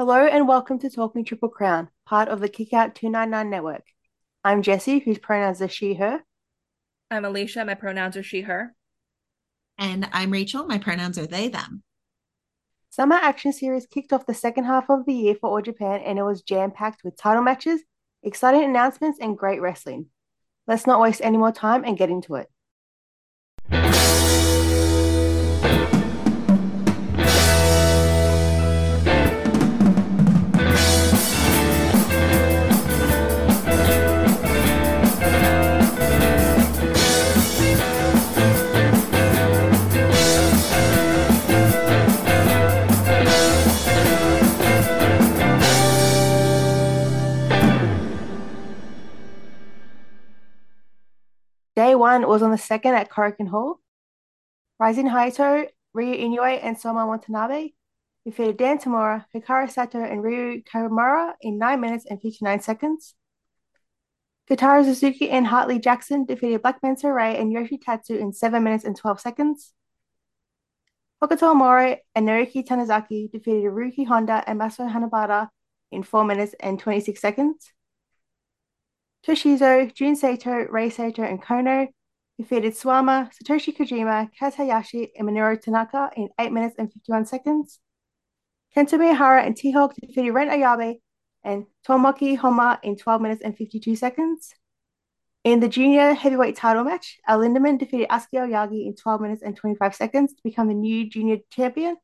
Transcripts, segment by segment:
Hello and welcome to Talking Triple Crown, part of the Kickout 299 network. I'm Jessie, whose pronouns are she, her. I'm Alicia, my pronouns are she, her. And I'm Rachel, my pronouns are they, them. Summer Action Series kicked off the second half of the year for All Japan and it was jam packed with title matches, exciting announcements, and great wrestling. Let's not waste any more time and get into it. One was on the second at Korakuen Hall. Rising Hayato, Ryo Inoue, and Soma Watanabe defeated Dan Tamura, Hikaru Sato, and Ryu Kawamura in 9 minutes and 59 seconds. Kotaro Suzuki and Hartley Jackson defeated Black Menso Ray and Yoshi Tatsu in 7 minutes and 12 seconds. Hokuto Omori and Naruki Tanizaki defeated Ryuki Honda and Masato Hanabata in 4 minutes and 26 seconds. Toshizo, Jun Saito, Rei Saito, and Kono defeated Suwama, Satoshi Kojima, Kaz Hayashi, and Minoru Tanaka in 8 minutes and 51 seconds. Kento Miyahara and T-Hawk defeated Ren Ayabe and Tomoaki Honma in 12 minutes and 52 seconds. In the junior heavyweight title match, Al defeated Atsuki Aoyagi in 12 minutes and 25 seconds to become the new junior champion.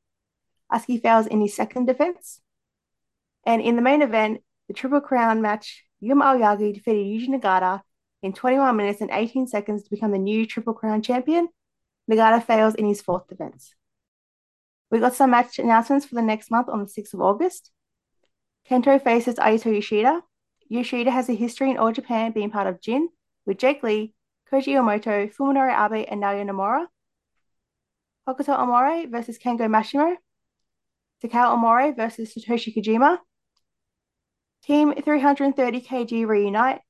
Asuki fails in his second defense. And in the main event, the Triple Crown match, Yuma Aoyagi defeated Yuji Nagata in 21 minutes and 18 seconds to become the new Triple Crown champion. Nagata fails in his fourth defense. We got some match announcements for the next month on the 6th of August. Kento faces Aito Yoshida. Yoshida has a history in All Japan being part of Jin with Jake Lee, Koji Iwamoto, Fuminori Abe, and Naoya Nomura. Hokuto Omori versus Kengo Mashimo. Takao Omori versus Satoshi Kojima. Team 330 kg reunite.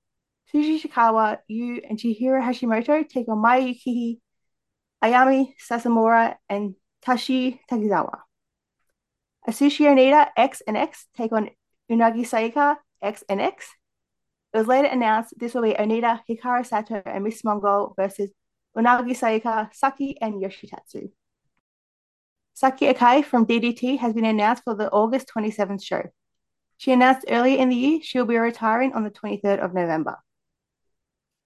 Shuji Ishikawa, Yu, and Chihiro Hashimoto take on Maya Yukihi, Ayami Sasamura, and Tashi Takizawa. Atsushi Onita, X and X take on Unagi Sayaka, X and X. It was later announced this will be Onita, Hikaru Sato, and Miss Mongol versus Unagi Sayaka, Saki, and Yoshitatsu. Saki Akai from DDT has been announced for the August 27th show. She announced earlier in the year she'll be retiring on the 23rd of November.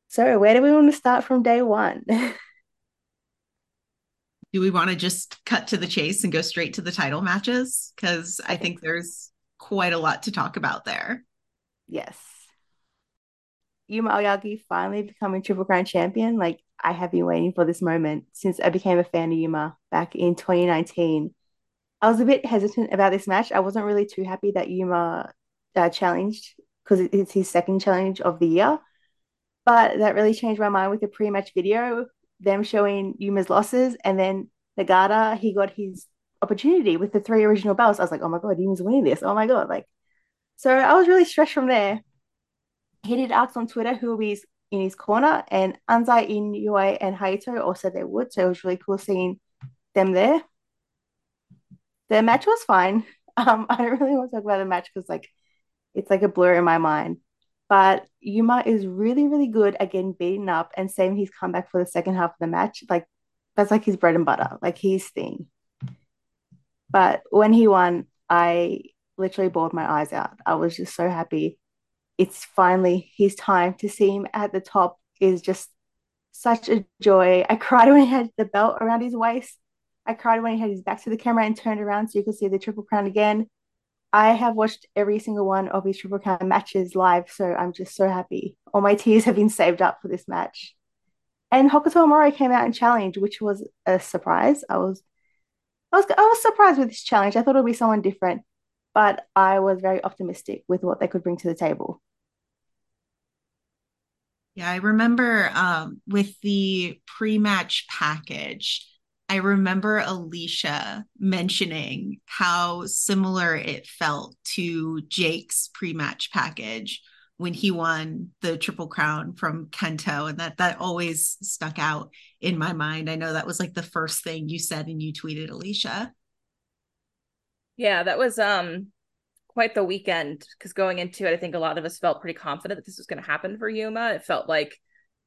So, where do we want to start from day one? Do we want to just cut to the chase and go straight to the title matches? Because I think there's quite a lot to talk about there. yes. Yuma Aoyagi finally becoming Triple Crown champion. Like, I have been waiting for this moment since I became a fan of Yuma back in 2019. I was a bit hesitant about this match. I wasn't really too happy that Yuma uh, challenged because it's his second challenge of the year. But that really changed my mind with the pre match video, them showing Yuma's losses. And then Nagata, he got his opportunity with the three original belts. I was like, oh my God, Yuma's winning this. Oh my God. Like, so I was really stressed from there. He did ask on Twitter who will be in his corner, and Anzai, Inoue, and Hayato said they would. So it was really cool seeing them there. The match was fine. Um, I don't really want to talk about the match because like it's like a blur in my mind. But Yuma is really, really good at getting beaten up and saving his comeback for the second half of the match. Like that's like his bread and butter, like his thing. But when he won, I literally bawled my eyes out. I was just so happy. It's finally his time to see him at the top is just such a joy. I cried when he had the belt around his waist. I cried when he had his back to the camera and turned around so you could see the Triple Crown again. I have watched every single one of his Triple Crown matches live, so I'm just so happy. All my tears have been saved up for this match. And Hokuto Omori came out and challenged, which was a surprise. I was, I was, I was surprised with this challenge. I thought it would be someone different, but I was very optimistic with what they could bring to the table. Yeah, I remember um, with the pre match package, I remember Alicia mentioning how similar it felt to Jake's pre match package when he won the Triple Crown from Kento. And that, that always stuck out in my mind. I know that was like the first thing you said and you tweeted, Alicia. Yeah, that was um quite the weekend because going into it, I think a lot of us felt pretty confident that this was going to happen for Yuma. It felt like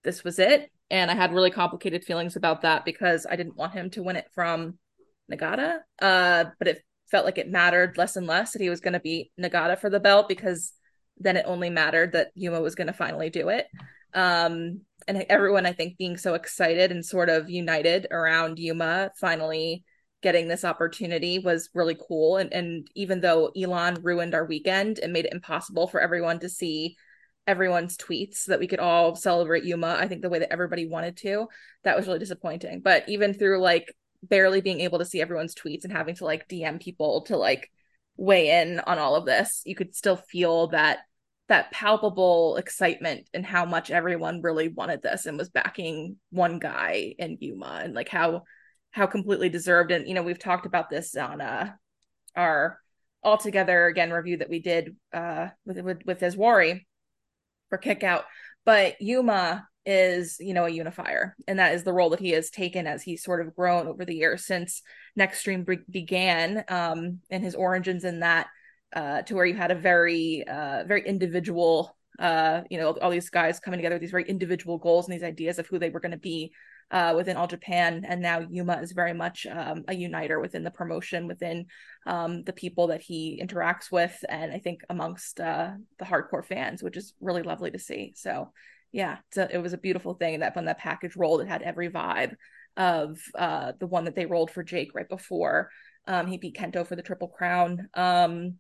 this was it. And I had really complicated feelings about that because I didn't want him to win it from Nagata. Uh, but it felt like it mattered less and less that he was going to beat Nagata for the belt because then it only mattered that Yuma was going to finally do it. Um, and everyone, I think, being so excited and sort of united around Yuma finally getting this opportunity was really cool. And, and even though Elon ruined our weekend and made it impossible for everyone to see everyone's tweets so that we could all celebrate Yuma, I think the way that everybody wanted to, that was really disappointing. But even through like barely being able to see everyone's tweets and having to like DM people to like weigh in on all of this, you could still feel that that palpable excitement and how much everyone really wanted this and was backing one guy in Yuma and like how how completely deserved. And you know we've talked about this on uh our all together again review that we did uh with with, with Eswari for kick out. But Yuma is you know a unifier and that is the role that he has taken as he's sort of grown over the years since Nextream be- began um and his origins in that uh to where you had a very uh very individual uh you know all these guys coming together with these very individual goals and these ideas of who they were going to be uh, within All Japan, and now Yuma is very much um, a uniter within the promotion, within um, the people that he interacts with, and I think amongst uh, the hardcore fans, which is really lovely to see. So, yeah, a, it was a beautiful thing that when that package rolled, it had every vibe of uh, the one that they rolled for Jake right before um, he beat Kento for the Triple Crown, um,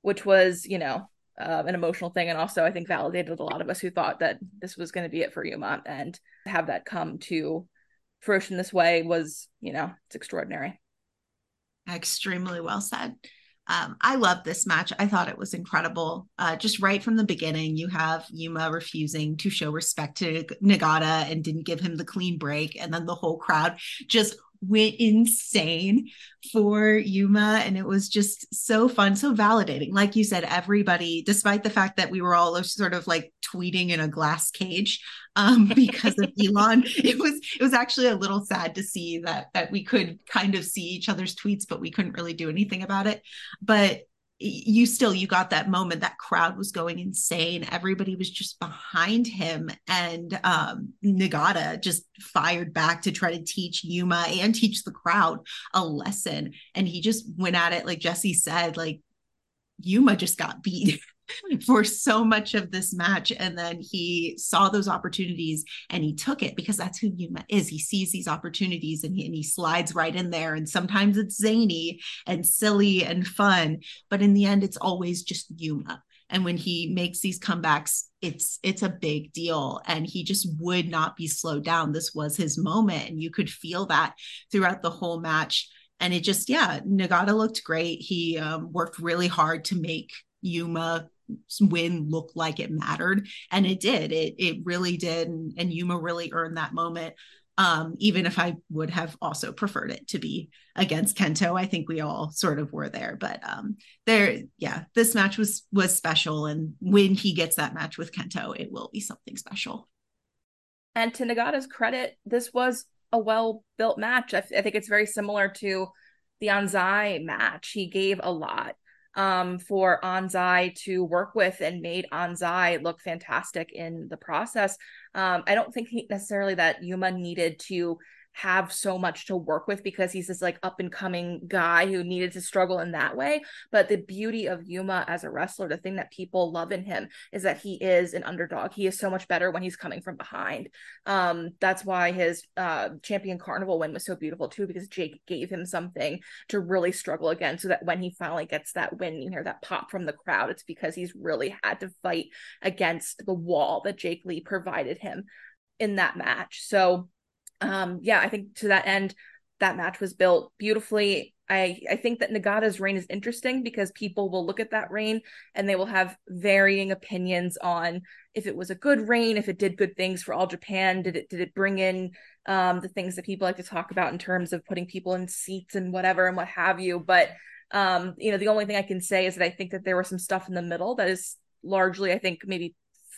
which was, you know, uh, an emotional thing and also i think validated a lot of us who thought that this was going to be it for yuma and have that come to fruition this way was you know it's extraordinary extremely well said um, I love this match. I thought it was incredible. Uh, just right from the beginning, you have Yuma refusing to show respect to Nagata and didn't give him the clean break. And then the whole crowd just went insane for Yuma. And it was just so fun, so validating. Like you said, everybody, despite the fact that we were all sort of like tweeting in a glass cage um, because of Elon, it was it was actually a little sad to see that that we could kind of see each other's tweets, but we couldn't really do anything about it. But you still you got that moment that crowd was going insane. Everybody was just behind him and um nagata just fired back to try to teach yuma and teach the crowd a lesson. And he just went at it like jesse said like yuma just got beat for so much of this match. And then he saw those opportunities and he took it because that's who Yuma is. He sees these opportunities and he, and he slides right in there. And sometimes it's zany and silly and fun, but in the end, it's always just Yuma. And when he makes these comebacks, it's it's a big deal. And he just would not be slowed down. This was his moment. And you could feel that throughout the whole match and it just yeah nagata looked great he um, worked really hard to make yuma win looked like it mattered. And it did. It it really did. And, and yuma really earned that moment um, even if i would have also preferred it to be against kento. I think we all sort of were there but um there yeah this match was was special. And when he gets that match with kento it will be something special. And to nagata's credit this was a well built match. I, I think it's very similar to the anzai match. He gave a lot um, for Anzai to work with and made Anzai look fantastic in the process. Um, I don't think he, necessarily that Yuma needed to have so much to work with because he's this like up and coming guy who needed to struggle in that way. But the beauty of Yuma as a wrestler, the thing that people love in him is that he is an underdog. He is so much better when he's coming from behind. Um, that's why his uh, champion carnival win was so beautiful too, because Jake gave him something to really struggle against. So that when he finally gets that win, you hear that pop from the crowd. It's because he's really had to fight against the wall that Jake Lee provided him in that match. So um yeah i think to that end that match was built beautifully i i think that nagata's reign is interesting because people will look at that reign and they will have varying opinions on if it was a good reign if it did good things for all japan did it did it bring in um the things that people like to talk about in terms of putting people in seats and whatever and what have you but um you know the only thing i can say is that i think that there was some stuff in the middle that is largely i think maybe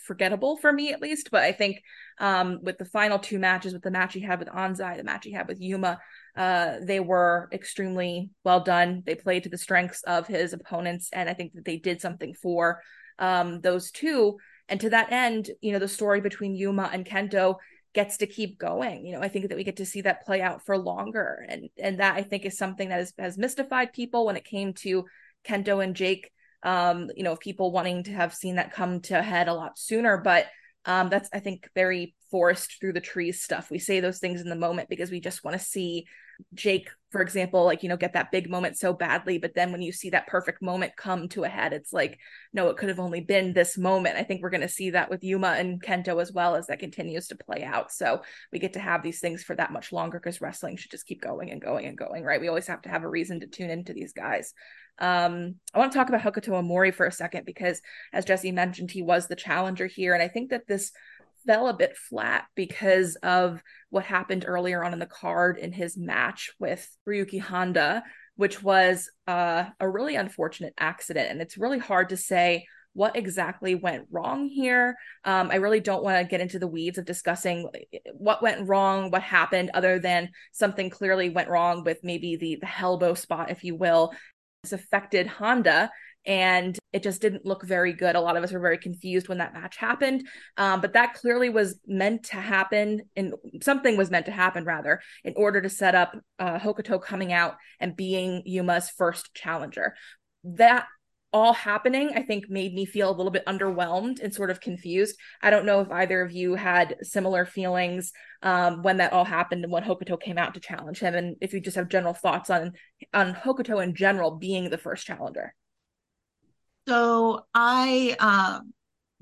forgettable for me at least. But I think um, with the final two matches, with the match he had with Anzai, the match he had with Yuma, Uh, they were extremely well done. They played to the strengths of his opponents, and I think that they did something for um, those two. And to that end, you know, the story between Yuma and Kento gets to keep going. You know, I think that we get to see that play out for longer, and and that I think is something that has, has mystified people when it came to Kento and Jake. Um, you know, people wanting to have seen that come to a head a lot sooner, but um, that's I think very forest through the trees stuff. We say those things in the moment because we just want to see Jake, for example, like, you know, get that big moment so badly. But then when you see that perfect moment come to a head, it's like, no, it could have only been this moment. I think we're going to see that with Yuma and Kento as well as that continues to play out. So we get to have these things for that much longer because wrestling should just keep going and going and going, right? We always have to have a reason to tune into these guys. Um, I want to talk about Hokuto Omori for a second because, as Jesse mentioned, he was the challenger here. And I think that this fell a bit flat because of what happened earlier on in the card in his match with Ryuki Honda, which was uh, a really unfortunate accident. And it's really hard to say what exactly went wrong here. Um, I really don't want to get into the weeds of discussing what went wrong, what happened, other than something clearly went wrong with maybe the the elbow spot, if you will. This affected Honda and it just didn't look very good. A lot of us were very confused when that match happened, um, but that clearly was meant to happen, and something was meant to happen rather, in order to set up uh, Hokuto coming out and being Yuma's first challenger. That all happening, I think, made me feel a little bit underwhelmed and sort of confused. I don't know if either of you had similar feelings um, when that all happened and when Hokuto came out to challenge him, and if you just have general thoughts on on Hokuto in general being the first challenger. So I um,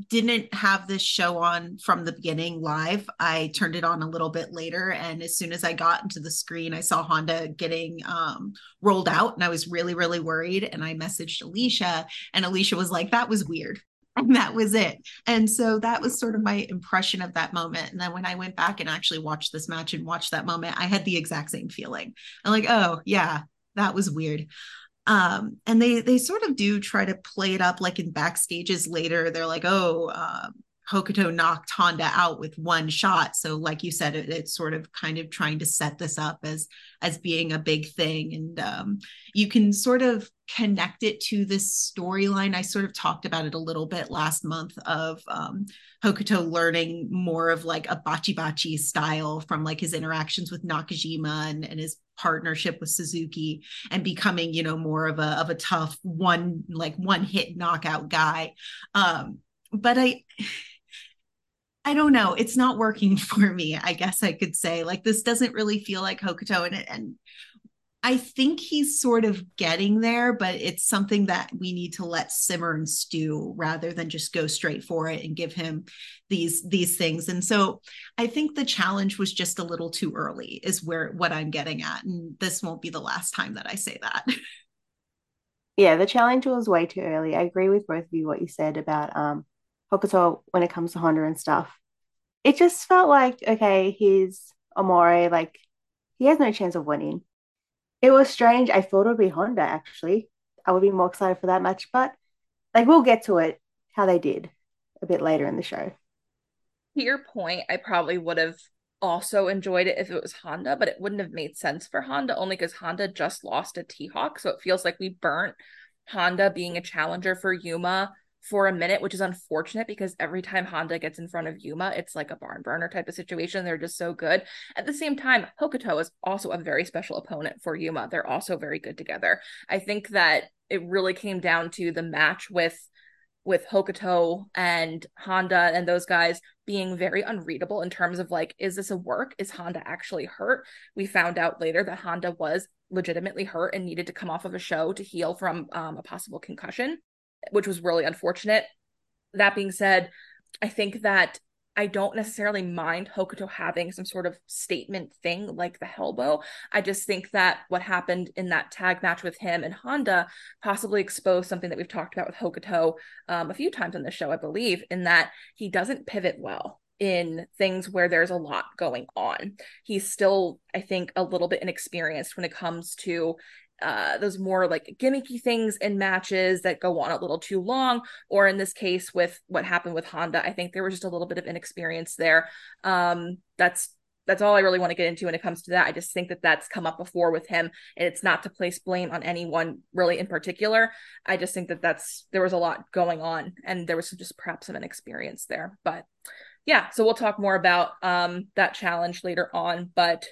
didn't have this show on from the beginning live. I turned it on a little bit later. And as soon as I got into the screen, I saw Honda getting um, rolled out and I was really, really worried. And I messaged Alicia, and Alicia was like, that was weird. And that was it. And so that was sort of my impression of that moment. And then when I went back and actually watched this match and watched that moment, I had the exact same feeling. I'm like, oh, yeah, that was weird um, and they they sort of do try to play it up like in backstages later they're like oh uh, Hokuto knocked Honda out with one shot. So, like you said, it, it's sort of kind of trying to set this up as as being a big thing, and um, you can sort of connect it to this storyline. I sort of talked about it a little bit last month of um, Hokuto learning more of like a bachi bachi style from like his interactions with Nakajima and, and his partnership with Suzuki and becoming, you know, more of a of a tough one like one hit knockout guy. Um, but I I don't know. It's not working for me. I guess I could say like this doesn't really feel like Hokuto, and and I think he's sort of getting there, but it's something that we need to let simmer and stew rather than just go straight for it and give him these these things. And so I think the challenge was just a little too early, is where what I'm getting at, and this won't be the last time that I say that. Yeah, the challenge was way too early. I agree with both of you what you said about um Hokuto when it comes to Honda and stuff. It just felt like, okay, he's Omori, like he has no chance of winning. It was strange. I thought it would be Honda actually. I would be more excited for that match, but like we'll get to it how they did a bit later in the show. To your point, I probably would have also enjoyed it if it was Honda, but it wouldn't have made sense for Honda only because Honda just lost a T Hawk. So it feels like we burnt Honda being a challenger for Yuma for a minute, which is unfortunate because every time Honda gets in front of Yuma, it's like a barn burner type of situation. They're just so good. At the same time, Hokuto is also a very special opponent for Yuma. They're also very good together. I think that it really came down to the match with with Hokuto and Honda and those guys being very unreadable in terms of like, is this a work? Is Honda actually hurt? We found out later that Honda was legitimately hurt and needed to come off of a show to heal from um, a possible concussion which was really unfortunate. That being said, I think that I don't necessarily mind Hokuto having some sort of statement thing like the Hellbow. I just think that what happened in that tag match with him and Honda possibly exposed something that we've talked about with Hokuto um, a few times on the show, I believe, in that he doesn't pivot well in things where there's a lot going on. He's still, I think, a little bit inexperienced when it comes to uh, those more like gimmicky things in matches that go on a little too long, or in this case with what happened with Honda, I think there was just a little bit of inexperience there. Um, that's that's all I really want to get into when it comes to that. I just think that that's come up before with him, and it's not to place blame on anyone really in particular. I just think that that's there was a lot going on, and there was just perhaps some inexperience there. But yeah, so we'll talk more about um, that challenge later on. But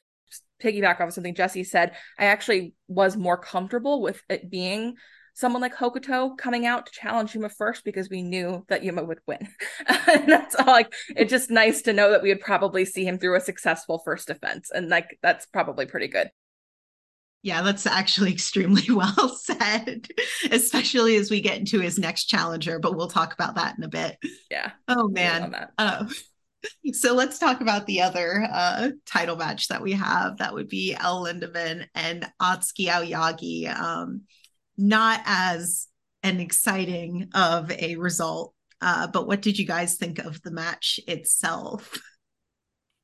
piggyback off of something Jesse said, I actually was more comfortable with it being someone like Hokuto coming out to challenge Yuma first because we knew that Yuma would win. and that's all like it's just nice to know that we would probably see him through a successful first defense. And like that's probably pretty good. Yeah, that's actually extremely well said, especially as we get into his next challenger, but we'll talk about that in a bit. Yeah. Oh man. Uh, so let's talk about the other uh, title match that we have. That would be El Lindaman and Atsuki Aoyagi. Um, not as an exciting of a result. Uh, but what did you guys think of the match itself?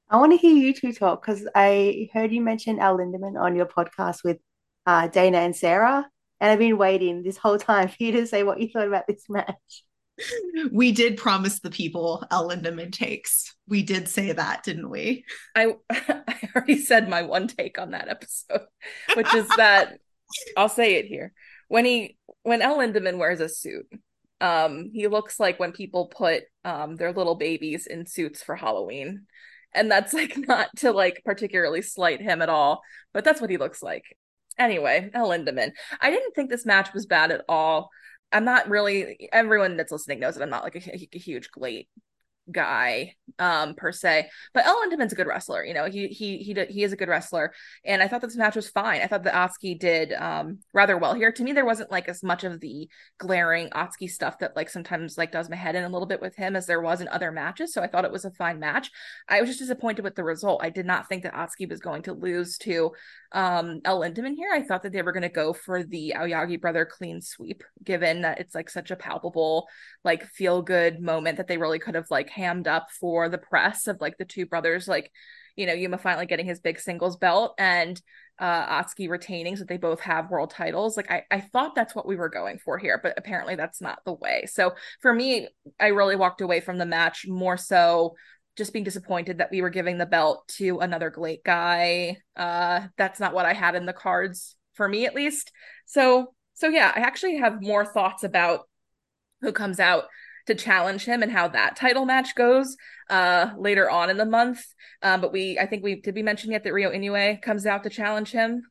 I want to hear you two talk because I heard you mention El Lindaman on your podcast with uh, Dana and Sarah, and I've been waiting this whole time for you to say what you thought about this match. We did promise the people El Lindaman takes. We did say that, didn't we? I I already said my one take on that episode, which is that I'll say it here when he when El Lindaman wears a suit, um, he looks like when people put um their little babies in suits for Halloween. And that's like not to like particularly slight him at all, but that's what he looks like. Anyway, El Lindaman. I didn't think this match was bad at all. I'm not really everyone that's listening knows that I'm not like a, a huge GLEAT guy um per se but El Lindaman's a good wrestler you know he he he he is a good wrestler and I thought that this match was fine. I thought that Atsuki did um rather well here. To me there wasn't like as much of the glaring Atsuki stuff that like sometimes like does my head in a little bit with him as there was in other matches so I thought it was a fine match. I was just disappointed with the result. I did not think that Atsuki was going to lose to um El Lindaman here. I thought that they were going to go for the Aoyagi brother clean sweep given that it's like such a palpable like feel good moment that they really could have like hammed up for the press of like the two brothers like you know Yuma finally getting his big singles belt and uh Atsuki retaining so they both have world titles. Like I I thought that's what we were going for here but apparently that's not the way. So for me I really walked away from the match more so just being disappointed that we were giving the belt to another GLEAT guy. Uh that's not what I had in the cards for me at least. So so yeah I actually have more thoughts about who comes out to challenge him and how that title match goes uh later on in the month. Um, but we I think we did we mention yet that Ryo Inoue comes out to challenge him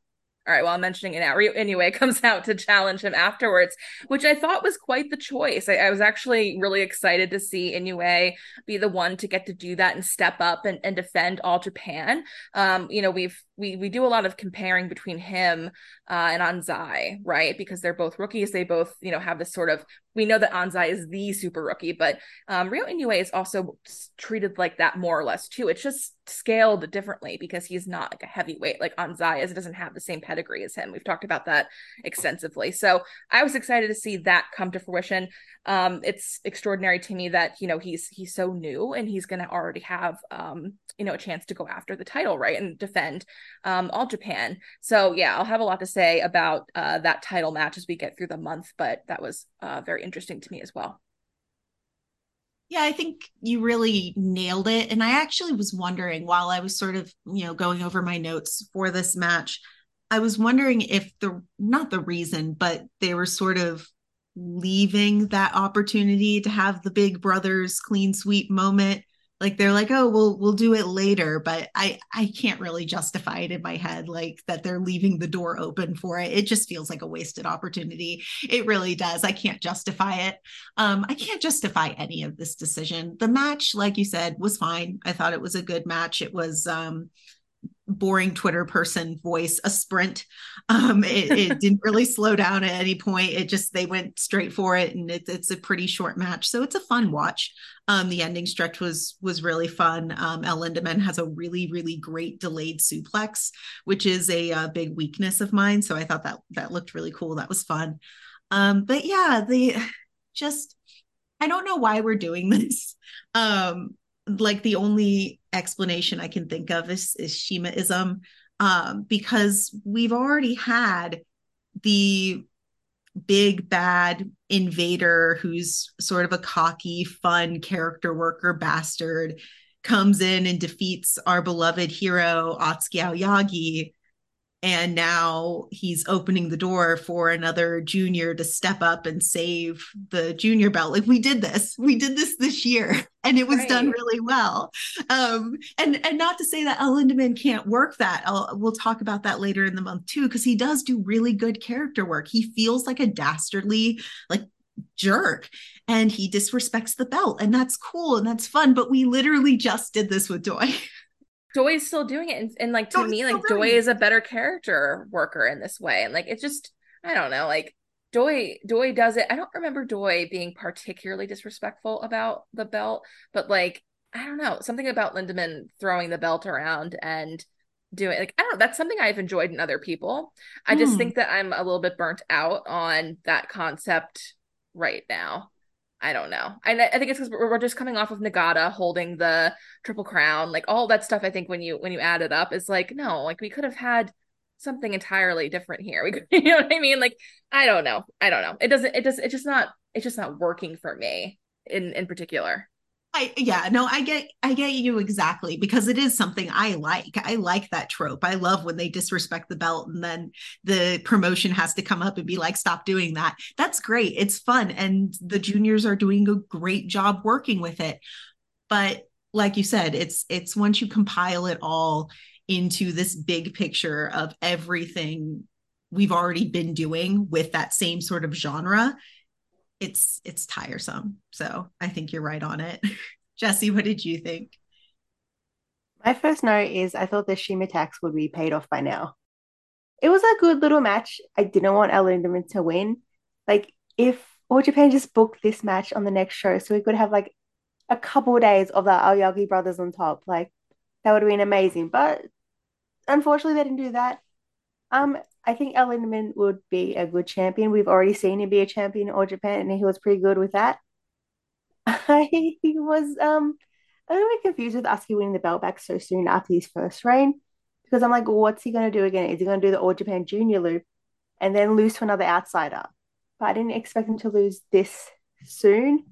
all right, well, I'm mentioning it now. Inoue comes out to challenge him afterwards, which I thought was quite the choice. I, I, was actually really excited to see Inoue be the one to get to do that and step up and, and defend all Japan. Um, you know, we've we we do a lot of comparing between him uh, and Anzai, right? Because they're both rookies. They both, you know, have this sort of we know that Anzai is the super rookie, but um, Ryo Inoue is also treated like that more or less too. It's just scaled differently because he's not like a heavyweight like Anzai is. It doesn't have the same pedigree as him. We've talked about that extensively. So I was excited to see that come to fruition. Um, it's extraordinary to me that you know he's he's so new and he's going to already have um, you know a chance to go after the title right and defend um, all Japan. So yeah, I'll have a lot to say about uh, that title match as we get through the month. But that was uh, very interesting to me as well. Yeah, I think you really nailed it. And I actually was wondering while I was sort of, you know, going over my notes for this match, I was wondering if the not the reason, but they were sort of leaving that opportunity to have the big brothers clean sweep moment like they're like oh we'll we'll do it later but i i can't really justify it in my head like that they're leaving the door open for it. It just feels like a wasted opportunity. It really does. I can't justify it. Um i can't justify any of this decision. The match like you said was fine. I thought it was a good match. It was um boring Twitter person voice a sprint. Um, it, it didn't really slow down at any point. It just they went straight for it, and it, it's a pretty short match, so it's a fun watch. Um, the ending stretch was was really fun. Um, El Lindaman has a really really great delayed suplex, which is a, a uh, big weakness of mine. So I thought that that looked really cool. That was fun. Um, but yeah, the just I don't know why we're doing this. Um, like the only explanation I can think of is, is Shimaism, um, because we've already had the big bad invader who's sort of a cocky, fun character worker bastard comes in and defeats our beloved hero Atsuki Aoyagi and now he's opening the door for another junior to step up and save the junior belt. Like we did this. We did this this year and it was right. done really well. Um and and not to say that El Lindaman can't work that. I'll, we'll talk about that later in the month too because he does do really good character work. He feels like a dastardly like jerk and he disrespects the belt and that's cool and that's fun but we literally just did this with Doi Doi's still doing it, and, and like to Doi's me, like Doi is a better character worker in this way, and like it's just I don't know, like Doi Doi does it. I don't remember Doi being particularly disrespectful about the belt, but like I don't know, something about Lindaman throwing the belt around and doing like I don't know, that's something I've enjoyed in other people. I just hmm. think that I'm a little bit burnt out on that concept right now. I don't know. I, I think it's because we're, just coming off of Nagata holding the triple crown, like all that stuff. I think when you when you add it up, is like no, like we could have had something entirely different here. We could, you know what I mean? Like I don't know. I don't know. It doesn't. It does. It's just not. It's just not working for me in in particular. I yeah, no, I get I get you exactly because it is something I like. I like that trope. I love when they disrespect the belt and then the promotion has to come up and be like stop doing that. That's great. It's fun and the juniors are doing a great job working with it. But like you said, it's it's once you compile it all into this big picture of everything we've already been doing with that same sort of genre, it's it's tiresome. So I think you're right on it. Jesse, what did you think? My first note is I thought the Shima tax would be paid off by now. It was a good little match. I didn't want El Lindaman to win. Like if All Japan just booked this match on the next show, so we could have like a couple of days of the Aoyagi brothers on top, like that would have been amazing. But unfortunately, they didn't do that. Um, I think El Lindaman would be a good champion. We've already seen him be a champion in All Japan, and he was pretty good with that. I was um a little bit confused with Asuki winning the belt back so soon after his first reign because I'm like, well, what's he going to do again? Is he going to do the All Japan Junior loop and then lose to another outsider? But I didn't expect him to lose this soon.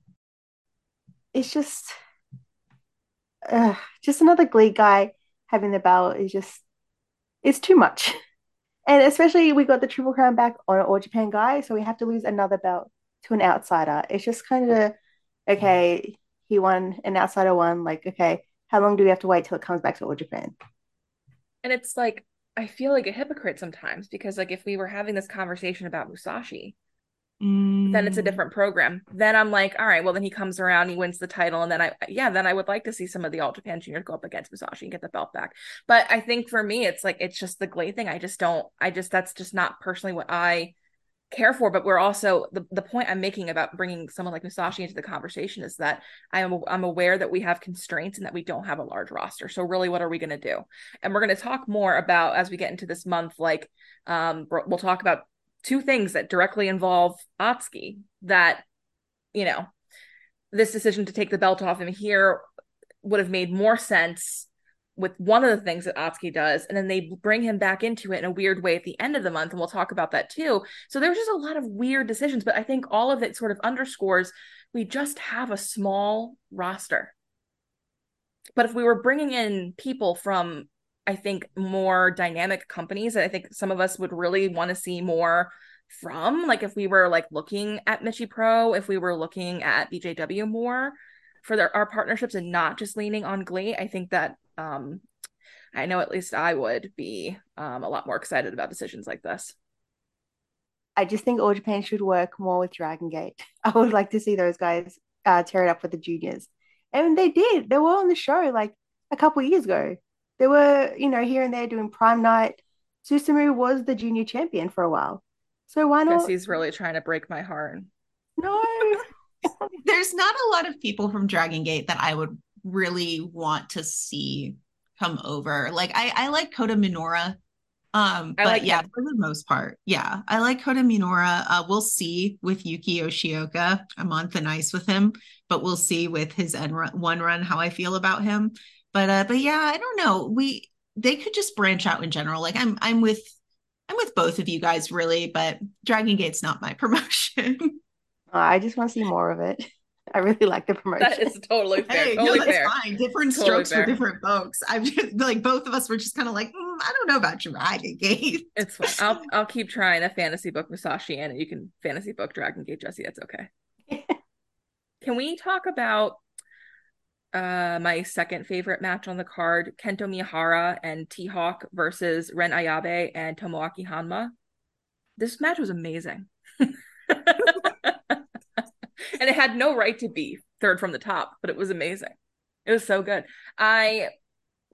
It's just, uh, just another GLEAT guy having the belt is just, it's too much. And especially we got the Triple Crown back on an All Japan guy, so we have to lose another belt to an outsider. It's just kind of okay, he won an outsider one, like, okay, how long do we have to wait till it comes back to All Japan? And it's like I feel like a hypocrite sometimes because like if we were having this conversation about Musashi, Mm. Then it's a different program. Then I'm like, all right, well, then he comes around, he wins the title, and then I, yeah, then I would like to see some of the All Japan juniors go up against Musashi and get the belt back. But I think for me, it's like it's just the GLEAT thing. I just don't. I just that's just not personally what I care for. But we're also the the point I'm making about bringing someone like Musashi into the conversation is that I am I'm aware that we have constraints and that we don't have a large roster. So really, what are we going to do? And we're going to talk more about as we get into this month. Like, um, we'll talk about two things that directly involve Atsuki that, you know, this decision to take the belt off him here would have made more sense with one of the things that Atsuki does, and then they bring him back into it in a weird way at the end of the month, and we'll talk about that too. So there was just a lot of weird decisions, but I think all of it sort of underscores we just have a small roster. But if we were bringing in people from I think more dynamic companies that I think some of us would really want to see more from. Like if we were like looking at Michi Pro, if we were looking at BJW more for their, our partnerships and not just leaning on GLEAT, I think that um I know at least I would be um a lot more excited about decisions like this. I just think All Japan should work more with Dragon Gate. I would like to see those guys uh, tear it up with the juniors. And they did. They were on the show like a couple years ago. They were, you know, here and there doing Prime Night. Susumu was the junior champion for a while. So why not? he's really trying to break my heart. No. There's not a lot of people from Dragon Gate that I would really want to see come over. Like I, I like Kota Minoura. Um, I but like yeah, him. for the most part, yeah, I like Kota Minoura. Uh, we'll see with Yuki Yoshioka. I'm on thin ice with him, but we'll see with his N run, one run how I feel about him. But uh, but yeah, I don't know. We they could just branch out in general. Like I'm I'm with I'm with both of you guys really, but Dragon Gate's not my promotion. I just want to see more of it. I really like the promotion. That is totally fair. Hey, totally no, that's fair. fine. Different Totally strokes fair. for different folks. I'm just like both of us were just kind of like, "Mm, I don't know about Dragon Gate. It's fine. I'll I'll keep trying a fantasy book Musashi and you can fantasy book Dragon Gate Jesse. That's okay. Can we talk about uh my second favorite match on the card, Kento Miyahara and T Hawk versus Ren Ayabe and Tomoaki Honma? This match was amazing. and it had no right to be third from the top, but it was amazing. It was so good. I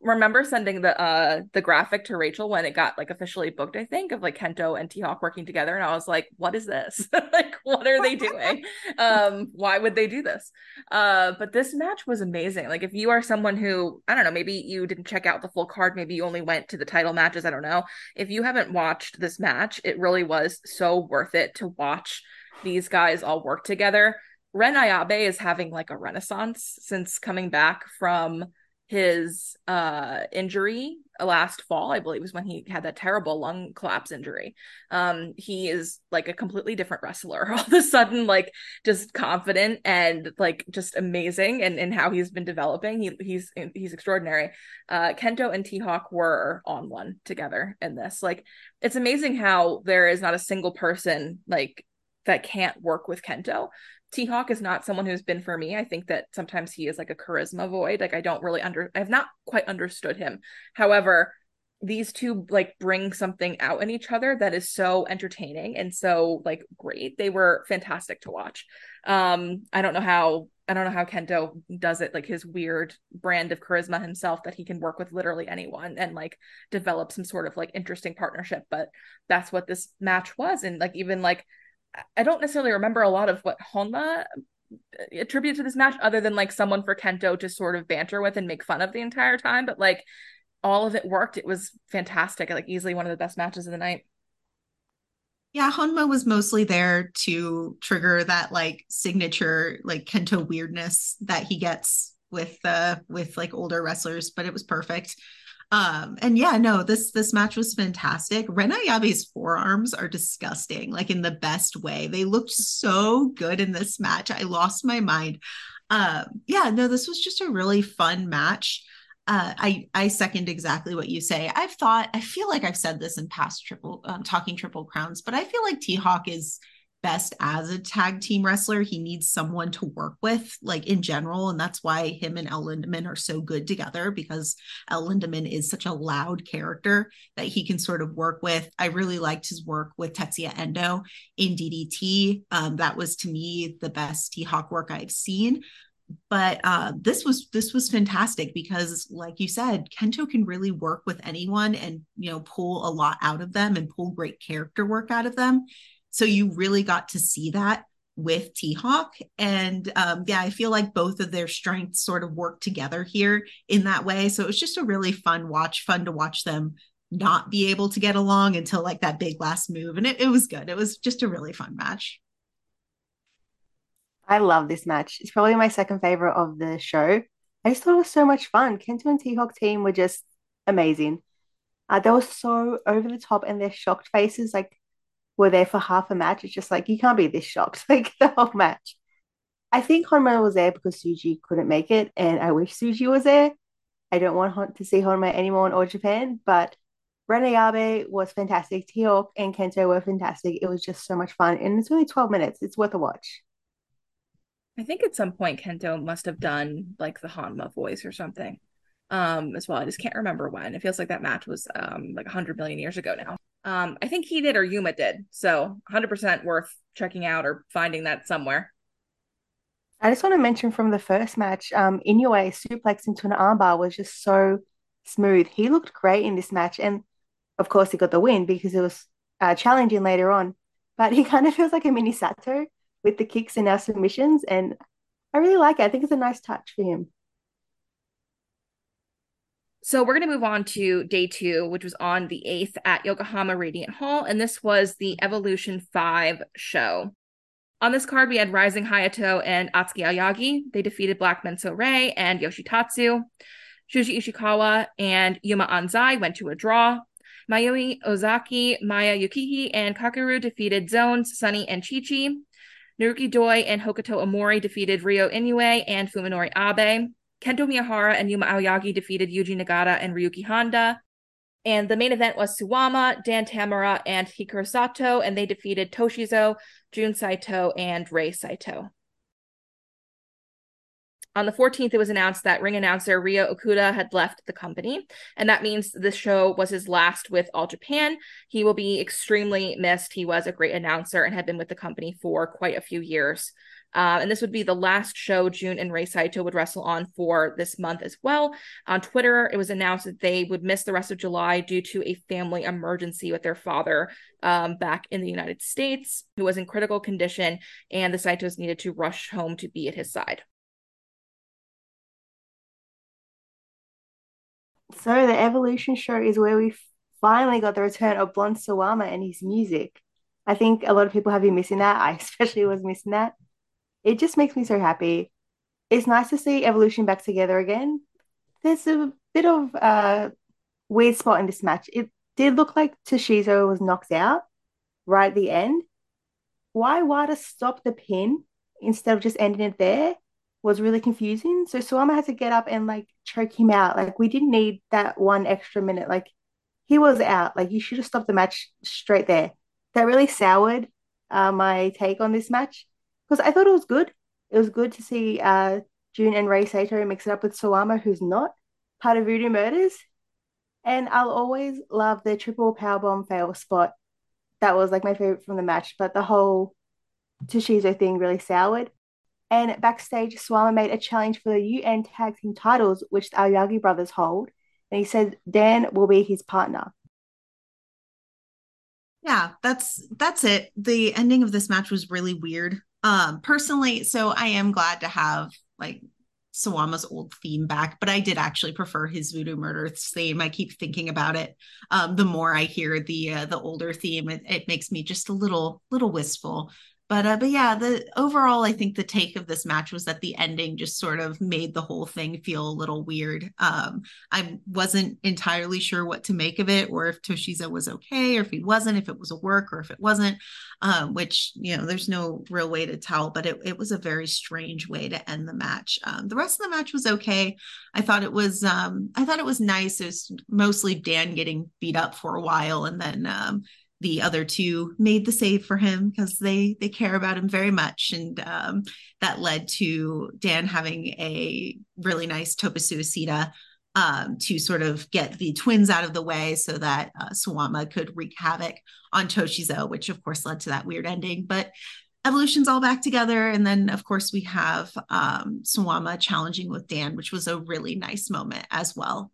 remember sending the uh the graphic to Rachel when it got like officially booked, I think, of like Kento and T Hawk working together. And I was like, what is this? like, what are they doing? um, why would they do this? Uh, but this match was amazing. Like, if you are someone who, I don't know, maybe you didn't check out the full card, maybe you only went to the title matches, I don't know. If you haven't watched this match, it really was so worth it to watch these guys all work together. Ren Ayabe is having like a renaissance since coming back from his uh injury last fall i believe was when he had that terrible lung collapse injury. Um he is like a completely different wrestler. All of a sudden like just confident and like just amazing and in how he's been developing. He he's he's extraordinary. Uh kento and t-hawk were on one together in this. Like it's amazing how there is not a single person like that can't work with kento T Hawk is not someone who's been for me. I think that sometimes he is like a charisma void. Like I don't really under I've not quite understood him. However, these two like bring something out in each other that is so entertaining and so like great. They were fantastic to watch. Um I don't know how I don't know how Kento does it, like his weird brand of charisma himself that he can work with literally anyone and like develop some sort of like interesting partnership. But that's what this match was. And like even like I don't necessarily remember a lot of what Honma attribute to this match other than like someone for Kento to sort of banter with and make fun of the entire time. But like all of it worked. It was fantastic. Like easily one of the best matches of the night. Yeah, Honma was mostly there to trigger that like signature like Kento weirdness that he gets with uh with like older wrestlers, but it was perfect. Um, and yeah, no, this this match was fantastic. Rena Ayabe's forearms are disgusting, like in the best way. They looked so good in this match. I lost my mind. Um, yeah, no, this was just a really fun match. Uh, I I second exactly what you say. I've thought I feel like I've said this in past triple um, talking triple crowns, but I feel like T Hawk is best as a tag team wrestler. He needs someone to work with, like in general. And that's why him and El Lindaman are so good together because El Lindaman is such a loud character that he can sort of work with. I really liked his work with Tetsuya Endo in DDT. Um, that was to me the best T Hawk work I've seen. But uh, this was this was fantastic because, like you said, Kento can really work with anyone and you know pull a lot out of them and pull great character work out of them. So you really got to see that with T Hawk. And um, yeah, I feel like both of their strengths sort of work together here in that way. So it was just a really fun watch, fun to watch them not be able to get along until like that big last move. And it, it was good. It was just a really fun match. I love this match. It's probably my second favorite of the show. I just thought it was so much fun. Kento and T Hawk team were just amazing. Uh, they were so over the top and their shocked faces, like were there for half a match. It's just like you can't be this shocked like the whole match. I think Honma was there because Suji couldn't make it, and I wish Suji was there. I don't want to see Honma anymore in All Japan, but Ren Ayabe was fantastic. T-Hawk and Kento were fantastic. It was just so much fun, and it's only 12 minutes. It's worth a watch. I think at some point Kento must have done like the Honma voice or something um as well. I just can't remember when. It feels like that match was um like 100 million years ago now. Um I think he did or Yuma did. So 100% worth checking out or finding that somewhere. I just want to mention from the first match, um, Inoue suplex into an armbar was just so smooth. He looked great in this match, and of course, he got the win because it was uh, challenging later on. But he kind of feels like a mini Sato with the kicks and our submissions, and I really like it. I think it's a nice touch for him. So we're going to move on to day two, which was on the 8th at Yokohama Radiant Hall. And this was the Evolution 5 show. On this card, we had Rising Hayato and Atsuki Aoyagi. They defeated Black Menso Ray and Yoshitatsu. Shuji Ishikawa and Yuma Anzai went to a draw. Mayumi Ozaki, Maya Yukihi, and Kakeru defeated Zones, Sunny, and Chichi. Chi. Naruki Doi and Hokuto Omori defeated Ryo Inoue and Fuminori Abe. Kento Miyahara and Yuma Aoyagi defeated Yuji Nagata and Ryuki Honda. And the main event was Suwama, Dan Tamura, and Hikaru Sato, and they defeated Toshizo, Jun Saito, and Rei Saito. On the 14th, it was announced that ring announcer Ryo Okuda had left the company, and that means this show was his last with All Japan. He will be extremely missed. He was a great announcer and had been with the company for quite a few years. Uh, and this would be the last show Jun and Rei Saito would wrestle on for this month as well. On Twitter, it was announced that they would miss the rest of July due to a family emergency with their father um, back in the United States, who was in critical condition, and the Saitos needed to rush home to be at his side. So the Evolution show is where we finally got the return of Blond Suwama and his music. I think a lot of people have been missing that. I especially was missing that. It just makes me so happy. It's nice to see Evolution back together again. There's a bit of a weird spot in this match. It did look like Toshizo was knocked out right at the end. Why Wada stop the pin instead of just ending it there? was really confusing. So Suwama had to get up and like choke him out. Like we didn't need that one extra minute. Like he was out. Like you should have stopped the match straight there. That really soured uh, my take on this match because I thought it was good. It was good to see uh, Jun and Rei Saito mix it up with Suwama, who's not part of Voodoo Murders. And I'll always love the triple powerbomb fail spot. That was like my favorite from the match. But the whole Toshizo thing really soured. And backstage, Suwama made a challenge for the UN Tag Team titles, which the Aoyagi brothers hold. And he said Dan will be his partner. Yeah, that's that's it. The ending of this match was really weird. Um, personally, so I am glad to have like Suwama's old theme back, but I did actually prefer his Voodoo Murder theme. I keep thinking about it. Um, the more I hear the uh, the older theme, it, it makes me just a little little wistful but uh, but yeah the overall i think the take of this match was that the ending just sort of made the whole thing feel a little weird. Um i wasn't entirely sure what to make of it or if toshizo was okay or if he wasn't if it was a work or if it wasn't um which you know there's no real way to tell but it, it was a very strange way to end the match. Um the rest of the match was okay. I thought it was um i thought it was nice. It was mostly dan getting beat up for a while and then um the other two made the save for him because they they care about him very much and um, that led to dan having a really nice tope suicida um, to sort of get the twins out of the way so that uh, Suwama could wreak havoc on Toshizo, which of course led to that weird ending. But Evolution's all back together. And then, of course, we have um, Suwama challenging with Dan, which was a really nice moment as well.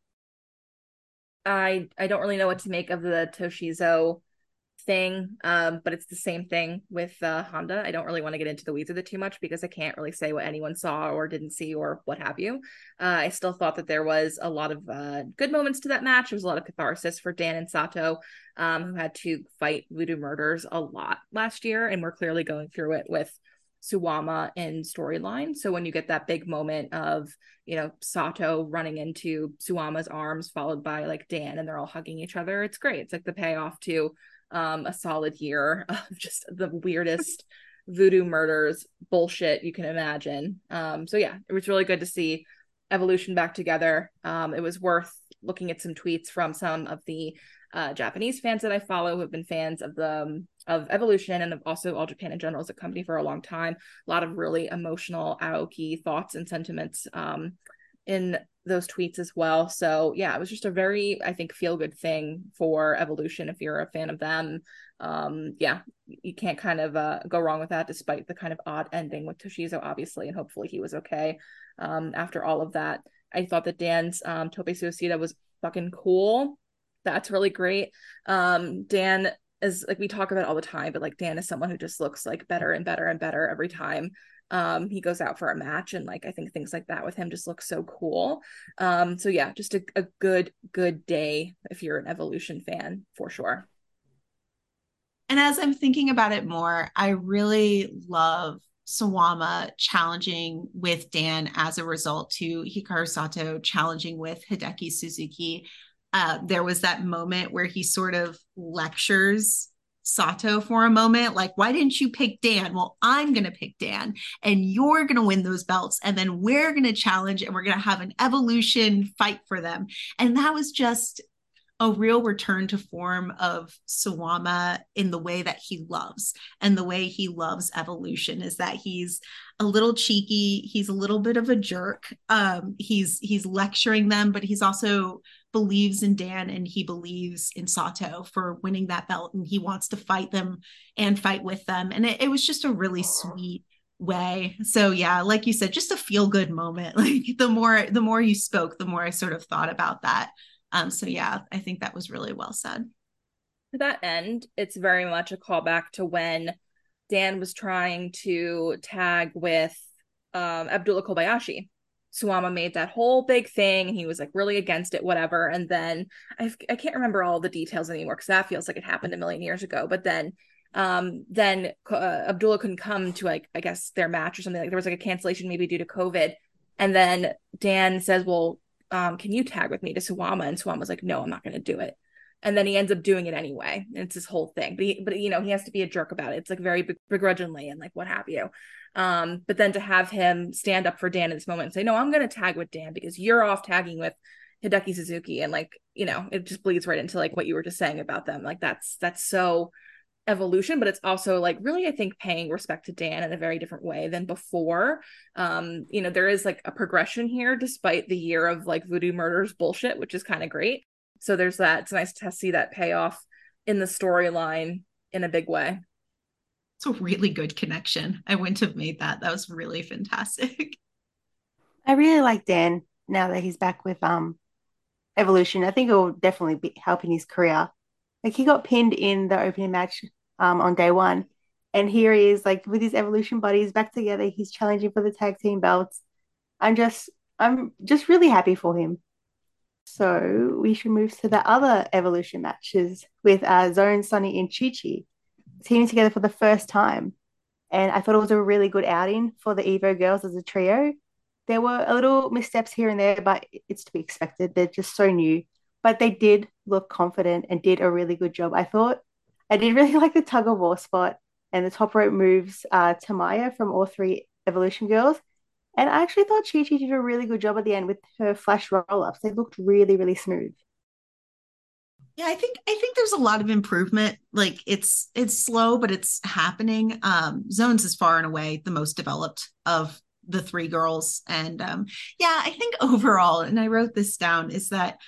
I I don't really know what to make of the Toshizo thing um but it's the same thing with uh honda i don't really want to get into the weeds of it too much because i can't really say what anyone saw or didn't see or what have you uh i still thought that there was a lot of uh good moments to that match there was a lot of catharsis for dan and sato um who had to fight voodoo murders a lot last year and we're clearly going through it with Suwama in storyline. So when you get that big moment of, you know, Sato running into Suwama's arms, followed by like Dan, and they're all hugging each other, it's great. It's like the payoff to um, a solid year of just the weirdest voodoo murders bullshit you can imagine. Um, so yeah, it was really good to see Evolution back together. Um, it was worth looking at some tweets from some of the uh, Japanese fans that I follow who have been fans of the um, of Evolution and of also All Japan in general as a company for a long time. A lot of really emotional Aoki thoughts and sentiments um, in those tweets as well. So yeah, it was just a very, I think, feel good thing for Evolution if you're a fan of them. Um, yeah, you can't kind of uh, go wrong with that, despite the kind of odd ending with Toshizo, obviously, and hopefully he was okay um, after all of that. I thought that Dan's um, Tope Suicida was fucking cool. That's really great. Um, Dan is like we talk about all the time, but like Dan is someone who just looks like better and better and better every time um he goes out for a match and like i think things like that with him just look so cool um so yeah just a, a good good day if you're an evolution fan for sure and as i'm thinking about it more i really love Suwama challenging with Dan as a result to Hikaru Sato challenging with Hideki Suzuki. Uh, there was that moment where he sort of lectures Sato for a moment. Like, why didn't you pick Dan? Well, I'm going to pick Dan and you're going to win those belts. And then we're going to challenge and we're going to have an evolution fight for them. And that was just a real return to form of Suwama in the way that he loves. And the way he loves evolution is that he's a little cheeky, he's a little bit of a jerk. Um, he's he's lecturing them, but he's also believes in Dan and he believes in Sato for winning that belt and he wants to fight them and fight with them. And it, it was just a really sweet way. So yeah, like you said, just a feel good moment. Like the more the more you spoke, the more I sort of thought about that. Um, so yeah, I think that was really well said. To that end, it's very much a callback to when Dan was trying to tag with um, Abdullah Kobayashi. Suwama made that whole big thing. and He was like really against it, whatever. And then I, I can't remember all the details anymore because that feels like it happened a million years ago. But then um then uh, abdullah couldn't come to like i guess their match or something like there was like a cancellation maybe due to covid and then dan says well um, can you tag with me to Suwama? And Suwama's like, no, I'm not going to do it. And then he ends up doing it anyway. And it's this whole thing. But, he, but you know, he has to be a jerk about it. It's like very begrudgingly and like what have you. Um, but then to have him stand up for Dan in this moment and say, no, I'm going to tag with Dan because you're off tagging with Hideki Suzuki. And like, you know, it just bleeds right into like what you were just saying about them. Like that's, that's so evolution but it's also like really i think paying respect to dan in a very different way than before. Um you know there is like a progression here despite the year of like voodoo murders bullshit which is kind of great. So there's that. It's nice to see that payoff in the storyline in a big way. It's a really good connection. I wouldn't have made that. That was really fantastic. I really like dan now that he's back with um evolution. I think it will definitely be helping his career like he got pinned in the opening match um, on day one. And here he is, like with his evolution buddies back together. He's challenging for the tag team belts. I'm just, I'm just really happy for him. So we should move to the other evolution matches with uh, Zone, Sunny, and Chi Chi teaming together for the first time. And I thought it was a really good outing for the Evo girls as a trio. There were a little missteps here and there, but it's to be expected. They're just so new but they did look confident and did a really good job. I thought I did really like the tug of war spot and the top rope moves uh, to Maya from all three Evolution girls. And I actually thought Chi Chi did a really good job at the end with her flash roll ups. They looked really, really smooth. Yeah, I think I think there's a lot of improvement. Like it's it's slow, but it's happening. Um, Zones is far and away the most developed of the three girls, and um, yeah, I think overall, and I wrote this down, is that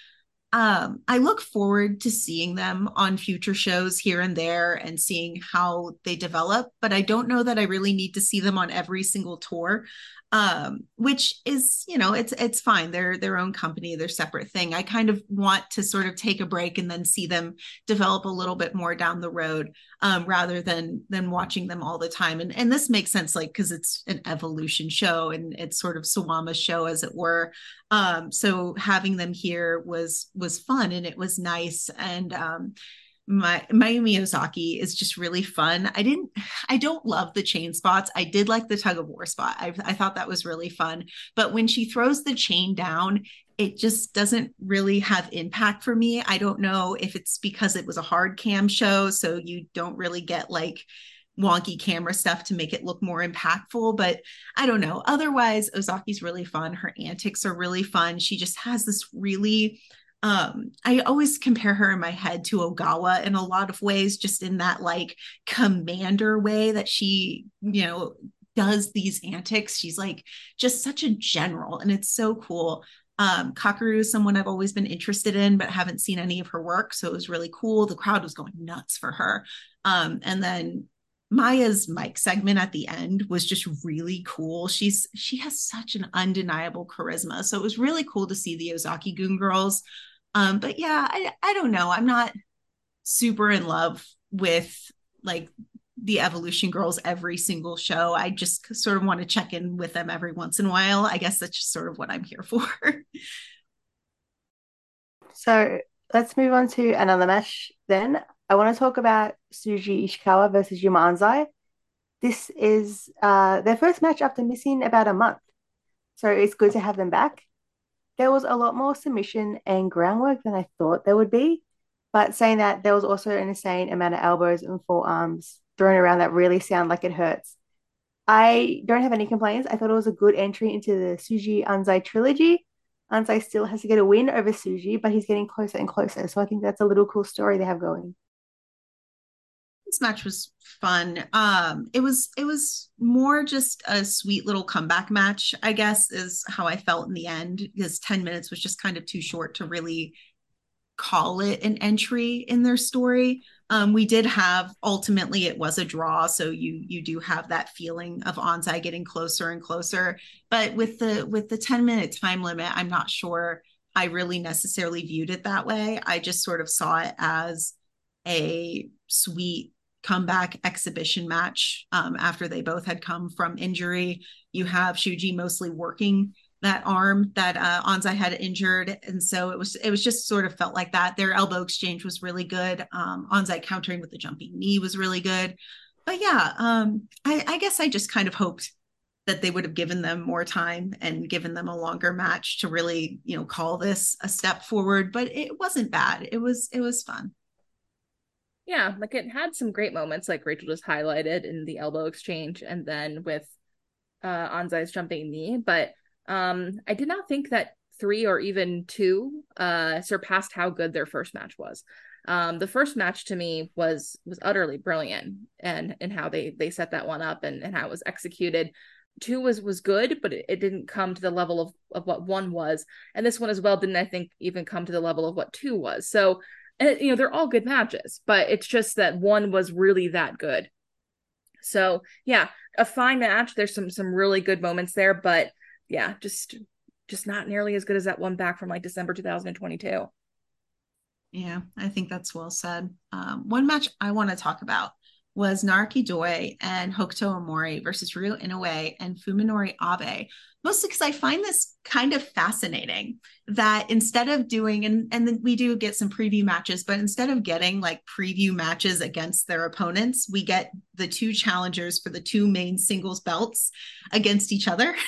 um, I look forward to seeing them on future shows here and there and seeing how they develop, but I don't know that I really need to see them on every single tour um, which is you know it's it's fine. They're their own company their separate thing. I kind of want to sort of take a break and then see them develop a little bit more down the road um, rather than than watching them all the time and and this makes sense like because it's an evolution show and it's sort of Suwama's show as it were um, so having them here was was fun and it was nice and um, my Mayumi is just really fun. I didn't I don't love the chain spots. I did like the tug of war spot. I, I thought that was really fun. But when she throws the chain down, it just doesn't really have impact for me. I don't know if it's because it was a hard cam show, so you don't really get like wonky camera stuff to make it look more impactful. But I don't know. Otherwise, Ozaki's really fun. Her antics are really fun. She just has this really um i always compare her in my head to ogawa in a lot of ways just in that like commander way that she you know does these antics she's like just such a general and it's so cool um kakeru is someone i've always been interested in but haven't seen any of her work so it was really cool the crowd was going nuts for her um and then Maya's mic segment at the end was just really cool. She's she has such an undeniable charisma. So it was really cool to see the Ozaki-gun girls um, but yeah, I, I don't know. I'm not super in love with like the evolution girls every single show. I just sort of want to check in with them every once in a while. I guess that's just sort of what I'm here for. so let's move on to another match then. I want to talk about Shuji Ishikawa versus Yuma Anzai. This is uh, their first match after missing about a month. So it's good to have them back there was a lot more submission and groundwork than I thought there would be. But saying that, there was also an insane amount of elbows and forearms thrown around that really sound like it hurts. I don't have any complaints. I thought it was a good entry into the Shuji Anzai trilogy. Anzai still has to get a win over Shuji, but he's getting closer and closer. So I think that's a little cool story they have going. This match was fun. Um, it was it was more just a sweet little comeback match, I guess, is how I felt in the end, because 10 minutes was just kind of too short to really call it an entry in their story. Um, we did have ultimately it was a draw, so you you do have that feeling of Anzai getting closer and closer. But with the with the 10 minute time limit, I'm not sure I really necessarily viewed it that way. I just sort of saw it as a sweet comeback exhibition match um, after they both had come from injury. You have Shuji mostly working that arm that uh, had injured, and so it was it was just sort of felt like that. Their elbow exchange was really good. Um, countering with the jumping knee was really good. But yeah, um, I, I guess I just kind of hoped that they would have given them more time and given them a longer match to really you know call this a step forward. But it wasn't bad. It was it was fun. Yeah, like it had some great moments, like Rachel just highlighted in the elbow exchange, and then with uh, Anzai's jumping knee, but um, I did not think that three or even two uh, surpassed how good their first match was. Um, the first match to me was was utterly brilliant and and how they they set that one up and, and how it was executed. Two was was good, but it, it didn't come to the level of, of what one was. And this one as well didn't I think even come to the level of what two was. So and, you know they're all good matches, but it's just that one was really that good. So yeah, a fine match. There's some some really good moments there, but yeah, just just not nearly as good as that one back from like December 2022. Yeah, I think that's well said. Um, one match I want to talk about was Naruki Doi and Hokuto Omori versus Ryo Inoue and Fuminori Abe. Mostly because I find this kind of fascinating that instead of doing and and then we do get some preview matches, but instead of getting like preview matches against their opponents, we get the two challengers for the two main singles belts against each other.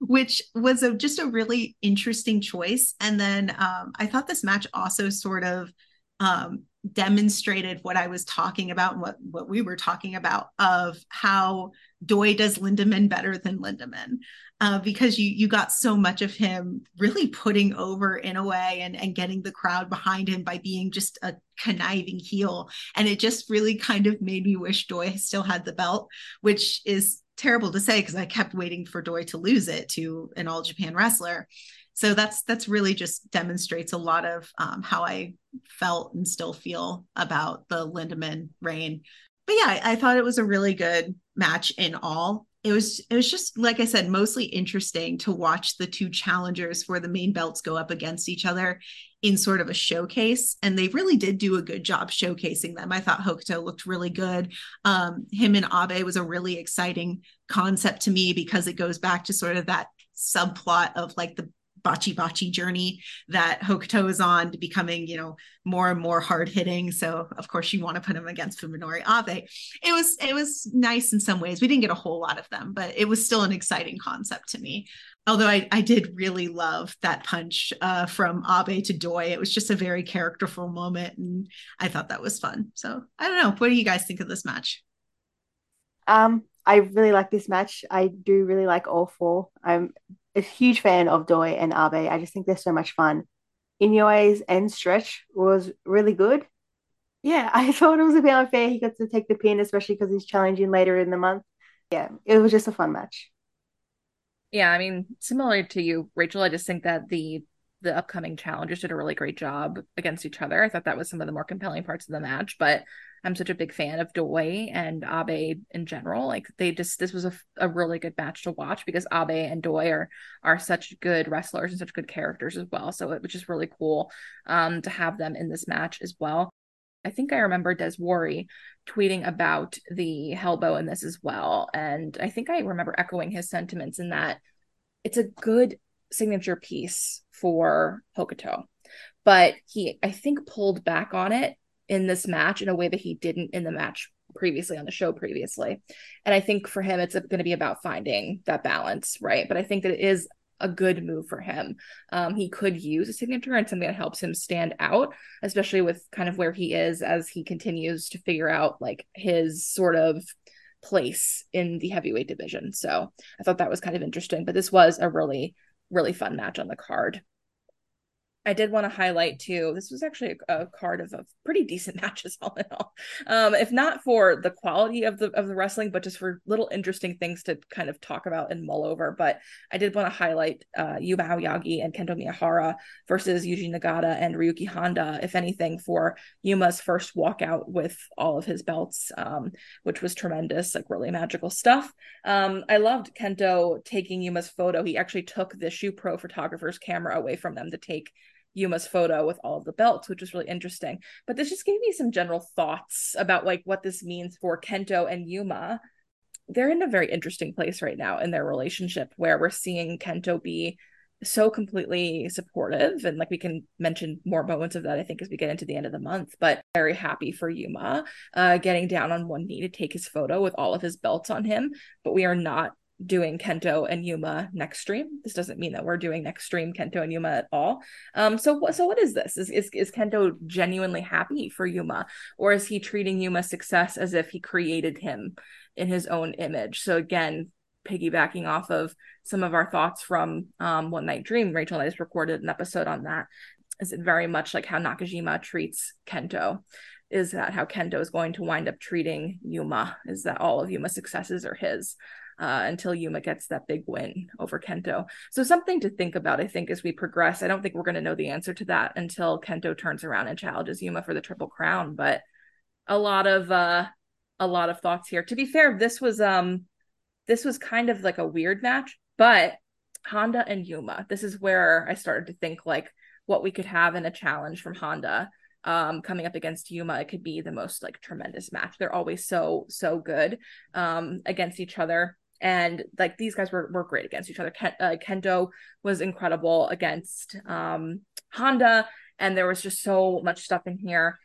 which was a, just a really interesting choice. And then um, I thought this match also sort of um, demonstrated what I was talking about and what, what we were talking about of how Doi does Lindaman better than Lindaman. Uh, because you you got so much of him really putting over Inoue and and getting the crowd behind him by being just a conniving heel and it just really kind of made me wish Doi still had the belt which is terrible to say because I kept waiting for Doi to lose it to an all Japan wrestler. So that's that's really just demonstrates a lot of um, how I felt and still feel about the Lindaman reign. But yeah, I, I thought it was a really good match in all. It was it was just like I said, mostly interesting to watch the two challengers for the main belts go up against each other in sort of a showcase and they really did do a good job showcasing them. I thought hokuto looked really good. Um, him and abe was a really exciting concept to me because it goes back to sort of that subplot of like the bachi bachi journey that Hokuto is on to becoming, you know, more and more hard hitting. So of course you want to put him against Fuminori Abe. It was it was nice in some ways. We didn't get a whole lot of them, but it was still an exciting concept to me although I, I did really love that punch uh, from Abe to Doi. It was just a very characterful moment, and I thought that was fun. So I don't know. What do you guys think of this match? Um, I really like this match. I do really like all four. I'm a huge fan of Doi and Abe. I just think they're so much fun. Inoue's end stretch was really good. Yeah, I thought it was a bit unfair. He got to take the pin, especially because he's challenging later in the month. Yeah, it was just a fun match. Yeah, I mean, similar to you, Rachel, I just think that the the upcoming challengers did a really great job against each other. I thought that was some of the more compelling parts of the match, but I'm such a big fan of Doi and Abe in general. Like they just this was a, a really good match to watch because Abe and Doi are are such good wrestlers and such good characters as well. So it was just really cool um to have them in this match as well. I think I remember Des Worry tweeting about the Hellbow in this as well. And I think I remember echoing his sentiments in that it's a good signature piece for Hokuto. But he, I think, pulled back on it in this match in a way that he didn't in the match previously on the show previously. And I think for him, it's going to be about finding that balance, right? But I think that it is a good move for him. Um, he could use a signature and something that helps him stand out, especially with kind of where he is as he continues to figure out like his sort of place in the heavyweight division. So I thought that was kind of interesting. But this was a really, really fun match on the card. I did want to highlight too. This was actually a, a card of, of, pretty decent matches, all in all. Um, if not for the quality of the of the wrestling, but just for little interesting things to kind of talk about and mull over. But I did want to highlight uh, Yuma Aoyagi and Kento Miyahara versus Yuji Nagata and Ryuki Honda. If anything, for Yuma's first walkout with all of his belts, um, which was tremendous, like really magical stuff. Um, I loved Kento taking Yuma's photo. He actually took the Shupro photographer's camera away from them to take Yuma's photo with all of the belts, which was really interesting. But this just gave me some general thoughts about like what this means for Kento and Yuma. They're in a very interesting place right now in their relationship where we're seeing Kento be so completely supportive and like we can mention more moments of that i think as we get into the end of the month but very happy for yuma uh getting down on one knee to take his photo with all of his belts on him but we are not doing Kento and Yuma Nextream. This doesn't mean that we're doing Nextream Kento and Yuma at all. Um, so what so what is this? Is, is is Kento genuinely happy for Yuma, or is he treating Yuma's success as if he created him in his own image? So again, piggybacking off of some of our thoughts from um, One Night Dream, Rachel and I just recorded an episode on that. Is it very much like how Nakajima treats Kento? Is that how Kento is going to wind up treating Yuma? Is that all of Yuma's successes are his? Uh, until Yuma gets that big win over Kento. So something to think about, I think, as we progress. I don't think we're going to know the answer to that until Kento turns around and challenges Yuma for the Triple Crown. But a lot of uh, a lot of thoughts here. To be fair, this was um this was kind of like a weird match, but Honda and Yuma. This is where I started to think like what we could have in a challenge from Honda um, coming up against Yuma, it could be the most like tremendous match. They're always so so good um, against each other and like these guys were, were great against each other. Ken, uh, kento was incredible against um honda and there was just so much stuff in here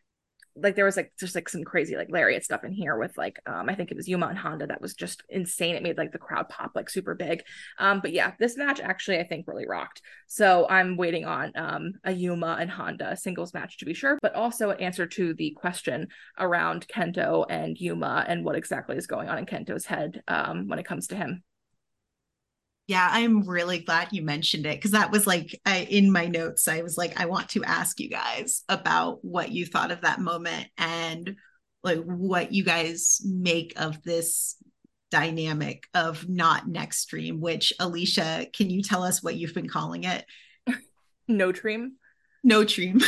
like there was like just like some crazy like lariat stuff in here with like um I think it was Yuma and Honda that was just insane. It made like the crowd pop like super big. Um but yeah, this match actually I think really rocked. So I'm waiting on um a Yuma and Honda singles match to be sure, but also an answer to the question around Kento and Yuma and what exactly is going on in Kento's head um when it comes to him. Yeah, I'm really glad you mentioned it because that was like I, in my notes. I was like, I want to ask you guys about what you thought of that moment and like what you guys make of this dynamic of not Nextream. Which Alicia, can you tell us what you've been calling it? no dream. No dream.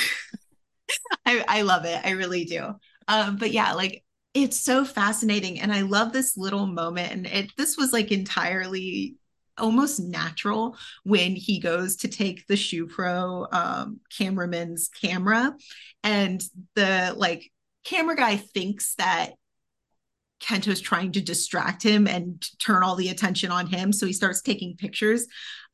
I, I love it. I really do. Um, but yeah, like it's so fascinating and i love this little moment and it this was like entirely almost natural when he goes to take the Shupro um, cameraman's camera. And the like camera guy thinks that Kento's trying to distract him and turn all the attention on him. So he starts taking pictures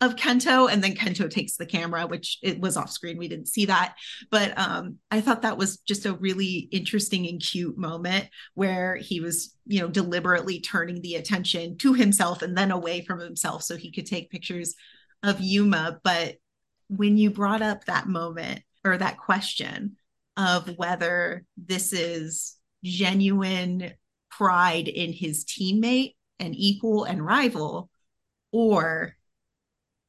of Kento, and then Kento takes the camera, which it was off screen. We didn't see that, but um, I thought that was just a really interesting and cute moment where he was, you know, deliberately turning the attention to himself and then away from himself so he could take pictures of Yuma. But when you brought up that moment or that question of whether this is genuine pride in his teammate and equal and rival or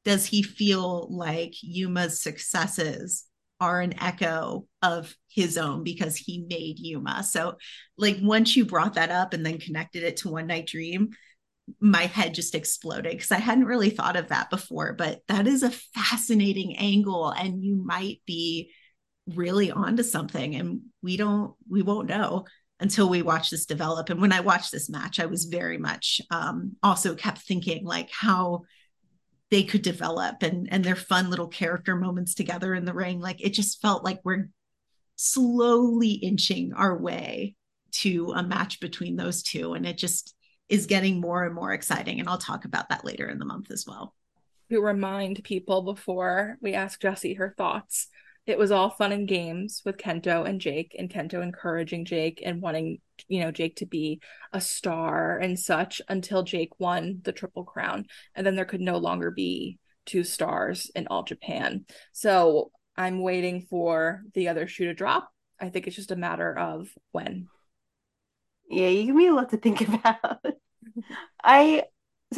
does he feel like Yuma's successes are an echo of his own because he made Yuma? So, like, once you brought that up and then connected it to One Night Dream, my head just exploded because I hadn't really thought of that before. But that is a fascinating angle, and you might be really onto something, and we don't, we won't know until we watch this develop. And when I watched this match, I was very much um, also kept thinking like how they could develop and and their fun little character moments together in the ring like it just felt like we're slowly inching our way to a match between those two and it just is getting more and more exciting and I'll talk about that later in the month as well. We remind people before we ask Jessie her thoughts it was all fun and games with Kento and Jake, and Kento encouraging Jake and wanting, you know, Jake to be a star and such until Jake won the Triple Crown. And then there could no longer be two stars in all Japan. So I'm waiting for the other shoe to drop. I think it's just a matter of when. Yeah, you give me a lot to think about. I,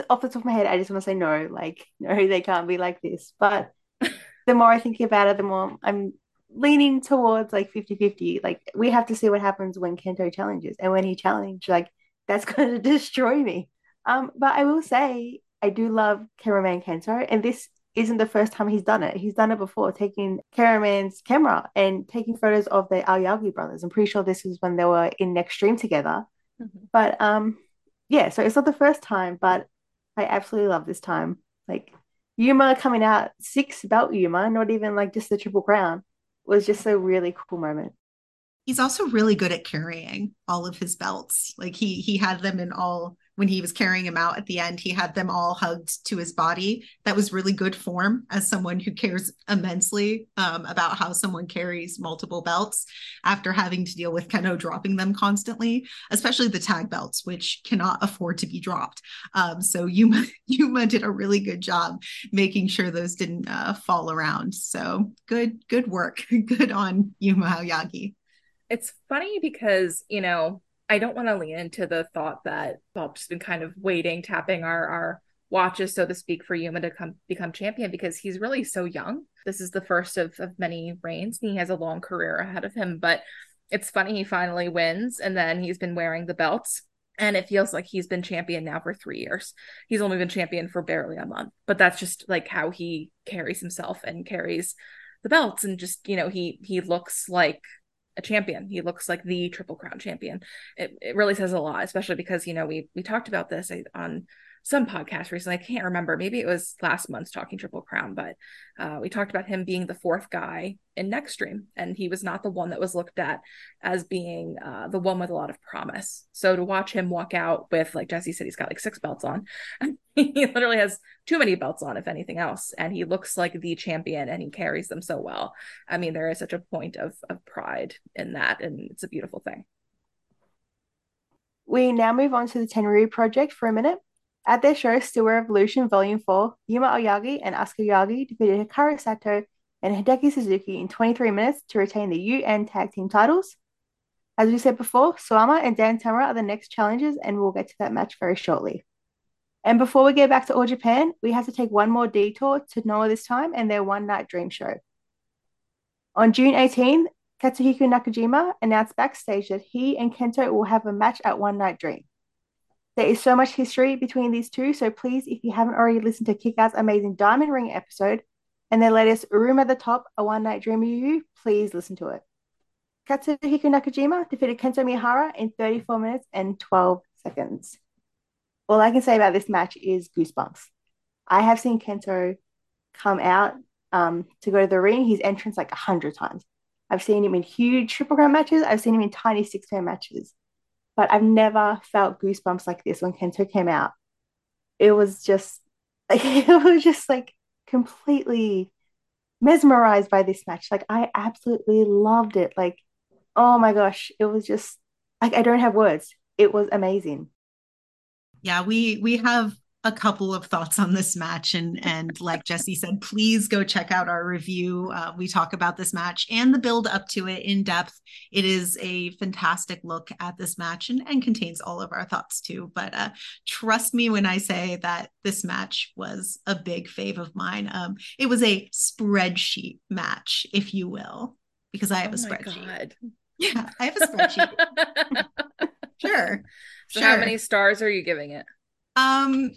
off the top of my head, I just want to say no. Like, no, they can't be like this. But the more I think about it, the more I'm leaning towards like 50 50. Like, we have to see what happens when Kento challenges. And when he challenged, like, that's going to destroy me. Um, but I will say, I do love cameraman Kento, and this isn't the first time he's done it. He's done it before, taking cameraman's camera and taking photos of the Aoyagi brothers. I'm pretty sure this is when they were in Nextream together. Mm-hmm. But um, yeah, so it's not the first time, but I absolutely love this time. Like Yuma coming out six belt Yuma, not even like just the triple crown, was just a really cool moment. He's also really good at carrying all of his belts. Like he he had them in all when he was carrying him out at the end, he had them all hugged to his body. That was really good form as someone who cares immensely um, about how someone carries multiple belts after having to deal with Kenoh dropping them constantly, especially the tag belts, which cannot afford to be dropped. Um, so Yuma, Yuma did a really good job making sure those didn't uh, fall around. So good, good work. good on Yuma Aoyagi. It's funny because, you know, I don't want to lean into the thought that I've been kind of waiting, tapping our our watches, so to speak, for Yuma to come become champion because he's really so young. This is the first of, of many reigns, and he has a long career ahead of him. But it's funny he finally wins, and then he's been wearing the belts. And it feels like he's been champion now for three years. He's only been champion for barely a month, but that's just like how he carries himself and carries the belts. And just, you know, he he looks like a champion. He looks like the Triple Crown champion. It, it really says a lot, especially because you know we we talked about this eh, on some podcast recently. I can't remember. Maybe it was last month's Talking Triple Crown, but uh, we talked about him being the fourth guy in Nextream, and he was not the one that was looked at as being uh, the one with a lot of promise. So to watch him walk out with, like Jesse said, he's got like six belts on. he literally has too many belts on, if anything else, and he looks like the champion, and he carries them so well. I mean, there is such a point of of pride in that, and it's a beautiful thing. We now move on to the Tenryu project for a minute. At their show, Steel Revolution Volume 4, Yuma Aoyagi and Atsuki Aoyagi defeated Hikaru Sato and Hideki Suzuki in 23 minutes to retain the UN Tag Team titles. As we said before, Suwama and Dan Tamura are the next challengers, and we'll get to that match very shortly. And before we get back to All Japan, we have to take one more detour to Noah this time and their One Night Dream show. On June 18, Katsuhiko Nakajima announced backstage that he and Kento will have a match at One Night Dream. There is so much history between these two, so please, if you haven't already listened to Kick Out's amazing Diamond Ring episode and their latest Room at the Top, A One Night Dream of You, please listen to it. Katsuhiko Nakajima defeated Kento Miyahara in 34 minutes and 12 seconds. All I can say about this match is goosebumps. I have seen Kento come out um, to go to the ring, his entrance like a hundred times. I've seen him in huge triple crown matches. I've seen him in tiny six man matches but I've never felt goosebumps like this when Kento came out. It was just like it was just like completely mesmerized by this match. Like I absolutely loved it. Like, oh my gosh, it was just like I don't have words. It was amazing. Yeah, we we have a couple of thoughts on this match and and like jesse said please go check out our review. Uh, we talk about this match and the build up to it in depth. It is a fantastic look at this match and, and contains all of our thoughts too. But uh, trust me when i say that this match was a big fave of mine. Um, it was a spreadsheet match if you will because i have oh a spreadsheet. God. yeah i have a spreadsheet. Sure. So sure. how many stars are you giving it um,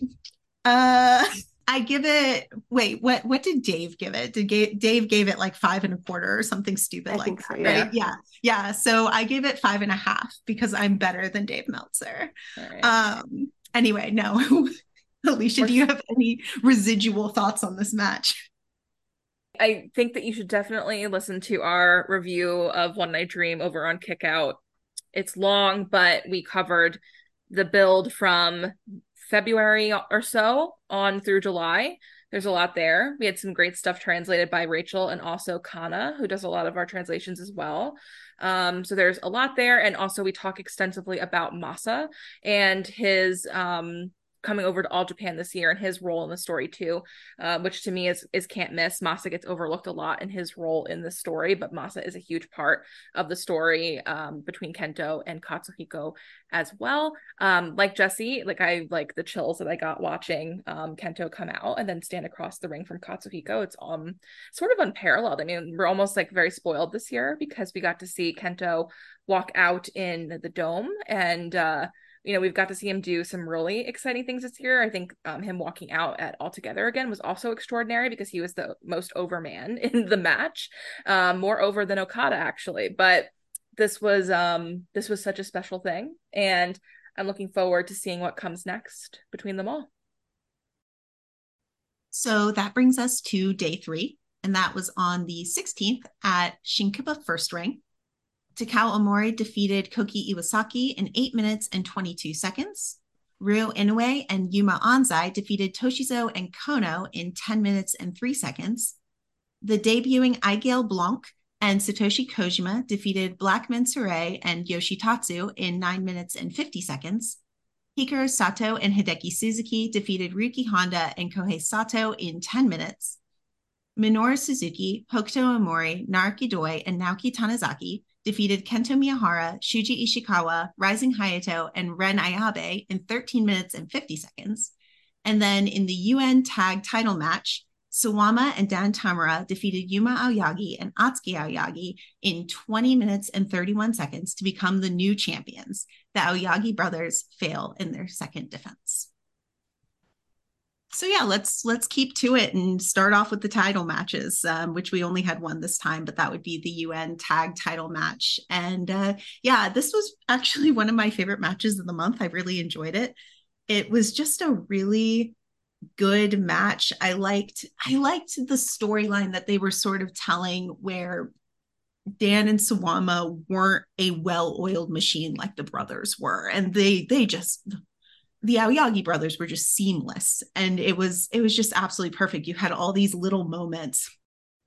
uh, I give it. Wait, what? What did Dave give it? Did Ga- Dave gave it like five and a quarter or something stupid I like that? So, yeah. Right? Yeah, yeah. So I gave it five and a half because I'm better than Dave Meltzer. Right. Um. Anyway, no. Alicia, do you have any residual thoughts on this match? I think that you should definitely listen to our review of One Night Dream over on Kickout. It's long, but we covered the build from February or so on through July. There's a lot there. We had some great stuff translated by Rachel and also Kana, who does a lot of our translations as well. Um, so there's a lot there. And also, we talk extensively about Masa and his um, coming over to All Japan this year and his role in the story too, uh, which to me is is can't miss. Masa gets overlooked a lot in his role in the story, but Masa is a huge part of the story um, between Kento and Katsuhiko as well. Um, like Jesse, like I like the chills that I got watching um, Kento come out and then stand across the ring from Katsuhiko. It's um sort of unparalleled. I mean, we're almost like very spoiled this year because we got to see Kento walk out in the dome and uh you know, we've got to see him do some really exciting things this year. I think um, him walking out at All Together again was also extraordinary because he was the most over man in the match, um, more over than Okada actually. But this was um, this was such a special thing, and I'm looking forward to seeing what comes next between them all. So that brings us to day three, and that was on the 16th at Shinkiba First Ring. Takao Omori defeated Koki Iwasaki in 8 minutes and 22 seconds. Ryo Inoue and Yuma Anzai defeated Toshizo and Kono in 10 minutes and 3 seconds. The debuting Aigle Blanc and Satoshi Kojima defeated Black Menso Ray and Yoshitatsu in 9 minutes and 50 seconds. Hikaru Sato and Hideki Suzuki defeated Ryuki Honda and Kohei Sato in 10 minutes. Minoru Suzuki, Hokuto Omori, Naruki Doi, and Naoki Tanizaki defeated Kento Miyahara, Shuji Ishikawa, Rising Hayato, and Ren Ayabe in 13 minutes and 50 seconds. And then in the UN tag title match, Suwama and Dan Tamura defeated Yuma Aoyagi and Atsuki Aoyagi in 20 minutes and 31 seconds to become the new champions. The Aoyagi brothers fail in their second defense so yeah let's let's keep to it and start off with the title matches um, which we only had one this time but that would be the un tag title match. And uh, yeah this was actually one of my favorite matches of the month. I really enjoyed it. It was just a really good match. I liked i liked the storyline that they were sort of telling where Dan and Suwama weren't a well-oiled machine like the brothers were and they they just the Aoyagi brothers were just seamless and it was it was just absolutely perfect. You had all these little moments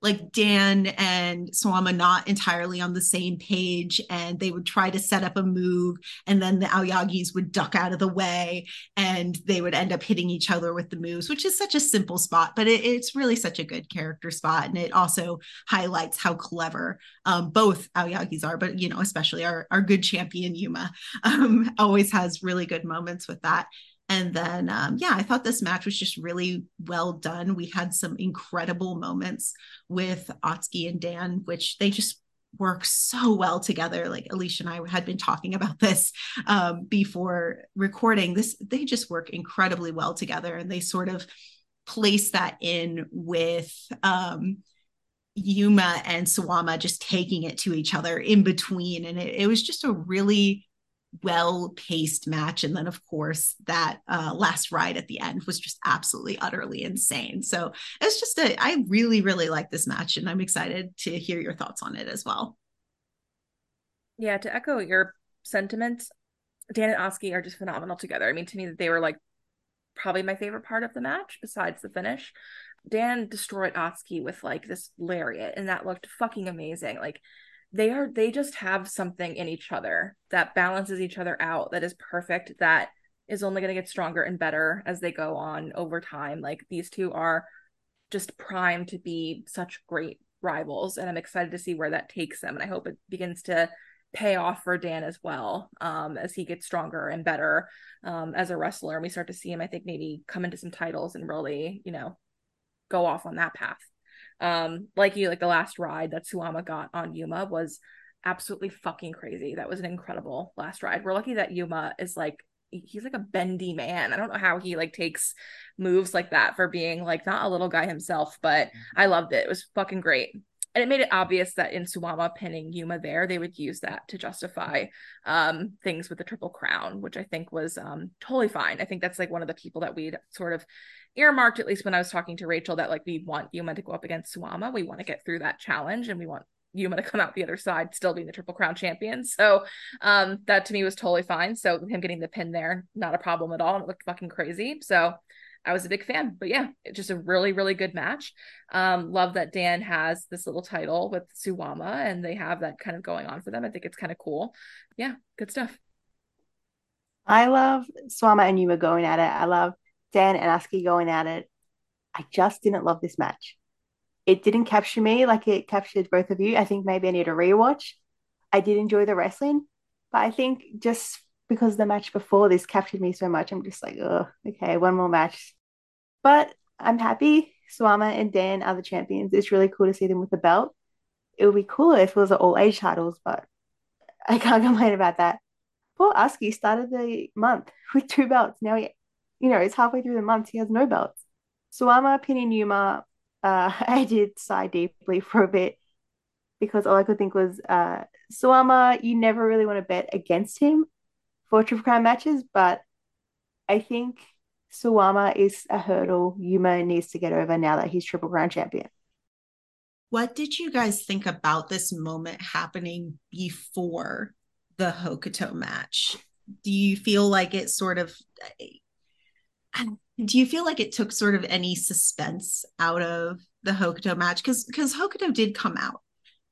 like Dan and Suwama not entirely on the same page, and they would try to set up a move, and then the Aoyagis would duck out of the way, and they would end up hitting each other with the moves, which is such a simple spot, but it, it's really such a good character spot, and it also highlights how clever um, both Aoyagis are, but you know, especially our our good champion Yuma um, always has really good moments with that. And then, um, yeah, I thought this match was just really well done. We had some incredible moments with Atsuki and Dan, which they just work so well together. Like Alicia and I had been talking about this um, before recording. This they just work incredibly well together, and they sort of place that in with um, Yuma and Suwama just taking it to each other in between, and it, it was just a really well paced match. And then, of course, that uh, last ride at the end was just absolutely, utterly insane. So it's just a, I really, really like this match and I'm excited to hear your thoughts on it as well. Yeah, to echo your sentiments, Dan and Atsuki are just phenomenal together. I mean, to me, they were like probably my favorite part of the match besides the finish. Dan destroyed Atsuki with like this lariat, and that looked fucking amazing. Like they are they just have something in each other that balances each other out that is perfect that is only going to get stronger and better as they go on over time. Like these two are just primed to be such great rivals and i'm excited to see where that takes them and i hope it begins to pay off for dan as well um, as he gets stronger and better um, as a wrestler. And we start to see him i think maybe come into some titles and really you know go off on that path um, like you, like the last ride that Suwama got on Yuma was absolutely fucking crazy. That was an incredible last ride. We're lucky that Yuma is like he's like a bendy man. I don't know how he like takes moves like that for being like not a little guy himself, but I loved it. It was fucking great. And it made it obvious that in Suwama pinning Yuma there, they would use that to justify um, things with the Triple Crown, which I think was um, totally fine. I think that's like one of the people that we'd sort of earmarked at least when I was talking to Rachel that like we want Yuma to go up against Suwama. We want to get through that challenge and we want Yuma to come out the other side still being the triple crown champion. So um that to me was totally fine. So him getting the pin there, not a problem at all. And it looked fucking crazy. So I was a big fan. But yeah, it's just a really, really good match. Um, love that Dan has this little title with Suwama and they have that kind of going on for them. I think it's kind of cool. Yeah, good stuff. I love Suwama and Yuma going at it. I love Dan and Atsuki going at it. I just didn't love this match. It didn't capture me like it captured both of you. I think maybe I need a rewatch. I did enjoy the wrestling, but I think just because the match before this captured me so much, I'm just like, oh, okay, one more match. But I'm happy Suwama and Dan are the champions. It's really cool to see them with the belt. It would be cooler if it was all age titles, but I can't complain about that. Poor Atsuki started the month with two belts. Now he, you know, it's halfway through the month. He has no belts. Suwama pinning Yuma, uh, I did sigh deeply for a bit because all I could think was, uh, Suwama, you never really want to bet against him for Triple Crown matches, but I think Suwama is a hurdle Yuma needs to get over now that he's Triple Crown champion. What did you guys think about this moment happening before the Hokuto match? Do you feel like it sort of do you feel like it took sort of any suspense out of the Hokuto match? Because because Hokuto did come out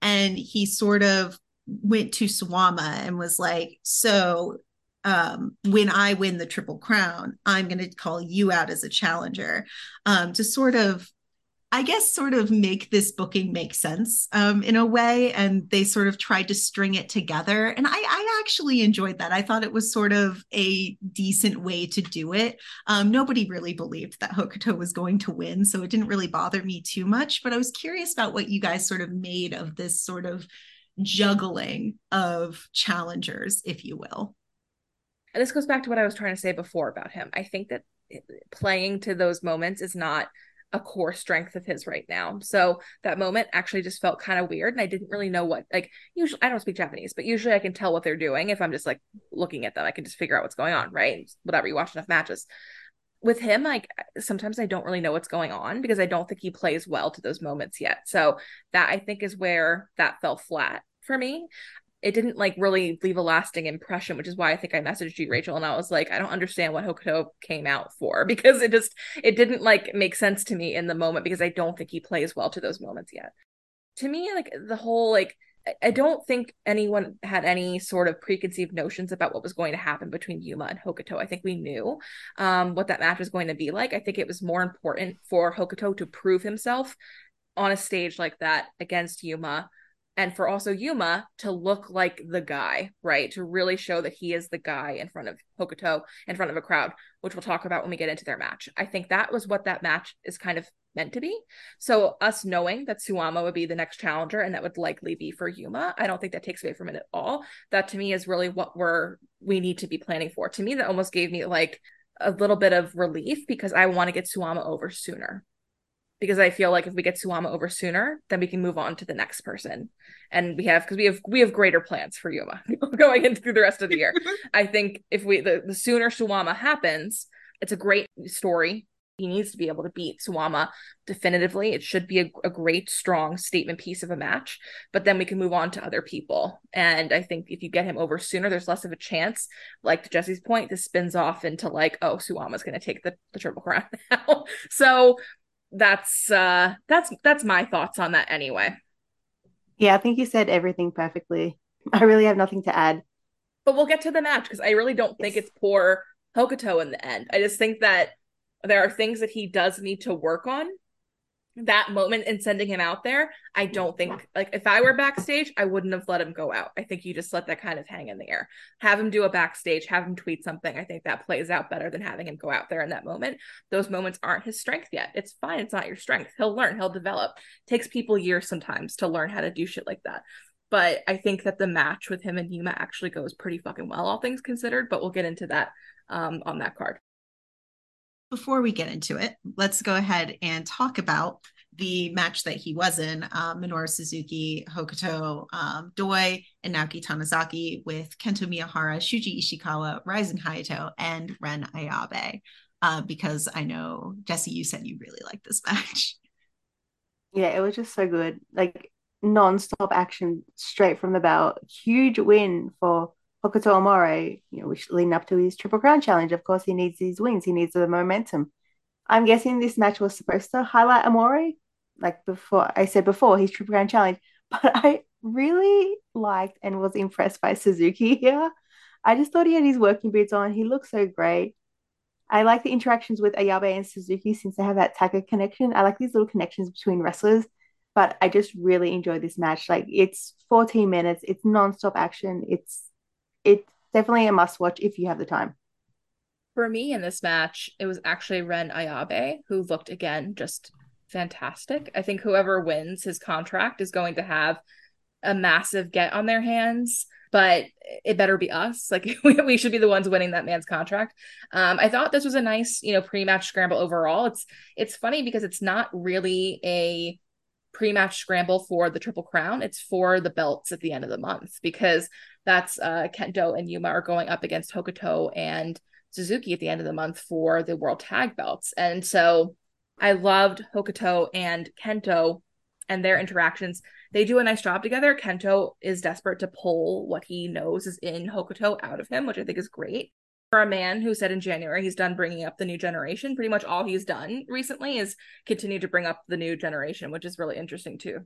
and he sort of went to Suwama and was like, so um, when I win the Triple Crown, I'm going to call you out as a challenger um, to sort of I guess, sort of make this booking make sense um, in a way. And they sort of tried to string it together. And I, I, actually enjoyed that. I thought it was sort of a decent way to do it. Um, nobody really believed that Hokuto was going to win. So it didn't really bother me too much. But I was curious about what you guys sort of made of this sort of juggling of challengers, if you will. And this goes back to what I was trying to say before about him. I think that playing to those moments is not a core strength of his right now. So that moment actually just felt kind of weird and I didn't really know what like usually I don't speak Japanese, but usually I can tell what they're doing if I'm just like looking at them. I can just figure out what's going on, right? Whatever you watch enough matches. With him, like sometimes I don't really know what's going on because I don't think he plays well to those moments yet. So that I think is where that fell flat for me it didn't like really leave a lasting impression, which is why I think I messaged you, Rachel, and I was like, I don't understand what Hokuto came out for because it just it didn't like make sense to me in the moment because I don't think he plays well to those moments yet. To me, like the whole like I don't think anyone had any sort of preconceived notions about what was going to happen between Yuma and Hokuto. I think we knew um, what that match was going to be like. I think it was more important for Hokuto to prove himself on a stage like that against Yuma and for also Yuma to look like the guy, right? To really show that he is the guy in front of Hokuto, in front of a crowd, which we'll talk about when we get into their match. I think that was what that match is kind of meant to be. So us knowing that Suwama would be the next challenger and that would likely be for Yuma, I don't think that takes away from it at all. That to me is really what we're we need to be planning for. To me, that almost gave me like a little bit of relief because I want to get Suwama over sooner because I feel like if we get Suwama over sooner, then we can move on to the next person. And we have because we have we have greater plans for Yuma going into through the rest of the year. I think if we the, the sooner Suwama happens, it's a great story. He needs to be able to beat Suwama definitively. It should be a, a great, strong statement piece of a match. But then we can move on to other people. And I think if you get him over sooner, there's less of a chance. Like to Jesse's point, this spins off into like, oh, Suwama's going to take the, the triple crown now. so that's uh that's that's my thoughts on that anyway. Yeah, I think you said everything perfectly. I really have nothing to add. But we'll get to the match because I really don't yes. think it's poor Hokuto in the end. I just think that there are things that he does need to work on that moment and sending him out there, I don't think like if I were backstage, I wouldn't have let him go out. I think you just let that kind of hang in the air. Have him do a backstage, have him tweet something. I think that plays out better than having him go out there in that moment. Those moments aren't his strength yet. It's fine. It's not your strength. He'll learn, he'll develop. Takes people years sometimes to learn how to do shit like that. But I think that the match with him and Yuma actually goes pretty fucking well, all things considered. But we'll get into that um, on that card before we get into it, let's go ahead and talk about the match that he was in um, Minoru Suzuki, Hokuto um, Doi, and Naoki Tanizaki with Kento Miyahara, Shuji Ishikawa, Rising Hayato, and Ren Ayabe. Uh, because I know, Jesse, you said you really liked this match. Yeah, it was just so good. Like non-stop action straight from the bell. Huge win for Hokuto Omori, you know, which leading up to his Triple Crown challenge. Of course, he needs these wins. He needs the momentum. I'm guessing this match was supposed to highlight Omori, like before I said before, his Triple Crown challenge. But I really liked and was impressed by Suzuki here. I just thought he had his working boots on. He looked so great. I like the interactions with Ayabe and Suzuki since they have that Taga connection. I like these little connections between wrestlers, but I just really enjoyed this match. Like it's 14 minutes, it's non-stop action. It's it's definitely a must watch if you have the time. For me in this match, it was actually Ren Ayabe who looked again just fantastic. I think whoever wins his contract is going to have a massive get on their hands but it better be us. Like we, we should be the ones winning that man's contract. Um, I thought this was a nice, you know, pre-match scramble overall. It's it's funny because it's not really a pre-match scramble for the triple crown. It's for the belts at the end of the month because that's uh, Kento and Yuma are going up against Hokuto and Suzuki at the end of the month for the world tag belts. And so I loved Hokuto and Kento and their interactions they do a nice job together. Kento is desperate to pull what he knows is in Hokuto out of him, which I think is great. For a man who said in January he's done bringing up the new generation, pretty much all he's done recently is continue to bring up the new generation, which is really interesting too.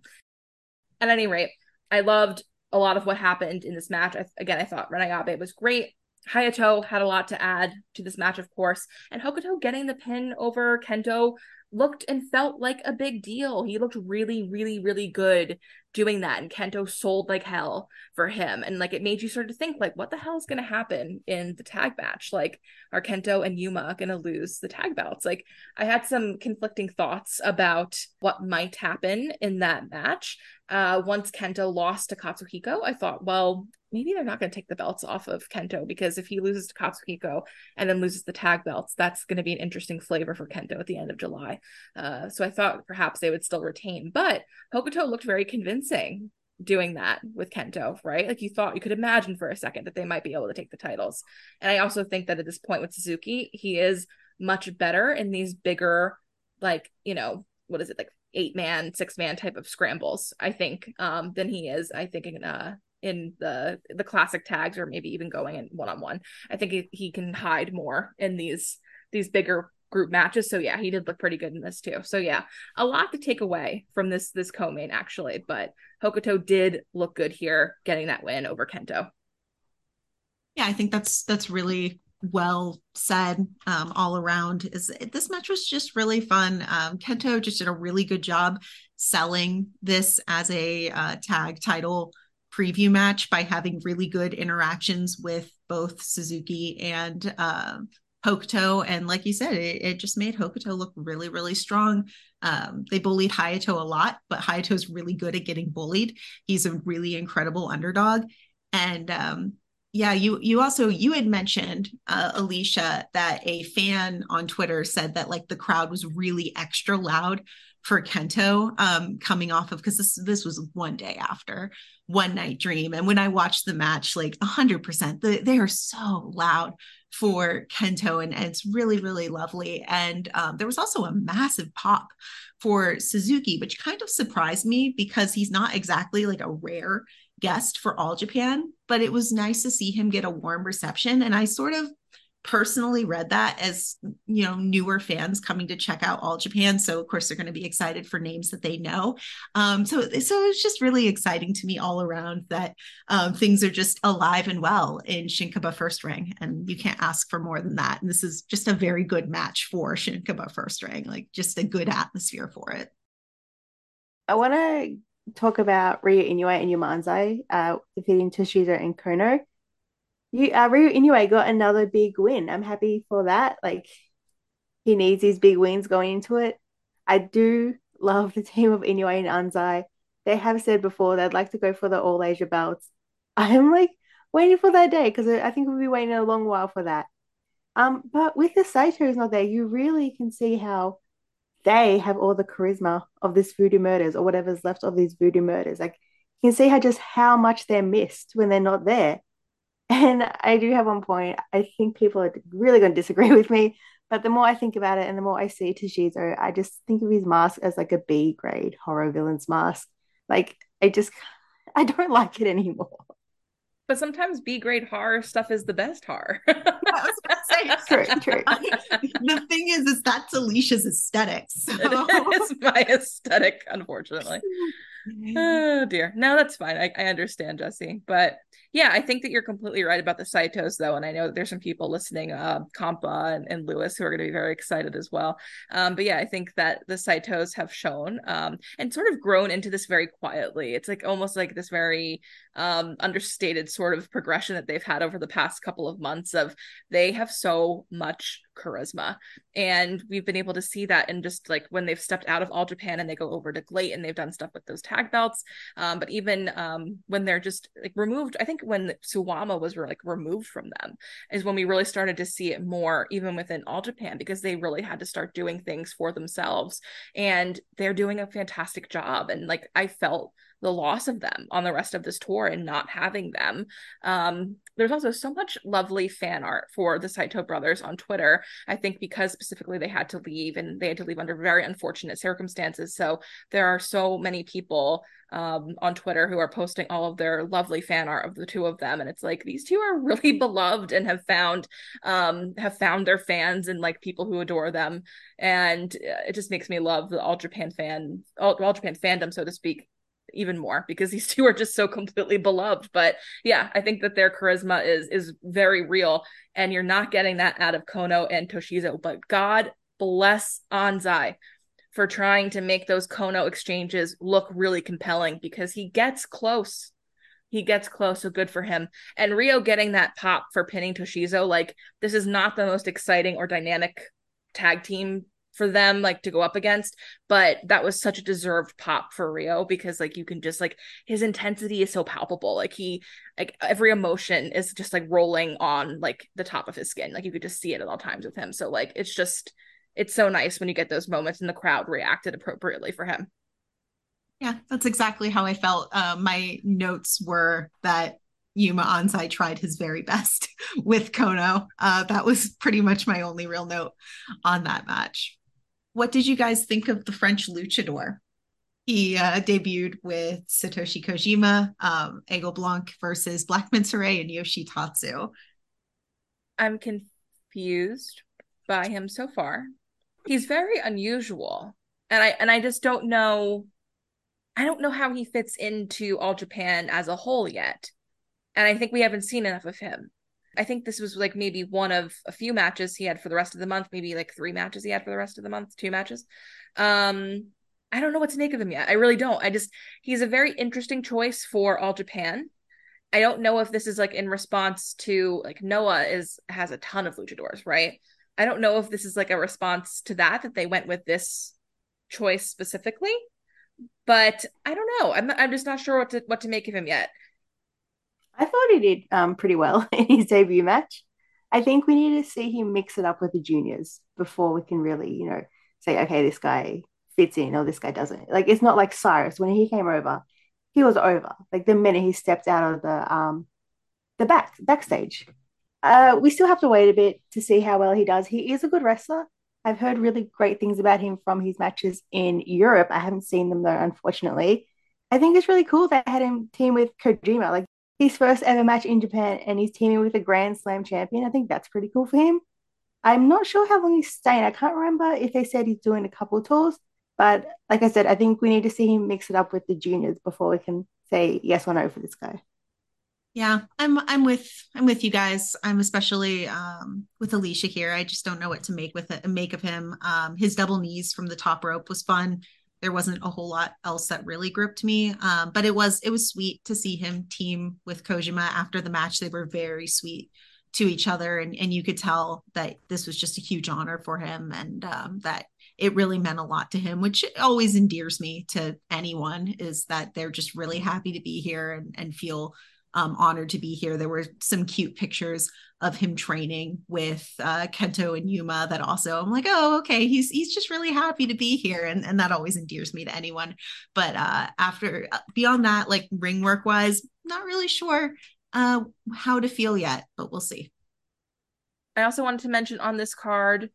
At any rate, I loved a lot of what happened in this match. I, again, I thought Ren Ayabe was great. Hayato had a lot to add to this match, of course, and Hokuto getting the pin over Kento looked and felt like a big deal. He looked really, really, really good doing that. And Kento sold like hell for him. And like it made you start to think, like, what the hell is gonna happen in the tag match? Like, are Kento and Yuma gonna lose the tag belts? Like, I had some conflicting thoughts about what might happen in that match. Uh, once Kento lost to Katsuhiko, I thought, well, maybe they're not going to take the belts off of Kento because if he loses to Katsuhiko and then loses the tag belts, that's going to be an interesting flavor for Kento at the end of July. Uh, so I thought perhaps they would still retain, but Hokuto looked very convincing doing that with Kento, right? Like you thought you could imagine for a second that they might be able to take the titles. And I also think that at this point with Suzuki, he is much better in these bigger, like, you know, what is it, like eight man, six man type of scrambles, I think, um, than he is, I think, in uh in the the classic tags or maybe even going in one on one. I think he, he can hide more in these these bigger group matches. So yeah, he did look pretty good in this too. So yeah, a lot to take away from this this co-main actually, but Hokuto did look good here getting that win over Kento. Yeah, I think that's that's really well said um, all around is this match was just really fun um, kento just did a really good job selling this as a uh, tag title preview match by having really good interactions with both Suzuki and uh, Hokuto. And like you said, it, it, just made Hokuto look really, really strong. Um, they bullied Hayato a lot, but Hayato's really good at getting bullied. He's a really incredible underdog. And um, yeah, you you also you had mentioned uh, Alicia that a fan on Twitter said that like the crowd was really extra loud for Kento um, coming off of because this this was one day after One Night Dream, and when I watched the match, like hundred percent, they are so loud for Kento, and, and it's really really lovely. And um, there was also a massive pop for Suzuki, which kind of surprised me because he's not exactly like a rare guest for All Japan, but it was nice to see him get a warm reception, and I sort of personally read that as you know newer fans coming to check out all japan. So of course they're going to be excited for names that they know. Um, so so it's just really exciting to me all around that um, things are just alive and well in Shin-Kiba first ring and you can't ask for more than that. And this is just a very good match for Shin-Kiba first ring like just a good atmosphere for it. I want to talk about Ryo Inoue and Yuma Anzai uh, defeating Toshizo and Kono you uh, Ryo got another big win. I'm happy for that. Like he needs these big wins going into it. I do love the team of Inoue and Anzai. They have said before they'd like to go for the All Asia belts. I'm like waiting for that day because I think we'll be waiting a long while for that. Um, but with the Saitos not there, you really can see how they have all the charisma of this voodoo murders or whatever's left of these voodoo murders. Like you can see how just how much they're missed when they're not there. And I do have one point. I think people are really going to disagree with me, but the more I think about it and the more I see Toshizo, I just think of his mask as like a B grade horror villain's mask. Like I just, I don't like it anymore. But sometimes B grade horror stuff is the best horror. say, true, true. the thing is, is that's Alicia's aesthetics. So. It is my aesthetic, unfortunately. Oh dear. No, that's fine. I, I understand, Jesse. But yeah, I think that you're completely right about the Saitos, though. And I know that there's some people listening, uh, Compa and, and Lewis, who are going to be very excited as well. Um, but yeah, I think that the Saitos have shown um, and sort of grown into this very quietly. It's like almost like this very um, understated sort of progression that they've had over the past couple of months of they have so much charisma. And we've been able to see that in just like when they've stepped out of All Japan and they go over to GLEAT and they've done stuff with those tag belts. Um, but even um, when they're just like removed, I think when Suwama was like removed from them is when we really started to see it more, even within All Japan, because they really had to start doing things for themselves. And they're doing a fantastic job. And like I felt the loss of them on the rest of this tour and not having them. Um, there's also so much lovely fan art for the Saito brothers on Twitter. I think because specifically they had to leave and they had to leave under very unfortunate circumstances. So there are so many people um, on Twitter who are posting all of their lovely fan art of the two of them, and it's like these two are really beloved and have found um, have found their fans and like people who adore them, and it just makes me love the All Japan fan, All, all Japan fandom, so to speak, even more because these two are just so completely beloved. But yeah i think that their charisma is is very real and you're not getting that out of kono and toshizo. But god bless anzai for trying to make those kono exchanges look really compelling because he gets close. He gets close so good for him. And Ryo getting that pop for pinning toshizo like this is not the most exciting or dynamic tag team for them like to go up against but that was such a deserved pop for Ryo because like you can just like his intensity is so palpable. Like he like every emotion is just like rolling on like the top of his skin. Like you could just see it at all times with him. So like it's just it's so nice when you get those moments and the crowd reacted appropriately for him. Yeah that's exactly how i felt. Uh, my notes were that Yuma Anzai tried his very best with Kono. Uh, that was pretty much my only real note on that match. What did you guys think of the French luchador? He uh, debuted with Satoshi Kojima, um, Aigle Blanc versus Black Menso Ray and Yoshitatsu. I'm confused by him so far. He's very unusual. And I and I just don't know I don't know how he fits into All Japan as a whole yet. And I think we haven't seen enough of him. I think this was like maybe one of a few matches he had for the rest of the month, maybe like three matches he had for the rest of the month, two matches. Um, I don't know what to make of him yet. I really don't. I just he's a very interesting choice for All Japan. I don't know if this is like in response to like Noah is has a ton of luchadors, right? I don't know if this is like a response to that that they went with this choice specifically, but I don't know. I'm I'm just not sure what to what to make of him yet. I thought he did um, pretty well in his debut match. I think we need to see him mix it up with the juniors before we can really, you know, say, okay, this guy fits in or this guy doesn't. Like it's not like Cyrus when he came over, he was over. Like the minute he stepped out of the um the back backstage. Uh, we still have to wait a bit to see how well he does. He is a good wrestler. I've heard really great things about him from his matches in Europe. I haven't seen them though, unfortunately. I think it's really cool they had him team with Kojima. Like his first ever match in Japan and he's teaming with a Grand Slam champion. I think that's pretty cool for him. I'm not sure how long he's staying. I can't remember if they said he's doing a couple tours, but like I said, I think we need to see him mix it up with the juniors before we can say yes or no for this guy. Yeah, I'm I'm with I'm with you guys. I'm especially um, with Alicia here. I just don't know what to make with it make of him. Um, his double knees from the top rope was fun there wasn't a whole lot else that really gripped me. Um, but it was it was sweet to see him team with Kojima after the match. They were very sweet to each other, and and you could tell that this was just a huge honor for him, and um, that it really meant a lot to him, which always endears me to anyone. Is that they're just really happy to be here and and feel um, honored to be here. There were some cute pictures of him training with uh, Kento and Yuma that also I'm like, oh, okay, he's he's just really happy to be here, and and that always endears me to anyone. But uh, after uh, beyond that, like ring work wise, not really sure uh, how to feel yet, but we'll see. I also wanted to mention on this card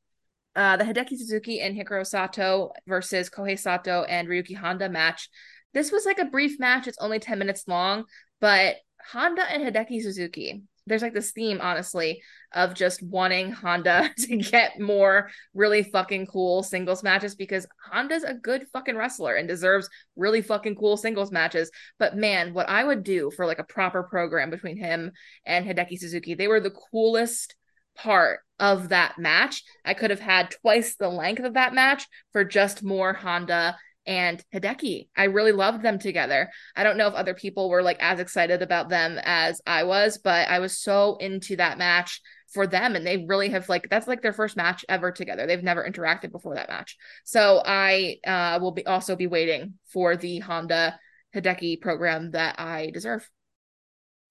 uh, the Hideki Suzuki and Hikaru Sato versus Kohei Sato and Ryuki Honda match. This was like a brief match. It's only 10 minutes long, but Honda and Hideki Suzuki there's like this theme, honestly, of just wanting Honda to get more really fucking cool singles matches because Honda's a good fucking wrestler and deserves really fucking cool singles matches. But man, what I would do for like a proper program between him and Hideki Suzuki, they were the coolest part of that match. I could have had twice the length of that match for just more Honda and Hideki. I really loved them together. I don't know if other people were like as excited about them as I was, but I was so into that match for them and they really have like that's like their first match ever together. They've never interacted before that match. So I uh will be also be waiting for the Honda Hideki program that I deserve.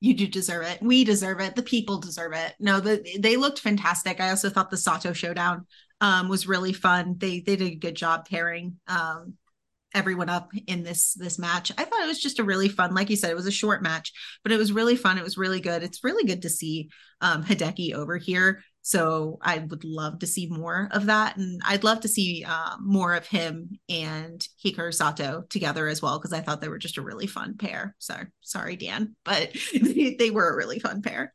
You do deserve it. We deserve it. The people deserve it. No, the, they looked fantastic. I also thought the Sato showdown um, was really fun. They they did a good job pairing um, everyone up in this this match. I thought it was just a really fun, like you said, it was a short match, but it was really fun. It was really good. It's really good to see um, Hideki over here. So I would love to see more of that, and I'd love to see uh, more of him and Hikaru Sato together as well because I thought they were just a really fun pair. So sorry, Dan, but they were a really fun pair.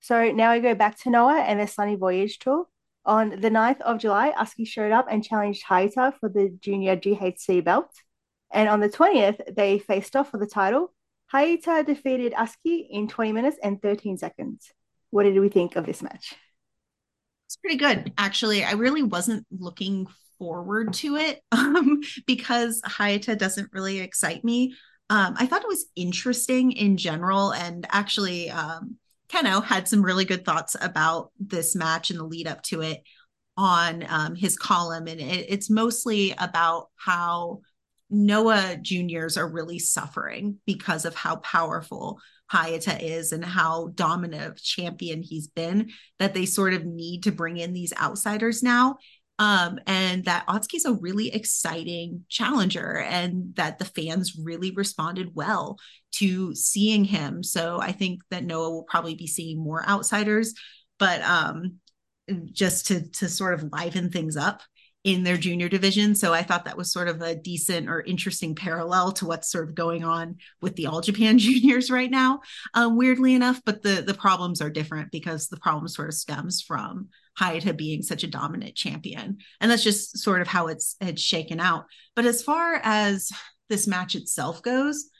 So now we go back to Noah and the Sunny Voyage tour. On the 9th of July, Atsuki showed up and challenged Hayata for the junior GHC belt. And on the 20th, they faced off for the title. Hayata defeated Atsuki in 20 minutes and 13 seconds. What did we think of this match? It's pretty good, actually. I really wasn't looking forward to it um, because Hayata doesn't really excite me. Um, I thought it was interesting in general, and actually, um, Kenoh had some really good thoughts about this match and the lead up to it on um, his column. And it, it's mostly about how Noah juniors are really suffering because of how powerful Hayata is and how dominant champion he's been, that they sort of need to bring in these outsiders now. Um, and that Atsuki's a really exciting challenger, and that the fans really responded well to seeing him. So I think that Noah will probably be seeing more outsiders, but um, just to to sort of liven things up in their junior division. So I thought that was sort of a decent or interesting parallel to what's sort of going on with the All Japan juniors right now. Um, weirdly enough, but the the problems are different because the problem sort of stems from Hayata being such a dominant champion, and that's just sort of how it's it's shaken out. But as far as this match itself goes,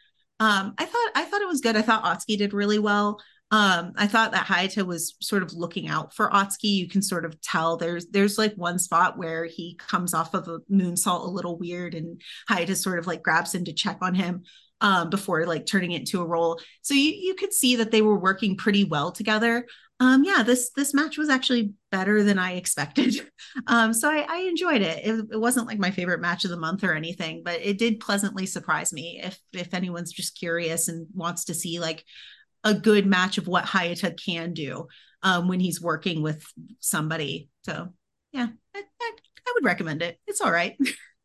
um, I thought I thought it was good. I thought Atsuki did really well. Um, I thought that Hayata was sort of looking out for Atsuki. You can sort of tell there's there's like one spot where he comes off of a moonsault a little weird, and Hayata sort of like grabs him to check on him um, before like turning it into a roll. So you you could see that they were working pretty well together. Um, yeah, this this match was actually better than I expected. Um, so I, I enjoyed it. it. It wasn't like my favorite match of the month or anything, but it did pleasantly surprise me. If if anyone's just curious and wants to see like a good match of what Hayata can do um, when he's working with somebody. So yeah, I, I, I would recommend it. It's all right.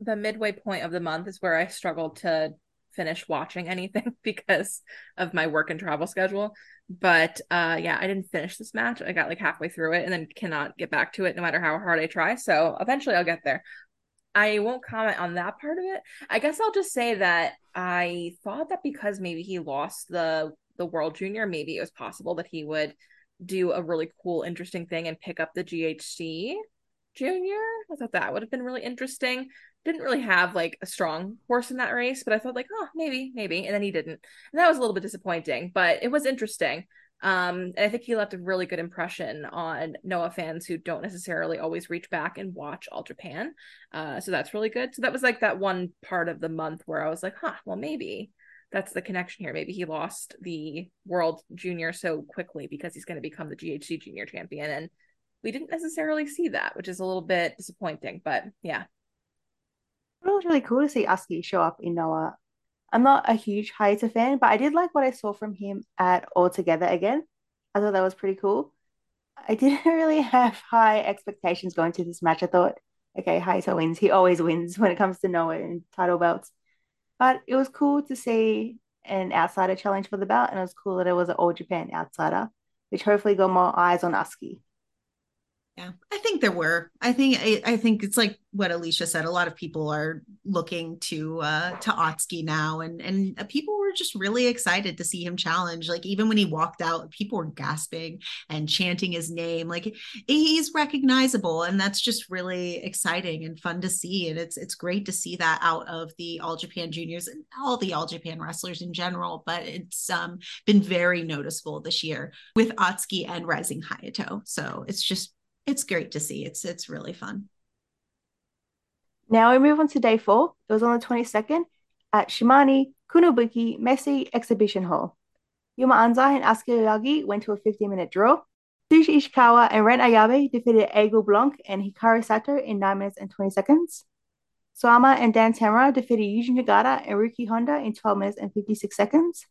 the midway point of the month is where I struggled to finish watching anything because of my work and travel schedule. But uh yeah, I didn't finish this match. I got like halfway through it and then cannot get back to it no matter how hard I try. So eventually I'll get there. I won't comment on that part of it. I guess I'll just say that I thought that because maybe he lost the the World Junior, maybe it was possible that he would do a really cool, interesting thing and pick up the GHC Junior. I thought that would have been really interesting. Didn't really have like a strong horse in that race, but I thought like, oh, maybe, maybe, and then he didn't, and that was a little bit disappointing. But it was interesting. Um, and I think he left a really good impression on Noah fans who don't necessarily always reach back and watch All Japan. Uh, so that's really good. So that was like that one part of the month where I was like, huh, well, maybe that's the connection here. Maybe he lost the World Junior so quickly because he's going to become the GHC Junior champion. And we didn't necessarily see that, which is a little bit disappointing. But yeah. It was really cool to see Atsuki show up in Noah I'm not a huge Hayata fan, but I did like what I saw from him at All Together again. I thought that was pretty cool. I didn't really have high expectations going to this match. I thought, okay, Hayata wins. He always wins when it comes to Noah and title belts. But it was cool to see an outsider challenge for the belt, and it was cool that it was an All Japan outsider, which hopefully got more eyes on Atsuki. Yeah, I think there were. I think I, I, think it's like what Alicia said. A lot of people are looking to uh to Atsuki now, and and people were just really excited to see him challenge. Like even when he walked out, people were gasping and chanting his name. Like he's recognizable, and that's just really exciting and fun to see. And it's it's great to see that out of the All Japan Juniors and all the All Japan wrestlers in general. But it's um been very noticeable this year with Atsuki and Rising Hayato. So it's just it's great to see. It's it's really fun. Now we move on to day four. It was on the 22nd at Shimane Kunibiki Messe Exhibition Hall. Yuma Anzai and Atsuki Aoyagi went to a 15 minute draw. Shuji Ishikawa and Ren Ayabe defeated Aigle Blanc and Hikaru Sato in 9 minutes and 20 seconds. Suwama and Dan Tamura defeated Yuji Nagata and Ryuki Honda in 12 minutes and 56 seconds.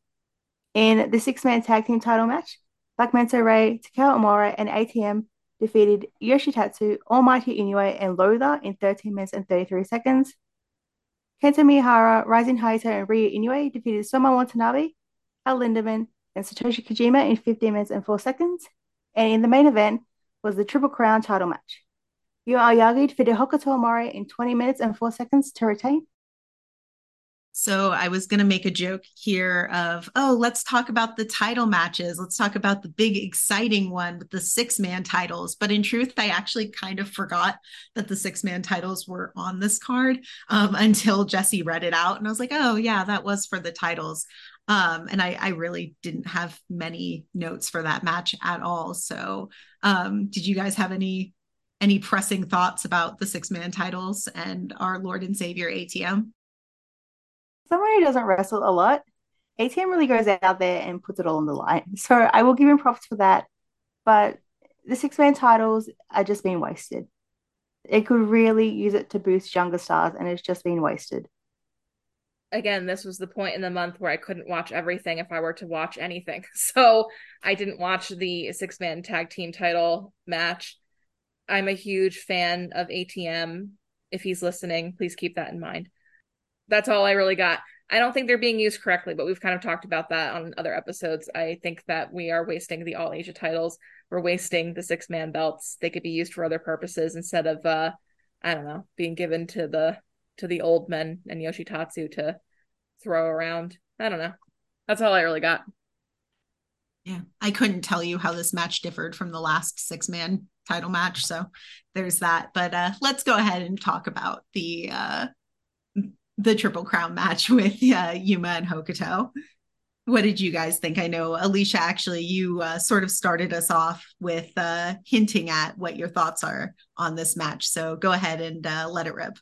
In the six man tag team title match, Black Menso Ray, Takao Omori, and ATM defeated Yoshitatsu, Almighty Inoue, and Lotha in 13 minutes and 33 seconds. Kento Miyahara, Rising Hayato, and Ryo Inoue defeated Soma Watanabe, El Lindaman, and Satoshi Kojima in 15 minutes and 4 seconds. And in the main event was the Triple Crown title match. Yu Aoyagi defeated Hokuto Omori in 20 minutes and 4 seconds to retain. So I was going to make a joke here of, oh, let's talk about the title matches. Let's talk about the big, exciting one with the six man titles. But in truth, I actually kind of forgot that the six man titles were on this card um, until Jesse read it out. And I was like, oh, yeah, that was for the titles. Um, and I, I, really didn't have many notes for that match at all. So um, did you guys have any any pressing thoughts about the six man titles and our Lord and Savior ATM? Someone who doesn't wrestle a lot, ATM really goes out there and puts it all on the line. So I will give him props for that. But the six man titles are just being wasted. It could really use it to boost younger stars, and it's just been wasted. Again, this was the point in the month where I couldn't watch everything if I were to watch anything. So I didn't watch the six man tag team title match. I'm a huge fan of ATM. If he's listening, please keep that in mind that's all I really got. I don't think they're being used correctly, but we've kind of talked about that on other episodes. I think that we are wasting the All Asia titles. We're wasting the six man belts. They could be used for other purposes instead of uh I don't know, being given to the to the old men and Yoshitatsu to throw around. I don't know. That's all I really got. Yeah. I couldn't tell you how this match differed from the last six man title match. So there's that. But uh let's go ahead and talk about the uh the Triple Crown match with uh, Yuma and Hokuto. What did you guys think? I know Alicia, actually, you uh, sort of started us off with uh, hinting at what your thoughts are on this match. So go ahead and uh, let it rip.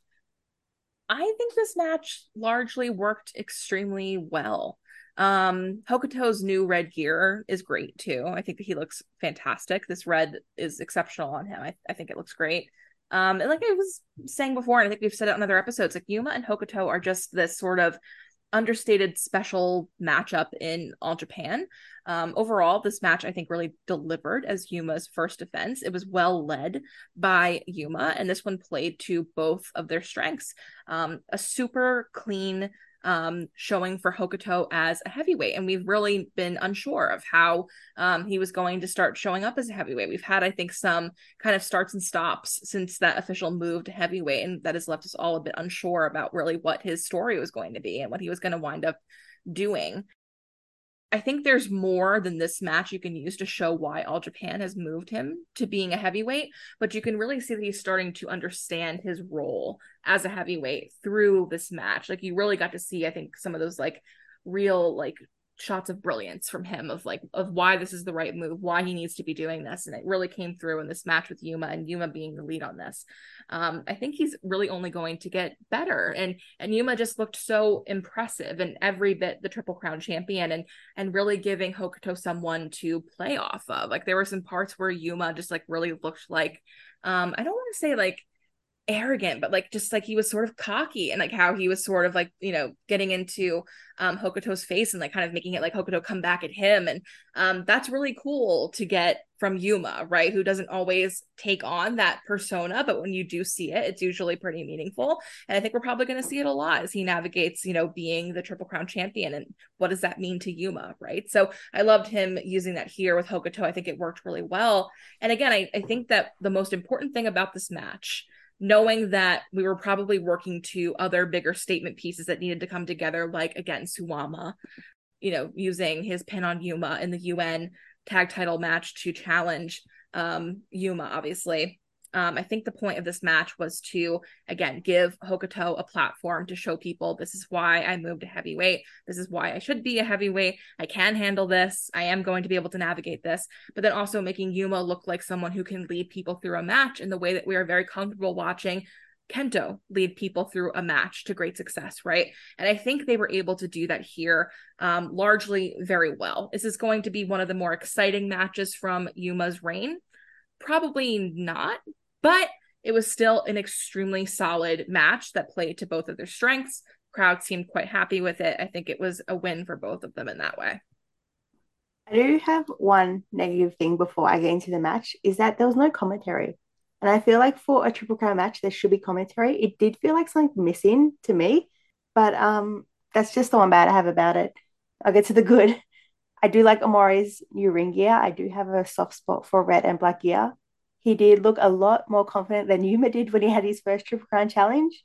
I think this match largely worked extremely well. Um, Hokuto's new red gear is great too. I think that he looks fantastic. This red is exceptional on him. I, I think it looks great. Um, and like I was saying before, and I think we've said it on other episodes, like Yuma and Hokuto are just this sort of understated special matchup in all Japan. Um, overall, this match I think really delivered as Yuma's first defense. It was well led by Yuma, and this one played to both of their strengths. Um, a super clean um, showing for Hokuto as a heavyweight. And we've really been unsure of how um, he was going to start showing up as a heavyweight. We've had, I think, some kind of starts and stops since that official moved to heavyweight. And that has left us all a bit unsure about really what his story was going to be and what he was going to wind up doing. I think there's more than this match you can use to show why All Japan has moved him to being a heavyweight, but you can really see that he's starting to understand his role as a heavyweight through this match. Like you really got to see, I think, some of those like real like shots of brilliance from him of like of why this is the right move, why he needs to be doing this, and it really came through in this match with Yuma and Yuma being the lead on this. Um, I think he's really only going to get better, and and Yuma just looked so impressive and every bit the Triple Crown champion, and and really giving Hokuto someone to play off of. Like there were some parts where Yuma just like really looked like, um, I don't want to say like arrogant, but like just like he was sort of cocky and like how he was sort of like, you know, getting into um Hokuto's face and like kind of making it like Hokuto come back at him. And um that's really cool to get from Yuma, right? Who doesn't always take on that persona, but when you do see it, it's usually pretty meaningful. And I think we're probably going to see it a lot as he navigates, you know, being the Triple Crown champion and what does that mean to Yuma, right? So I loved him using that here with Hokuto. I think it worked really well. And again, I, I think that the most important thing about this match knowing that we were probably working to other bigger statement pieces that needed to come together, like again, Suwama, you know, using his pin on Yuma in the UN tag title match to challenge um, Yuma, obviously. Um, I think the point of this match was to, again, give Hokuto a platform to show people this is why I moved to heavyweight. This is why I should be a heavyweight. I can handle this. I am going to be able to navigate this. But then also making Yuma look like someone who can lead people through a match in the way that we are very comfortable watching Kento lead people through a match to great success, right? And I think they were able to do that here um, largely very well. This is going to be one of the more exciting matches from Yuma's reign. Probably not, but it was still an extremely solid match that played to both of their strengths. Crowd seemed quite happy with it. I think it was a win for both of them in that way. I do have one negative thing before I get into the match is that there was no commentary. And I feel like for a triple crown match, there should be commentary. It did feel like something missing to me, but um, that's just the one bad I have about it. I'll get to the good. I do like Omori's new ring gear. I do have a soft spot for red and black gear he did look a lot more confident than Yuma did when he had his first Triple Crown challenge.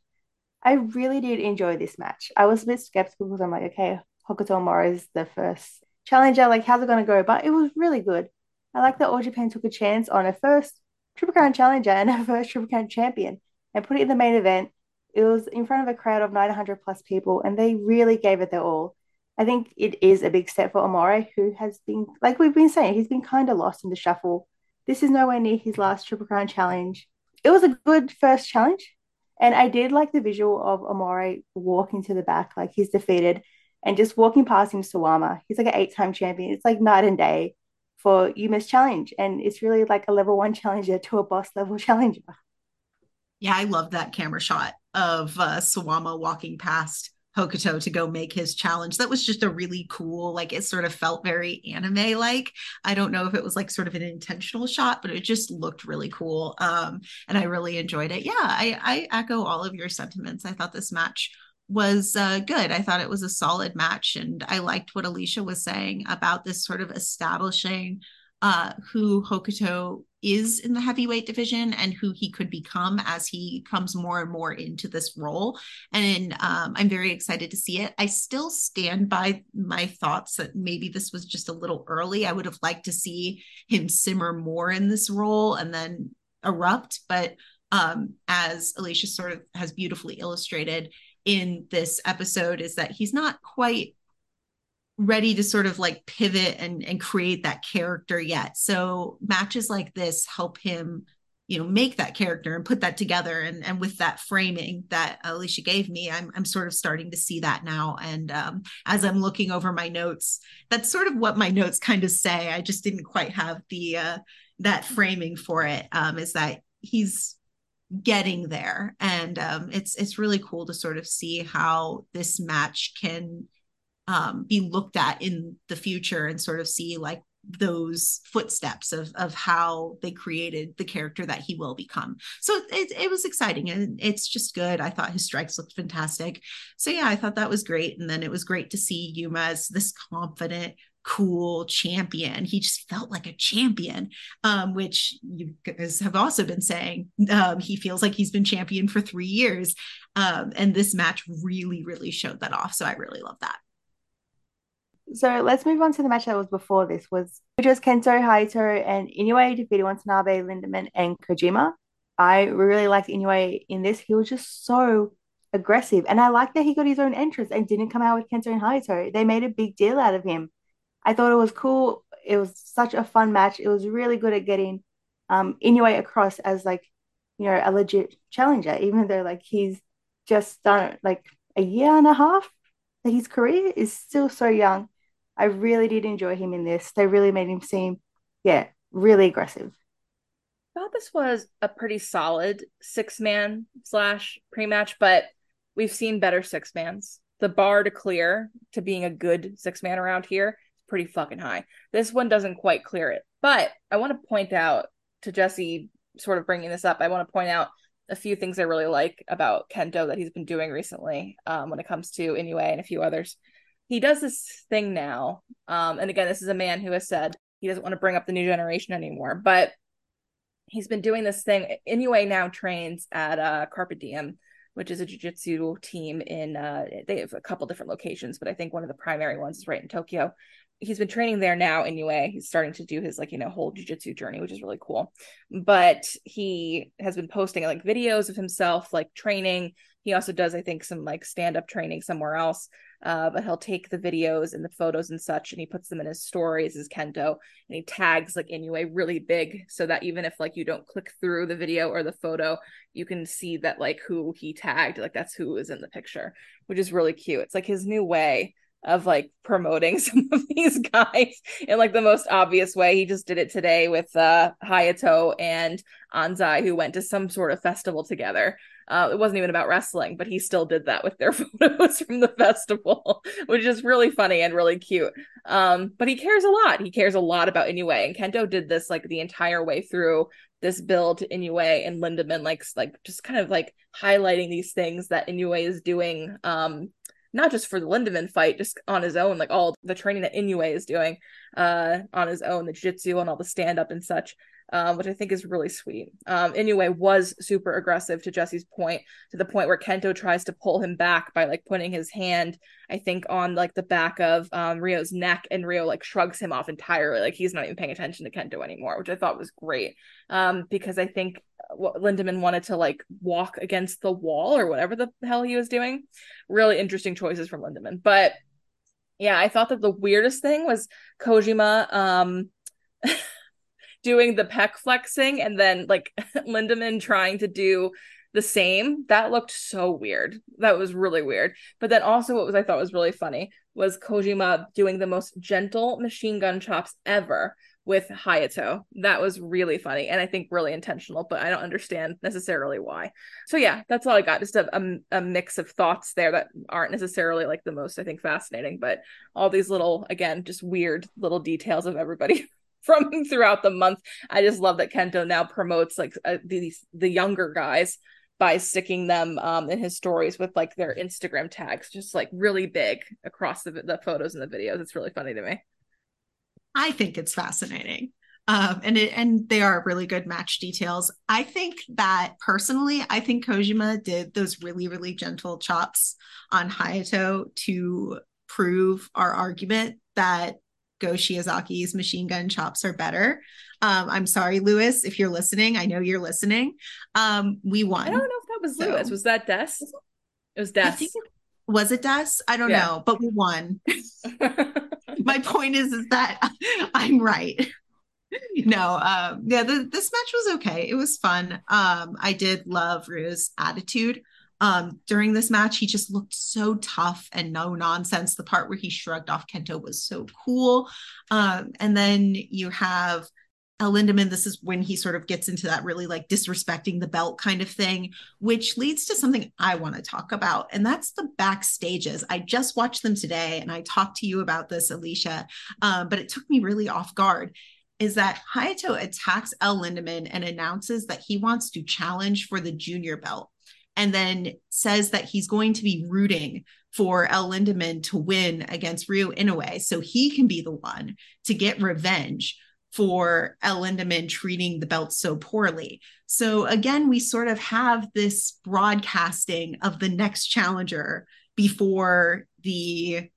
I really did enjoy this match. I was a bit skeptical because I'm like, okay, Hokuto Omori is the first challenger. Like, how's it going to go? But it was really good. I like that All Japan took a chance on a first Triple Crown challenger and a first Triple Crown champion and put it in the main event. It was in front of a crowd of 900 plus people, and they really gave it their all. I think it is a big step for Omori, who has been, like we've been saying, he's been kind of lost in the shuffle this is nowhere near his last Triple Crown challenge. It was a good first challenge. And I did like the visual of Omori walking to the back, like he's defeated, and just walking past him, Suwama. He's like an eight time champion. It's like night and day for Yuma's challenge. And it's really like a level one challenger to a boss level challenger. Yeah, I love that camera shot of uh, Suwama walking past Hokuto to go make his challenge. That was just a really cool, like it sort of felt very anime like. I don't know if it was like sort of an intentional shot, but it just looked really cool. Um, and I really enjoyed it. Yeah, I, I echo all of your sentiments. I thought this match was uh, good. I thought it was a solid match, and I liked what Alicia was saying about this sort of establishing uh, who Hokuto is in the heavyweight division and who he could become as he comes more and more into this role. And um, I'm very excited to see it. I still stand by my thoughts that maybe this was just a little early. I would have liked to see him simmer more in this role and then erupt. But um, as Alicia sort of has beautifully illustrated in this episode, is that he's not quite ready to sort of like pivot and and create that character yet. So matches like this help him you know make that character and put that together. And and with that framing that alicia gave me i'm, I'm sort of starting to see that now. And um, as i'm looking over my notes that's sort of what my notes kind of say. I just didn't quite have the uh, that framing for it um, is that he's getting there. And um, it's it's really cool to sort of see how this match can um, be looked at in the future and sort of see like those footsteps of of how they created the character that he will become. So it, it was exciting and it's just good. I thought his strikes looked fantastic. So yeah, I thought that was great. And then it was great to see Yuma as this confident, cool champion. He just felt like a champion, um, which you guys have also been saying. Um, he feels like he's been champion for three years. Um, and this match really, really showed that off. So I really love that. So let's move on to the match that was before this, was which was Kento Hayato and Inoue defeated Watanabe, Lindaman, and Kojima. I really liked Inoue in this. He was just so aggressive. And I like that he got his own entrance and didn't come out with Kento and Hayato. They made a big deal out of him. I thought it was cool. It was such a fun match. It was really good at getting um, Inoue across as like, you know, a legit challenger, even though like he's just done like a year and a half. His career is still so young I really did enjoy him in this. They really made him seem, yeah, really aggressive. I thought this was a pretty solid six man slash pre match, but we've seen better six mans. The bar to clear to being a good six man around here is pretty fucking high. This one doesn't quite clear it. But I want to point out to Jesse, sort of bringing this up, I want to point out a few things I really like about Kento that he's been doing recently um, when it comes to Inoue and a few others. He does this thing now. Um, and again, this is a man who has said he doesn't want to bring up the new generation anymore, but he's been doing this thing. Inoue now trains at uh, Carpe Diem, which is a jiu-jitsu team in uh, they have a couple different locations, but I think one of the primary ones is right in Tokyo he's been training there now anyway. He's starting to do his like, you know, whole jujitsu journey, which is really cool. But he has been posting like videos of himself like training. He also does, I think, some like stand-up training somewhere else. Uh, but he'll take the videos and the photos and such and he puts them in his stories as Kento and he tags like Inoue really big so that even if like you don't click through the video or the photo, you can see that like who he tagged, like that's who is in the picture, which is really cute. It's like his new way of like promoting some of these guys in like the most obvious way. He just did it today with uh Hayato and Anzai who went to some sort of festival together. Uh, it wasn't even about wrestling, but he still did that with their photos from the festival, which is really funny and really cute. Um, but he cares a lot. He cares a lot about Inoue, and Kento did this like the entire way through this build to Inoue and Lindaman, like like just kind of like highlighting these things that Inoue is doing. Um, not just for the Lindaman fight, just on his own, like all the training that Inoue is doing uh, on his own, the jiu-jitsu and all the stand-up and such, um, which I think is really sweet. Um, was super aggressive to Jesse's point, to the point where Kento tries to pull him back by like putting his hand, I think, on like the back of um, Ryo's neck, and Ryo like shrugs him off entirely, like he's not even paying attention to Kento anymore, which I thought was great. Um, because I think what Lindaman wanted to like walk against the wall or whatever the hell he was doing. Really interesting choices from Lindaman. But yeah, I thought that the weirdest thing was Kojima um doing the pec flexing and then like Lindaman trying to do the same. That looked so weird. That was really weird. But then also what was I thought was really funny was Kojima doing the most gentle machine gun chops ever with Hayato. That was really funny and I think really intentional, but I don't understand necessarily why. So yeah, that's all I got. Just a, a, a, mix of thoughts there that aren't necessarily like the most I think fascinating, but all these little again just weird little details of everybody from throughout the month. I just love that Kento now promotes like uh, these the younger guys by sticking them um, in his stories with like their Instagram tags, just like really big across the the photos and the videos. It's really funny to me. I think it's fascinating. Um, and it, and they are really good match details. I think that personally, I think Kojima did those really really gentle chops on Hayato to prove our argument that Go Shiozaki's machine gun chops are better. Um, I'm sorry, Lewis, if you're listening. I know you're listening. Um, we won. I don't know if that was so, Lewis. Was that Des? It was Des. It, was it Des? I don't yeah. know, but we won. my point is is that I'm right. no, um, yeah, the, this match was okay. It was fun. Um, I did love Ryo's attitude. Um, during this match, he just looked so tough and no nonsense. The part where he shrugged off Kento was so cool. Um, and then you have El Lindaman, this is when he sort of gets into that really like disrespecting the belt kind of thing, which leads to something I want to talk about. And that's the backstages. I just watched them today and I talked to you about this, Alicia, um, but it took me really off guard. Is that Hayato attacks El Lindaman and announces that he wants to challenge for the junior belt and then says that he's going to be rooting for El Lindaman to win against Ryo Inoue so he can be the one to get revenge for El Lindaman treating the belt so poorly. So again, we sort of have this broadcasting of the next challenger before the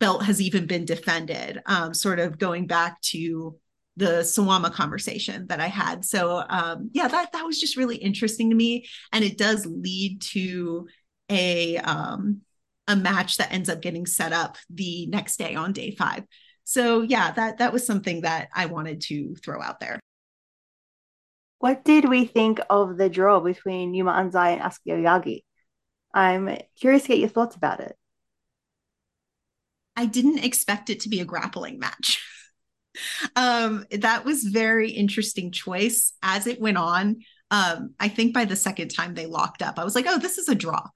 belt has even been defended, um, sort of going back to the Suwama conversation that I had. So um, yeah, that that was just really interesting to me, and it does lead to a um, a match that ends up getting set up the next day on day five. So yeah that that was something that i wanted to throw out there. What did we think of the draw between yuma anzai and atsuki aoyagi? I'm curious to get your thoughts about it. I didn't expect it to be a grappling match um, that was very interesting choice as it went on um, I think by the second time they locked up, I was like, oh, this is a draw.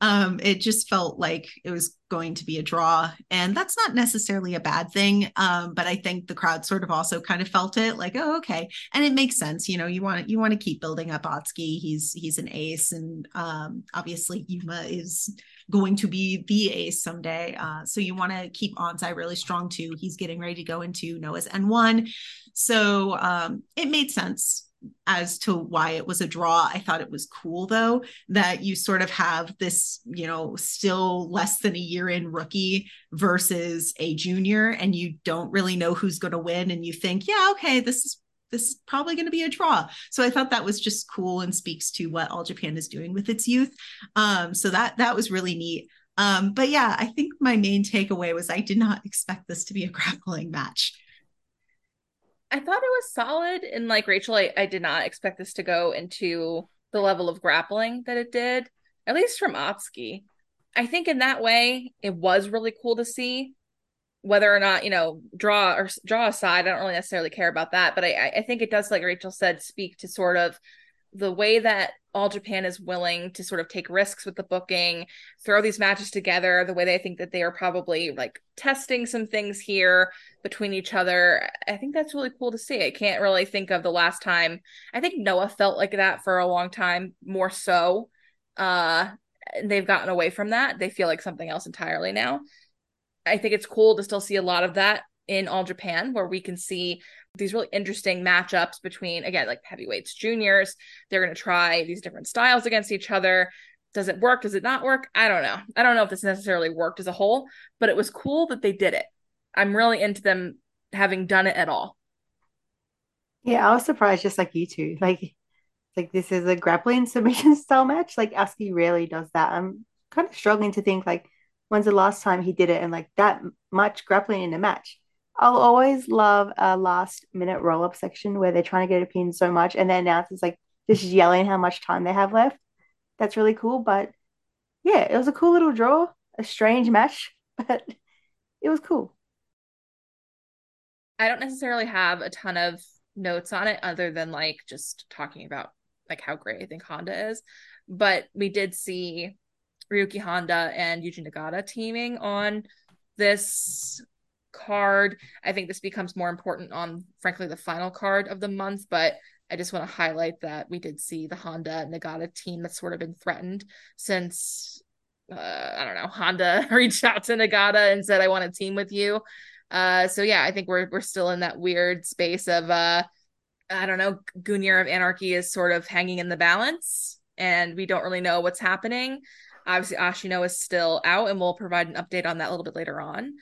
Um, it just felt like it was going to be a draw. And that's not necessarily a bad thing. Um, but I think the crowd sort of also kind of felt it like, oh, okay. And it makes sense. You know, you want to you want to keep building up Atsuki. He's he's an ace. And um, obviously Yuma is going to be the ace someday. Uh, so you want to keep Anzai really strong too. He's getting ready to go into Noah's N1. So um, it made sense as to why it was a draw. I thought it was cool though that you sort of have this, you know, still less than a year in rookie versus a junior and you don't really know who's going to win and you think, yeah, okay, this is this is probably going to be a draw. So I thought that was just cool and speaks to what All Japan is doing with its youth. Um, so that that was really neat. Um, but yeah, I think my main takeaway was I did not expect this to be a grappling match. I thought it was solid. And like Rachel, I, I did not expect this to go into the level of grappling that it did, at least from Opsky. I think in that way, it was really cool to see. Whether or not, you know, draw or draw aside, I don't really necessarily care about that. But I, I think it does, like Rachel said, speak to sort of the way that all Japan is willing to sort of take risks with the booking, throw these matches together, the way they think that they are probably like testing some things here between each other. I think that's really cool to see. I can't really think of the last time. I think Noah felt like that for a long time, more so. Uh they've gotten away from that. They feel like something else entirely now. I think it's cool to still see a lot of that in All Japan, where we can see these really interesting matchups between, again, like heavyweights, juniors. They're going to try these different styles against each other. Does it work? Does it not work? I don't know. I don't know if this necessarily worked as a whole, but it was cool that they did it. I'm really into them having done it at all. Yeah, I was surprised, just like you two. Like, like this is a grappling submission style match. Like Aski rarely does that. I'm kind of struggling to think like when's the last time he did it and like that much grappling in a match. I'll always love a last minute roll up section where they're trying to get a pin so much and then announcer's like just yelling how much time they have left. That's really cool. But yeah, it was a cool little draw, a strange match, but it was cool. I don't necessarily have a ton of notes on it other than like just talking about like how great I think Honda is. But we did see Ryuki Honda and Yuji Nagata teaming on this card. I think this becomes more important on, frankly, the final card of the month, but I just want to highlight that we did see the Honda Nagata team that's sort of been threatened since uh, I don't know Honda reached out to Nagata and said I want to team with you. Uh, so yeah, I think we're we're still in that weird space of uh, I don't know. Gungnir of Anarchy is sort of hanging in the balance, and we don't really know what's happening. Obviously, Ashino is still out, and we'll provide an update on that a little bit later on.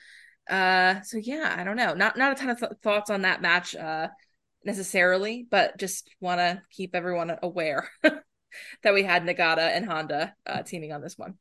Uh, so yeah, I don't know. Not not a ton of th- thoughts on that match uh necessarily, but just want to keep everyone aware that we had Nagata and Honda uh, teaming on this one.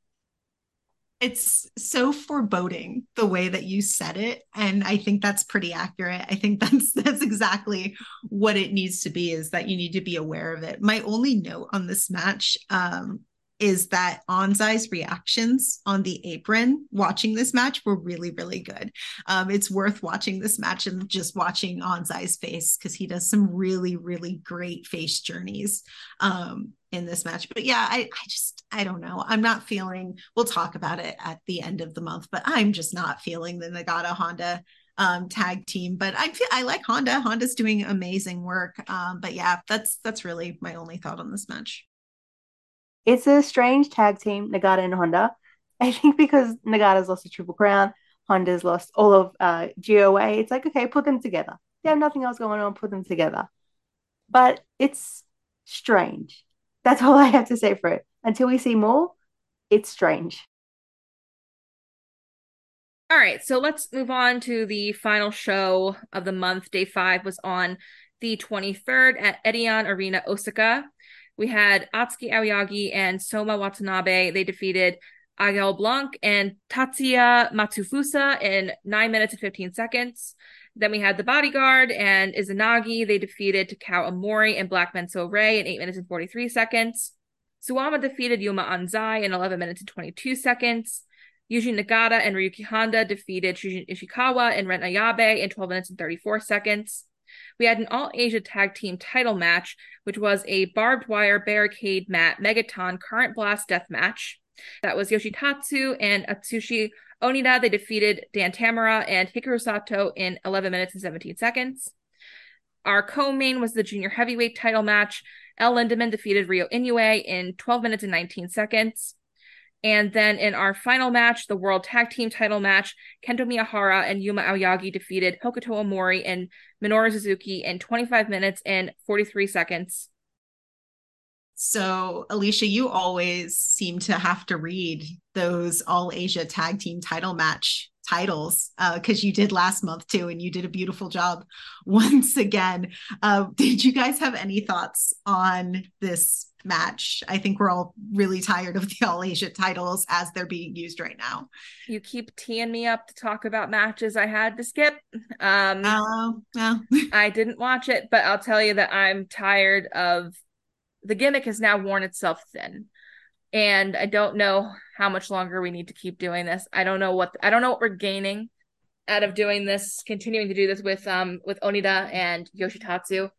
It's so foreboding the way that you said it, and I think that's pretty accurate. I think that's that's exactly what it needs to be. Is that you need to be aware of it. My only note on this match um, is that Anzai's reactions on the apron watching this match were really, really good. Um, it's worth watching this match and just watching Anzai's face because he does some really, really great face journeys um, in this match. But yeah, I, I just, I don't know. I'm not feeling, we'll talk about it at the end of the month, but I'm just not feeling the Nagata Honda um, tag team. But I feel I like Honda. Honda's doing amazing work. Um, but yeah, that's that's really my only thought on this match. It's a strange tag team, Nagata and Honda. I think because Nagata's lost a Triple Crown, Honda's lost all of uh, GOA. It's like, okay, put them together. They have nothing else going on, put them together. But it's strange. That's all I have to say for it. Until we see more, it's strange. All right, so let's move on to the final show of the month. Day five was on the 23rd at Edion Arena, Osaka. We had Atsuki Aoyagi and Soma Watanabe. They defeated Aigle Blanc and Tatsuya Matsufusa in 9 minutes and 15 seconds. Then we had the bodyguard and Izanagi. They defeated Takao Omori and Black Menso Ray in 8 minutes and 43 seconds. Suwama defeated Yuma Anzai in 11 minutes and 22 seconds. Yuji Nagata and Ryuki Honda defeated Shuji Ishikawa and Ren Ayabe in 12 minutes and 34 seconds. We had an All Asia Tag Team title match, which was a barbed wire barricade mat Megaton current blast death match. That was Yoshitatsu and Atsushi Onita. They defeated Dan Tamura and Hikaru Sato in 11 minutes and 17 seconds. Our co-main was the junior heavyweight title match. El Lindaman defeated Ryo Inoue in 12 minutes and 19 seconds. And then in our final match, the World Tag Team title match, Kento Miyahara and Yuma Aoyagi defeated Hokuto Omori and Minoru Suzuki in 25 minutes and 43 seconds. So, Alicia, you always seem to have to read those All Asia Tag Team title match titles because uh, you did last month too, and you did a beautiful job once again. Uh, did you guys have any thoughts on this match? I think we're all really tired of the All Asia titles as they're being used right now. You keep teeing me up to talk about matches I had to skip. Um, oh. I didn't watch it, but I'll tell you that I'm tired of the gimmick has now worn itself thin and I don't know how much longer we need to keep doing this. I don't know what I don't know what we're gaining out of doing this, continuing to do this with um with Onita and Yoshitatsu.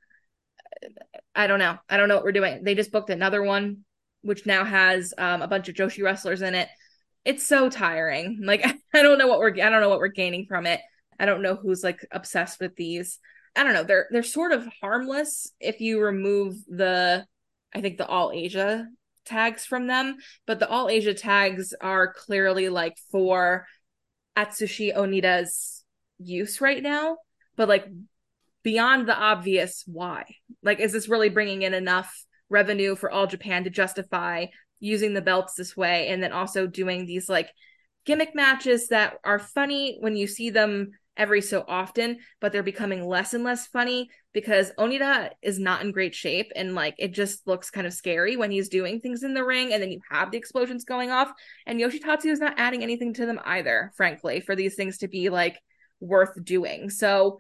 I don't know. I don't know what we're doing. They just booked another one, which now has um a bunch of Joshi wrestlers in it. It's so tiring. Like I don't know what we're I don't know what we're gaining from it. I don't know who's like obsessed with these. I don't know. They're they're sort of harmless if you remove the I think the all Asia tags from them, but the all Asia tags are clearly like for Atsushi Onita's use right now. But like beyond the obvious, why? Like, is this really bringing in enough revenue for All Japan to justify using the belts this way and then also doing these like gimmick matches that are funny when you see them every so often, but they're becoming less and less funny because Onita is not in great shape and like it just looks kind of scary when he's doing things in the ring and then you have the explosions going off and Yoshitatsu is not adding anything to them either, frankly, for these things to be like worth doing. So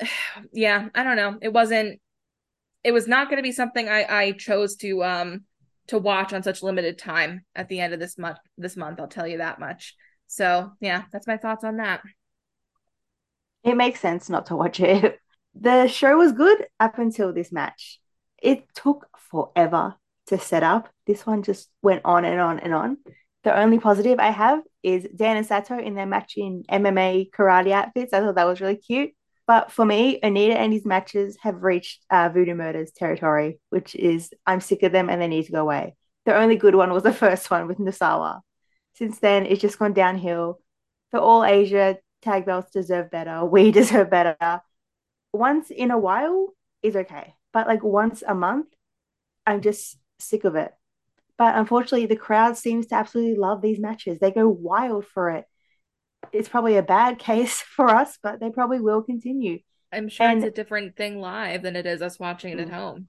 yeah, I don't know. It wasn't it was not going to be something I I chose to um to watch on such limited time at the end of this month this month, I'll tell you that much. So, yeah, that's my thoughts on that it makes sense not to watch it. The show was good up until this match. It took forever to set up. This one just went on and on and on. The only positive I have is Dan and Sato in their match in MMA karate outfits. I thought that was really cute. But for me, Onita and his matches have reached uh, Voodoo Murders territory, which is I'm sick of them and they need to go away. The only good one was the first one with Nosawa. Since then, it's just gone downhill. The All Asia tag belts deserve better. We deserve better. Once in a while is okay, but like once a month, I'm just sick of it. But unfortunately, the crowd seems to absolutely love these matches. They go wild for it. It's probably a bad case for us, but they probably will continue. I'm sure and, it's a different thing live than it is us watching it at mm. home.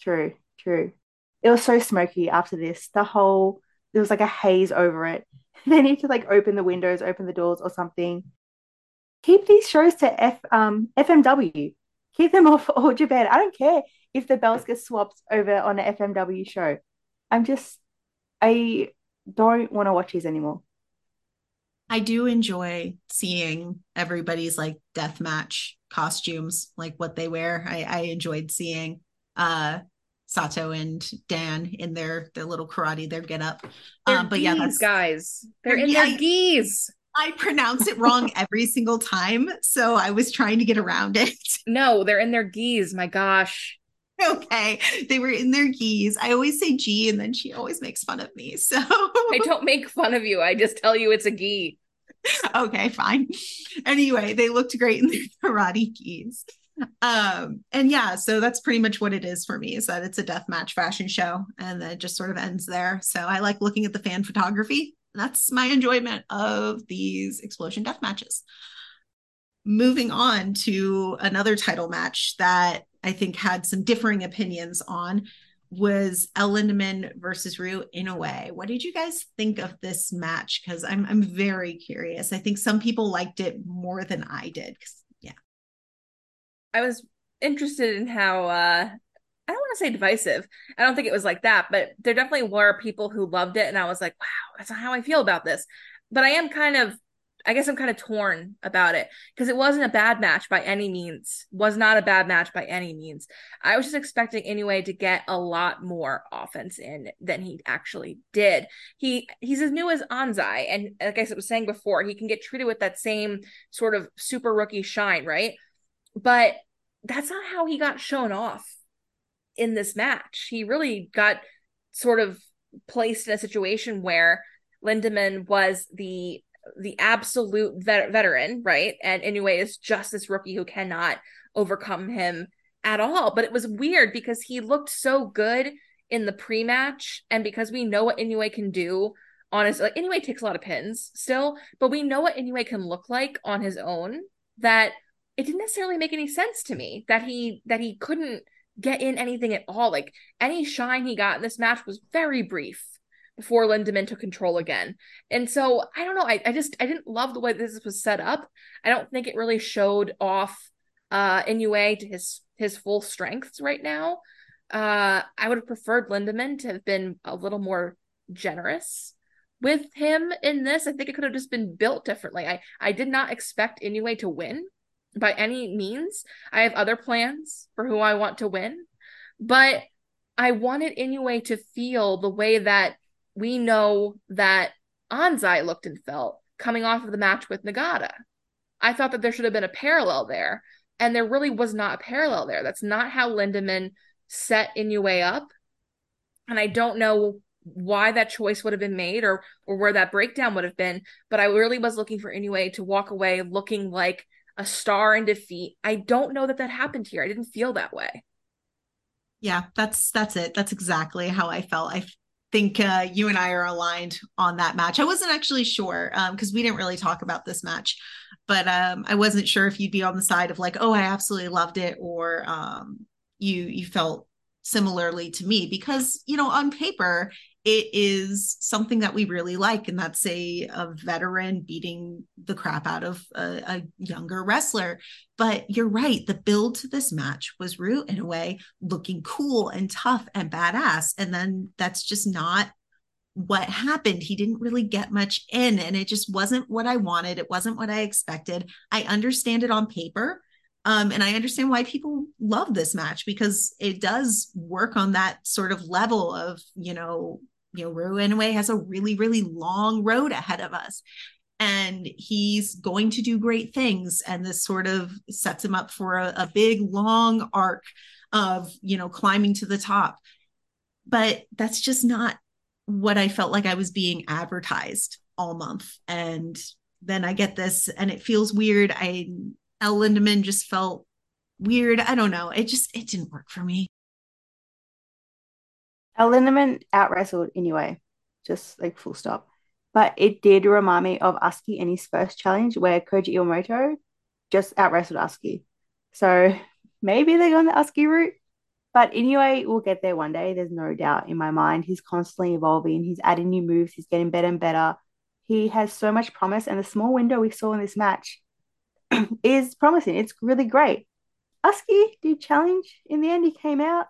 True, true. It was so smoky after this. The whole there was like a haze over it. they need to like open the windows, open the doors or something. Keep these shows to F um FMW. Keep them off All Japan. I don't care if the belts get swapped over on an FMW show. I'm just I don't want to watch these anymore. I do enjoy seeing everybody's like death match costumes, like what they wear. I, I enjoyed seeing uh Sato and Dan in their their little karate, their get up. Um, but yeah, that's guys. They're, they're in yeah, their geese. I pronounce it wrong every single time, so I was trying to get around it. No, they're in their geese. My gosh. Okay, they were in their geese. I always say G, and then she always makes fun of me. So I don't make fun of you. I just tell you it's a gi. okay, fine. Anyway, they looked great in their karate geese um and yeah so that's pretty much what it is for me is that it's a death match fashion show and then it just sort of ends there so i like looking at the fan photography that's my enjoyment of these explosion death matches moving on to another title match that i think had some differing opinions on was El Lindaman versus Ryo Inoue. What did you guys think of this match? Because I'm I'm very curious. I think some people liked it more than I did. I was interested in how uh I don't want to say divisive. I don't think it was like that, but there definitely were people who loved it. And I was like, wow, that's not how I feel about this. But I am kind of, I guess I'm kind of torn about it because it wasn't a bad match by any means. Was not a bad match by any means. I was just expecting Inoue to get a lot more offense in than he actually did. He he's as new as Anzai, and like I was saying before, he can get treated with that same sort of super rookie shine, right? But that's not how he got shown off in this match. He really got sort of placed in a situation where Lindaman was the the absolute vet- veteran, right? And Inoue is just this rookie who cannot overcome him at all. But it was weird because he looked so good in the pre-match, and because we know what Inoue can do on his like takes a lot of pins still, but we know what Inoue can look like on his own. That it didn't necessarily make any sense to me that he that he couldn't get in anything at all. Like any shine he got in this match was very brief before Lindaman took control again. And so I don't know. I, I just I didn't love the way this was set up. I don't think it really showed off uh Inoue to his his full strengths right now. Uh I would have preferred Lindaman to have been a little more generous with him in this. I think it could have just been built differently. I I did not expect Inoue to win by any means. I have other plans for who I want to win, but I wanted Inoue to feel the way that we know that Anzai looked and felt coming off of the match with Nagata. I thought that there should have been a parallel there, and there really was not a parallel there. That's not how Lindaman set Inoue up. And I don't know why that choice would have been made or or where that breakdown would have been, but I really was looking for Inoue to walk away looking like a star in defeat. I don't know that that happened here. I didn't feel that way. Yeah, that's that's it. That's exactly how I felt. I think uh, you and I are aligned on that match. I wasn't actually sure because um, we didn't really talk about this match, but um, I wasn't sure if you'd be on the side of like, oh, I absolutely loved it, or um, you you felt similarly to me because you know on paper it is something that we really like and that's a, a veteran beating the crap out of a, a, younger wrestler. But you're right the build to this match was root in a way looking cool and tough and badass. And then that's just not what happened. He didn't really get much in and it just wasn't what i wanted. It wasn't what i expected. I understand it on paper um, and I understand why people love this match because it does work on that sort of level of, you know, you know, Inoue has a really, really long road ahead of us. And he's going to do great things. And this sort of sets him up for a, a big, long arc of, you know, climbing to the top. But that's just not what I felt like I was being advertised all month. And then I get this and it feels weird. I El Lindaman just felt weird. I don't know. It just it didn't work for me. El Lindaman out wrestled Inoue, just like full stop. But it did remind me of Asuki in his first challenge where Koji Iwamoto just out wrestled Asuki. So maybe they're going the Asuki route. But anyway, we'll get there one day. There's no doubt in my mind. He's constantly evolving. He's adding new moves. He's getting better and better. He has so much promise. And the small window we saw in this match is promising. It's really great. Asuki did challenge. In the end, he came out.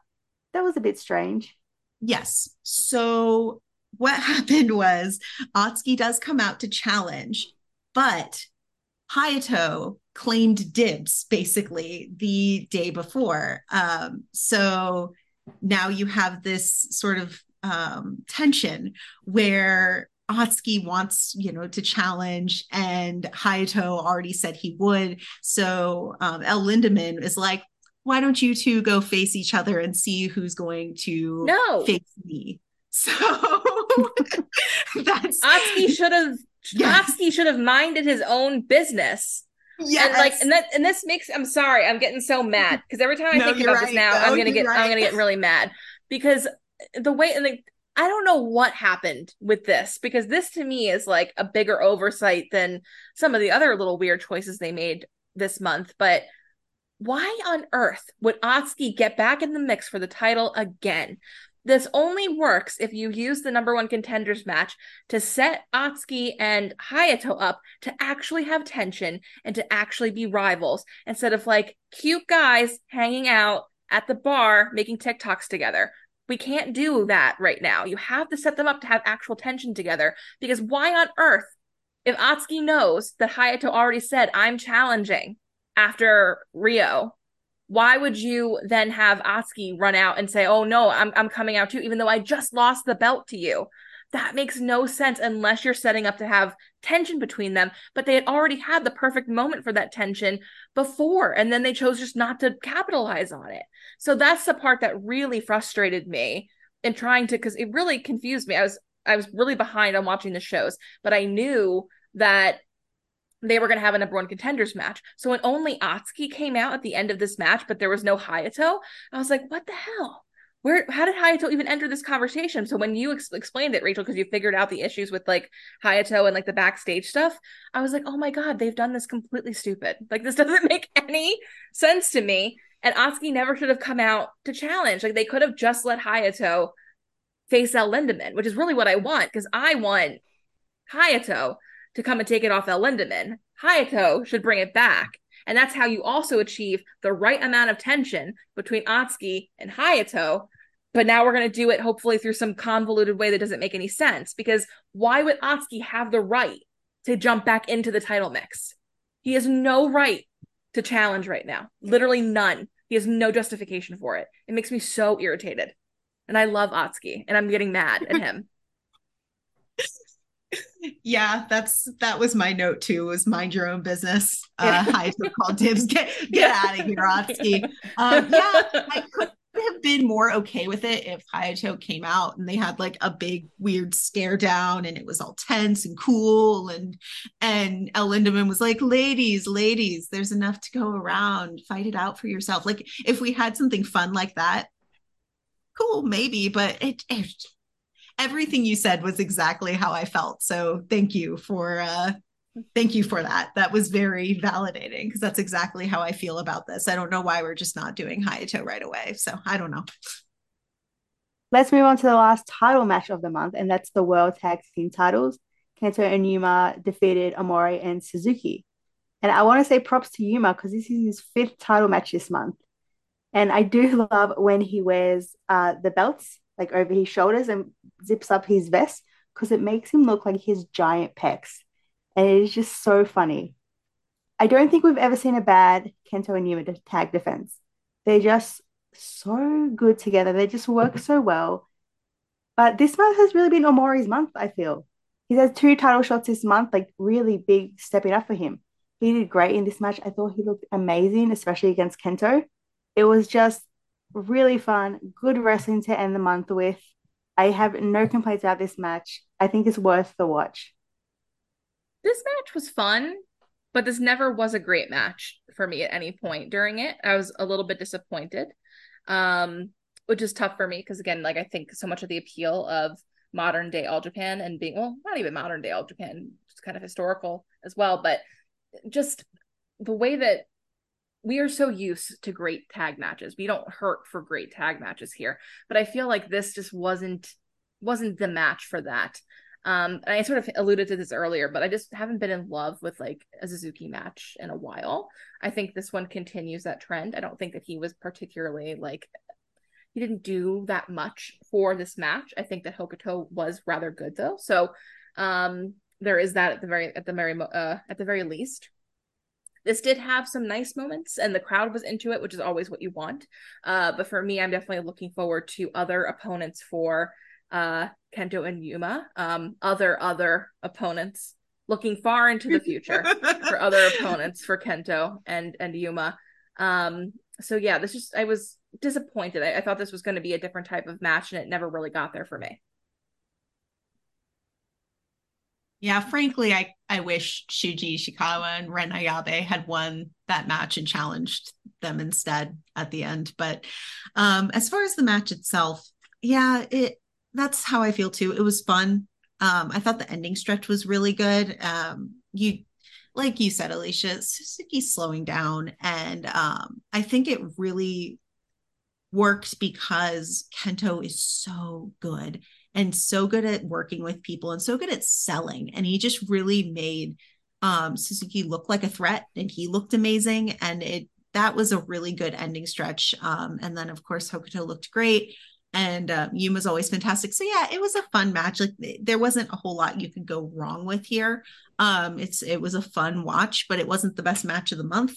That was a bit strange. Yes. So what happened was Atsuki does come out to challenge, but Hayato claimed dibs basically the day before. Um, so now you have this sort of um, tension where Atsuki wants, you know, to challenge, and Hayato already said he would. So um, El Lindaman is like, why don't you two go face each other and see who's going to no. face me? So that's Atsuki should have yes. Atsuki should have minded his own business. Yeah, and like and that and this makes I'm sorry, I'm getting so mad because every time I no, think about right. this now, no, I'm gonna get right. I'm gonna get really mad because the way and like I don't know what happened with this because this to me is like a bigger oversight than some of the other little weird choices they made this month. But why on earth would Atsuki get back in the mix for the title again? This only works if you use the number one contenders match to set Atsuki and Hayato up to actually have tension and to actually be rivals instead of like cute guys hanging out at the bar making TikToks together. We can't do that right now. You have to set them up to have actual tension together because why on earth, if Atsuki knows that Hayato already said, I'm challenging after Ryo, why would you then have Atsuki run out and say, "Oh no, I'm I'm coming out too," even though I just lost the belt to you? That makes no sense unless you're setting up to have tension between them. But they had already had the perfect moment for that tension before, and then they chose just not to capitalize on it. So that's the part that really frustrated me in trying to, because it really confused me. I was I was really behind on watching the shows, but I knew that they were going to have a number one contenders match. So when only Atsuki came out at the end of this match, but there was no Hayato, I was like, what the hell? Where, how did Hayato even enter this conversation? So when you ex- explained it, Rachel, because you figured out the issues with like Hayato and like the backstage stuff, I was like, oh my God, they've done this completely stupid. Like this doesn't make any sense to me. And Atsuki never should have come out to challenge. Like they could have just let Hayato face El Lindaman, which is really what I want because I want Hayato to come and take it off El Lindaman. Hayato should bring it back. And that's how you also achieve the right amount of tension between Atsuki and Hayato. But now we're going to do it hopefully through some convoluted way that doesn't make any sense. Because why would Atsuki have the right to jump back into the title mix? He has no right to challenge right now. Literally none. He has no justification for it. It makes me so irritated. And I love Atsuki and I'm getting mad at him yeah, that's that was my note too. Was mind your own business. Uh, I call dibs. Get get yeah. out of here, Atsuki. Um, yeah, I could have been more okay with it if Hayato came out and they had like a big weird stare down and it was all tense and cool and and El Lindaman was like, ladies, ladies, there's enough to go around. Fight it out for yourself. Like if we had something fun like that, cool, maybe, but it, it everything you said was exactly how I felt. So thank you for uh thank you for that. That was very validating because that's exactly how I feel about this. I don't know why we're just not doing Hayato right away. So I don't know. Let's move on to the last title match of the month, and that's the World Tag Team titles. Kento and Yuma defeated Omori and Suzuki. And I want to say props to Yuma because this is his fifth title match this month. And I do love when he wears uh, the belts like over his shoulders and zips up his vest because it makes him look like his giant pecs. And it is just so funny. I don't think we've ever seen a bad Kento and Yuma tag defense. They're just so good together. They just work so well. But this month has really been Omori's month, I feel. He's had two title shots this month, like really big stepping up for him. He did great in this match. I thought he looked amazing, especially against Kento. It was just really fun, good wrestling to end the month with. I have no complaints about this match. I think it's worth the watch. This match was fun, but this never was a great match for me at any point during it. I was a little bit disappointed, um, which is tough for me because, again, like I think so much of the appeal of modern day All Japan and being, well, not even modern day All Japan, just kind of historical as well, but just the way that we are so used to great tag matches. We don't hurt for great tag matches here, but I feel like this just wasn't wasn't the match for that. Um, and I sort of alluded to this earlier, but I just haven't been in love with like a Suzuki match in a while. I think this one continues that trend. I don't think that he was particularly like he didn't do that much for this match. I think that Hokuto was rather good though. So um there is that at the very at the very uh at the very least. This did have some nice moments, and the crowd was into it, which is always what you want. Uh, but for me, I'm definitely looking forward to other opponents for uh, Kento and Yuma. Um, other other opponents. Looking far into the future for other opponents for Kento and and Yuma. Um, so yeah, this just I was disappointed. I, I thought this was going to be a different type of match, and it never really got there for me. Yeah, frankly, I, I wish Shuji Ishikawa and Ren Ayabe had won that match and challenged them instead at the end. But um, as far as the match itself, yeah, it that's how I feel too. It was fun. Um, I thought the ending stretch was really good. Um, you like you said, Alicia, Suzuki's slowing down. And um, I think it really worked because Kento is so good and so good at working with people and so good at selling. And he just really made um, Suzuki look like a threat and he looked amazing. And it that was a really good ending stretch. Um, and then of course Hokuto looked great and um, Yuma's always fantastic. So yeah, it was a fun match. Like there wasn't a whole lot you could go wrong with here. Um, it's it was a fun watch, but it wasn't the best match of the month.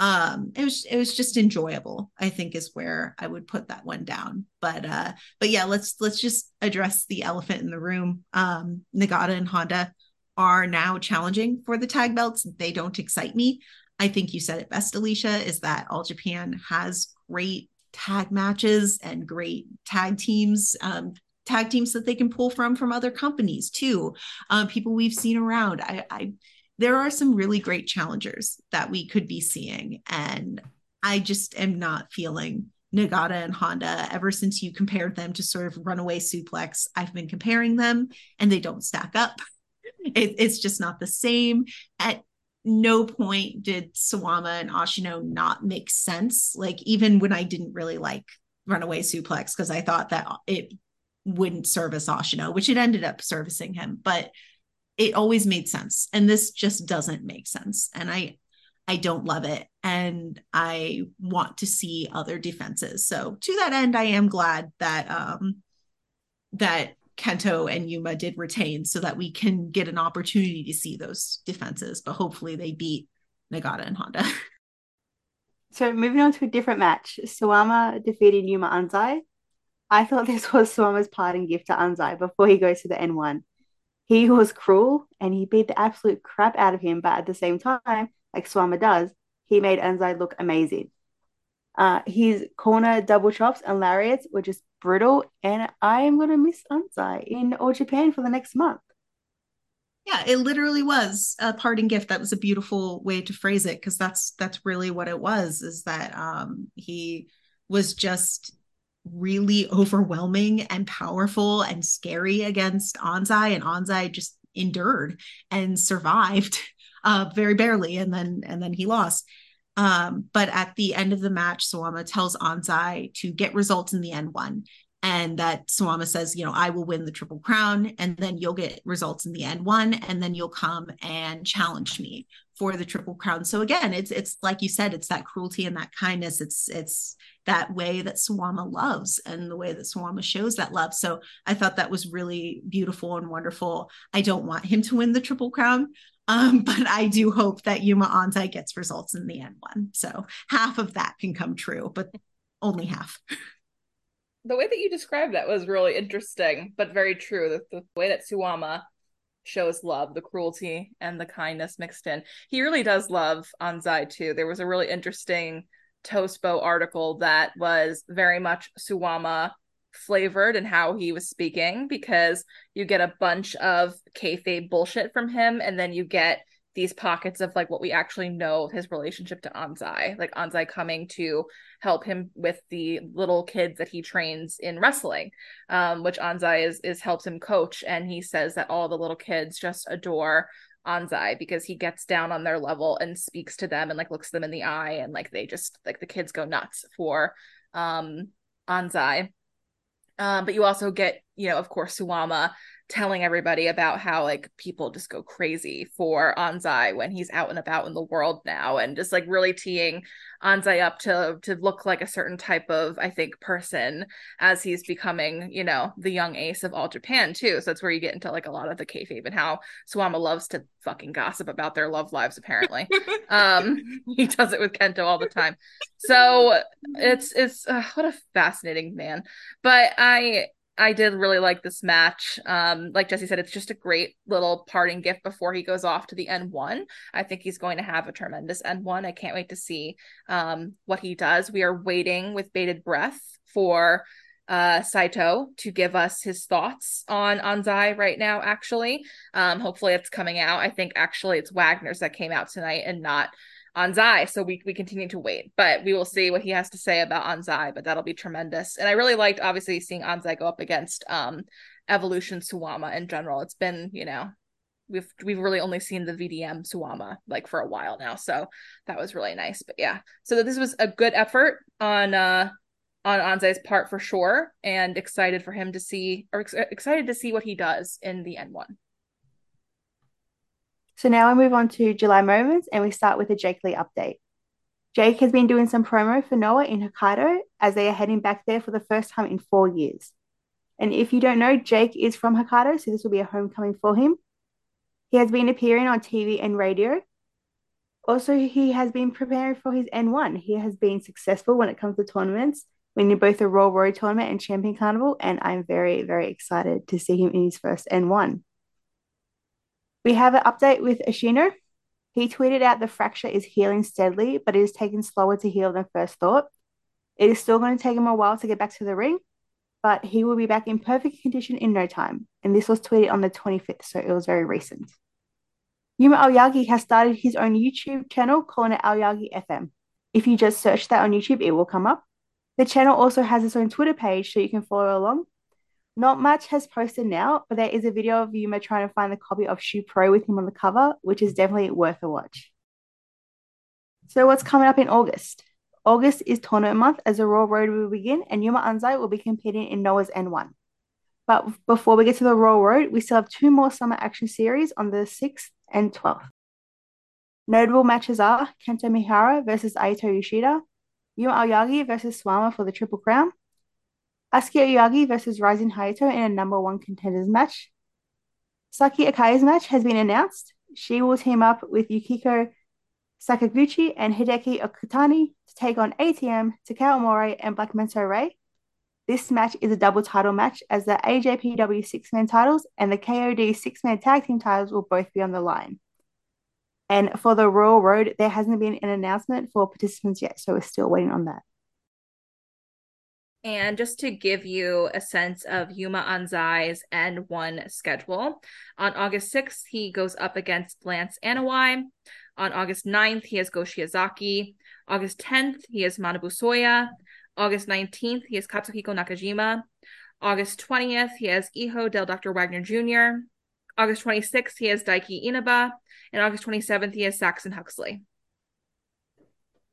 Um, it was it was just enjoyable. I think is where I would put that one down. But uh, but yeah, let's let's just address the elephant in the room. Um, Nagata and Honda are now challenging for the tag belts. They don't excite me. I think you said it best, Alicia, is that All Japan has great tag matches and great tag teams um, tag teams that they can pull from from other companies too um, people we've seen around I, I there are some really great challengers that we could be seeing. And i just am not feeling nagata and honda ever since you compared them to sort of runaway suplex. I've been comparing them and they don't stack up. It, it's just not the same. At no point did Suwama and Ashino not make sense. Like even when I didn't really like Runaway Suplex because I thought that it wouldn't service Ashino, which it ended up servicing him, but it always made sense. And this just doesn't make sense. And I I don't love it. And I want to see other defenses. So to that end, I am glad that um that Kento and Yuma did retain so that we can get an opportunity to see those defenses. But hopefully they beat Nagata and Honda. So moving on to a different match, Suwama defeated Yuma Anzai. I thought this was Suwama's parting gift to Anzai before he goes to the N1. He was cruel and he beat the absolute crap out of him, but at the same time, like Suwama does, he made Anzai look amazing. Uh, his corner double chops and lariats were just brutal, and I am gonna miss Anzai in All Japan for the next month. Yeah, it literally was a parting gift. That was a beautiful way to phrase it because that's that's really what it was. Is that um, he was just really overwhelming and powerful and scary against Anzai, and Anzai just endured and survived uh, very barely, and then and then he lost. Um, but at the end of the match, Suwama tells Anzai to get results in the N1. And that Suwama says, you know, I will win the Triple Crown, and then you'll get results in the end one, and then you'll come and challenge me for the Triple Crown. So again, it's it's like you said, it's that cruelty and that kindness. It's it's that way that Suwama loves and the way that Suwama shows that love. So I thought that was really beautiful and wonderful. I don't want him to win the Triple Crown, um, but I do hope that Yuma Anzai gets results in the end one. So half of that can come true, but only half. The way that you described that was really interesting, but very true. The, the way that Suwama shows love, the cruelty and the kindness mixed in. He really does love Anzai too. There was a really interesting Tospo article that was very much Suwama flavored and how he was speaking because you get a bunch of kayfabe bullshit from him, and then you get these pockets of like what we actually know his relationship to Anzai, like Anzai coming to help him with the little kids that he trains in wrestling, um, which Anzai is is helps him coach, and he says that all the little kids just adore Anzai because he gets down on their level and speaks to them and like looks them in the eye and like they just like the kids go nuts for um Anzai. Um, but you also get, you know, of course, Suwama telling everybody about how like people just go crazy for Anzai when he's out and about in the world now and just like really teeing Anzai up to to look like a certain type of I think person as he's becoming you know the young ace of all Japan too. So that's where you get into like a lot of the kayfabe and how Suwama loves to fucking gossip about their love lives apparently. Um he does it with Kento all the time. So it's it's uh, what a fascinating man. But I I did really like this match. Um, like Jesse said, it's just a great little parting gift before he goes off to the N1. I think he's going to have a tremendous N1. I can't wait to see um, what he does. We are waiting with bated breath for uh, Saito to give us his thoughts on Anzai right now, actually. Um, hopefully it's coming out. I think actually it's Wagner's that came out tonight and not Anzai. So we we continue to wait, but we will see what he has to say about Anzai. But that'll be tremendous. And I really liked obviously seeing Anzai go up against um Evolution Suwama in general. It's been you know we've we've really only seen the VDM Suwama like for a while now, so that was really nice. But yeah, so this was a good effort on uh on Anzai's part for sure, and excited for him to see or ex- excited to see what he does in the N one. So now we move on to July moments and we start with a Jake Lee update. Jake has been doing some promo for Noah in Hokkaido as they are heading back there for the first time in four years. And if you don't know, Jake is from Hokkaido, so this will be a homecoming for him. He has been appearing on TV and radio. Also, he has been preparing for his N1. He has been successful when it comes to tournaments, winning both the Royal Road Tournament and Champion Carnival, and I'm very, very excited to see him in his first N1. We have an update with Ashino. He tweeted out the fracture is healing steadily, but it is taking slower to heal than first thought. It is still going to take him a while to get back to the ring, but he will be back in perfect condition in no time. And this was tweeted on the 25th, so it was very recent. Yuma Aoyagi has started his own YouTube channel calling it Aoyagi FM. If you just search that on YouTube, it will come up. The channel also has its own Twitter page, so you can follow along. Not much has posted now, but there is a video of Yuma trying to find the copy of Shupro with him on the cover, which is definitely worth a watch. So, what's coming up in August? August is tournament month as the Royal Road will begin, and Yuma Anzai will be competing in Noah's N1. But before we get to the Royal Road, we still have two more summer action series on the 6th and 12th. Notable matches are Kento Miyahara versus Aito Yoshida, Yuma Aoyagi versus Suwama for the Triple Crown, Atsuki Aoyagi versus Rising Hayato in a number one contenders match. Saki Akai's match has been announced. She will team up with Yukio Sakaguchi and Hideki Okatani to take on ATM, Takao Omori, and Black Menso Ray. This match is a double title match as the AJPW six man titles and the KOD six man tag team titles will both be on the line. And for the Royal Road, there hasn't been an announcement for participants yet, so we're still waiting on that. And just to give you a sense of Yuma Anzai's N1 schedule, on August 6th, he goes up against Lance Anoa'i. On August 9th, he has Go Shiozaki. August 10th, he has Manabu Soya. August 19th, he has Katsuhiko Nakajima. August 20th, he has Hijo del Dr. Wagner Jr. August 26th, he has Daiki Inaba. And August 27th, he has Saxon Huxley.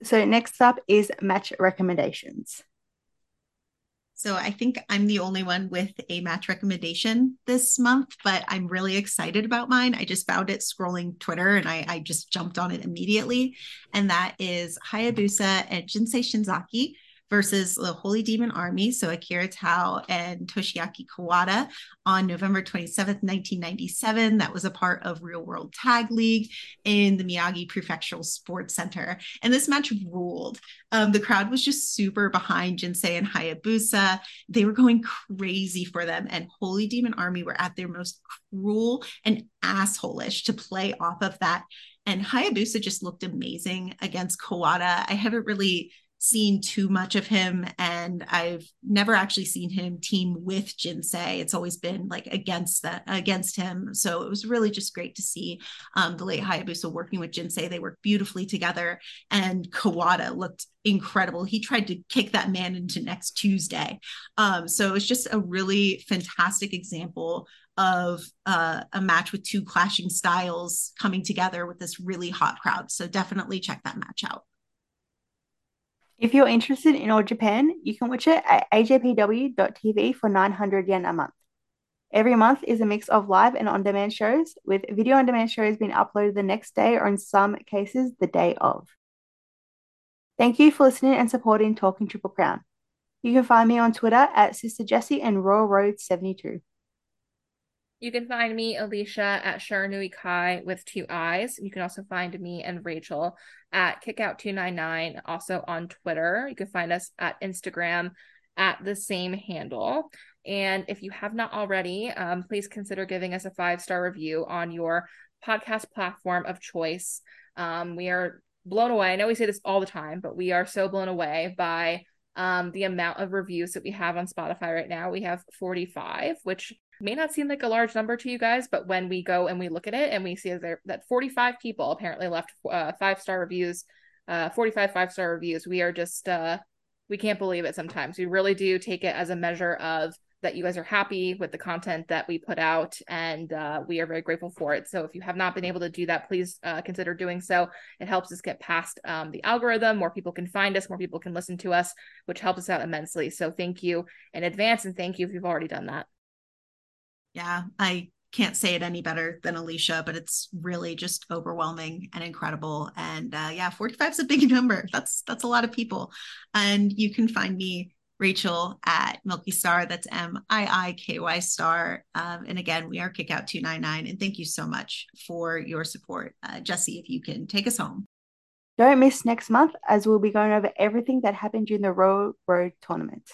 So next up is match recommendations. So I think I'm the only one with a match recommendation this month, but I'm really excited about mine. I just found it scrolling Twitter and I, I just jumped on it immediately. And that is Hayabusa and Jinsei Shinzaki versus the Holy Demon Army, so Akira Taue and Toshiaki Kawada on November 27th, 1997. That was a part of Real World Tag League in the Miyagi Prefectural Sports Center. And this match ruled. Um, the crowd was just super behind Jinsei and Hayabusa. They were going crazy for them. And Holy Demon Army were at their most cruel and assholish to play off of that. And Hayabusa just looked amazing against Kawada. I haven't really seen too much of him and I've never actually seen him team with Jinsei. It's always been like against that against him. So it was really just great to see um, the late Hayabusa working with Jinsei. They worked beautifully together and Kawada looked incredible. He tried to kick that man into next Tuesday. Um, so it's just a really fantastic example of uh, a match with two clashing styles coming together with this really hot crowd. So definitely check that match out. If you're interested in All Japan, you can watch it at ajpw.tv for 900 yen a month. Every month is a mix of live and on demand shows, with video on demand shows being uploaded the next day or in some cases the day of. Thank you for listening and supporting Talking Triple Crown. You can find me on Twitter at Sister Jessie and Royal Road 72. You can find me, Alicia, at Sharanui Kai with two eyes. You can also find me and Rachel at Kickout299, also on Twitter. You can find us at Instagram at the same handle. And if you have not already, um, please consider giving us a five star review on your podcast platform of choice. Um, we are blown away. I know we say this all the time, but we are so blown away by um, the amount of reviews that we have on Spotify right now. We have 45, which may not seem like a large number to you guys, but when we go and we look at it and we see there that 45 people apparently left uh, five star reviews, uh, 45 five star reviews, we are just uh, we can't believe it. Sometimes. We really do take it as a measure of that you guys are happy with the content that we put out and uh, we are very grateful for it. So if you have not been able to do that please uh, consider doing so. It helps us get past um, the algorithm. More people can find us. More people can listen to us which helps us out immensely. So thank you in advance and thank you if you've already done that yeah, I can't say it any better than Alicia, but it's really just overwhelming and incredible. And uh, yeah, 45 is a big number. That's that's a lot of people. And you can find me Rachel at Milky Star. That's M I I K Y Star. Um, and again, we are Kickout 299. And thank you so much for your support. Uh, Jessie, if you can take us home. Don't miss next month as we'll be going over everything that happened during the Royal Road tournament.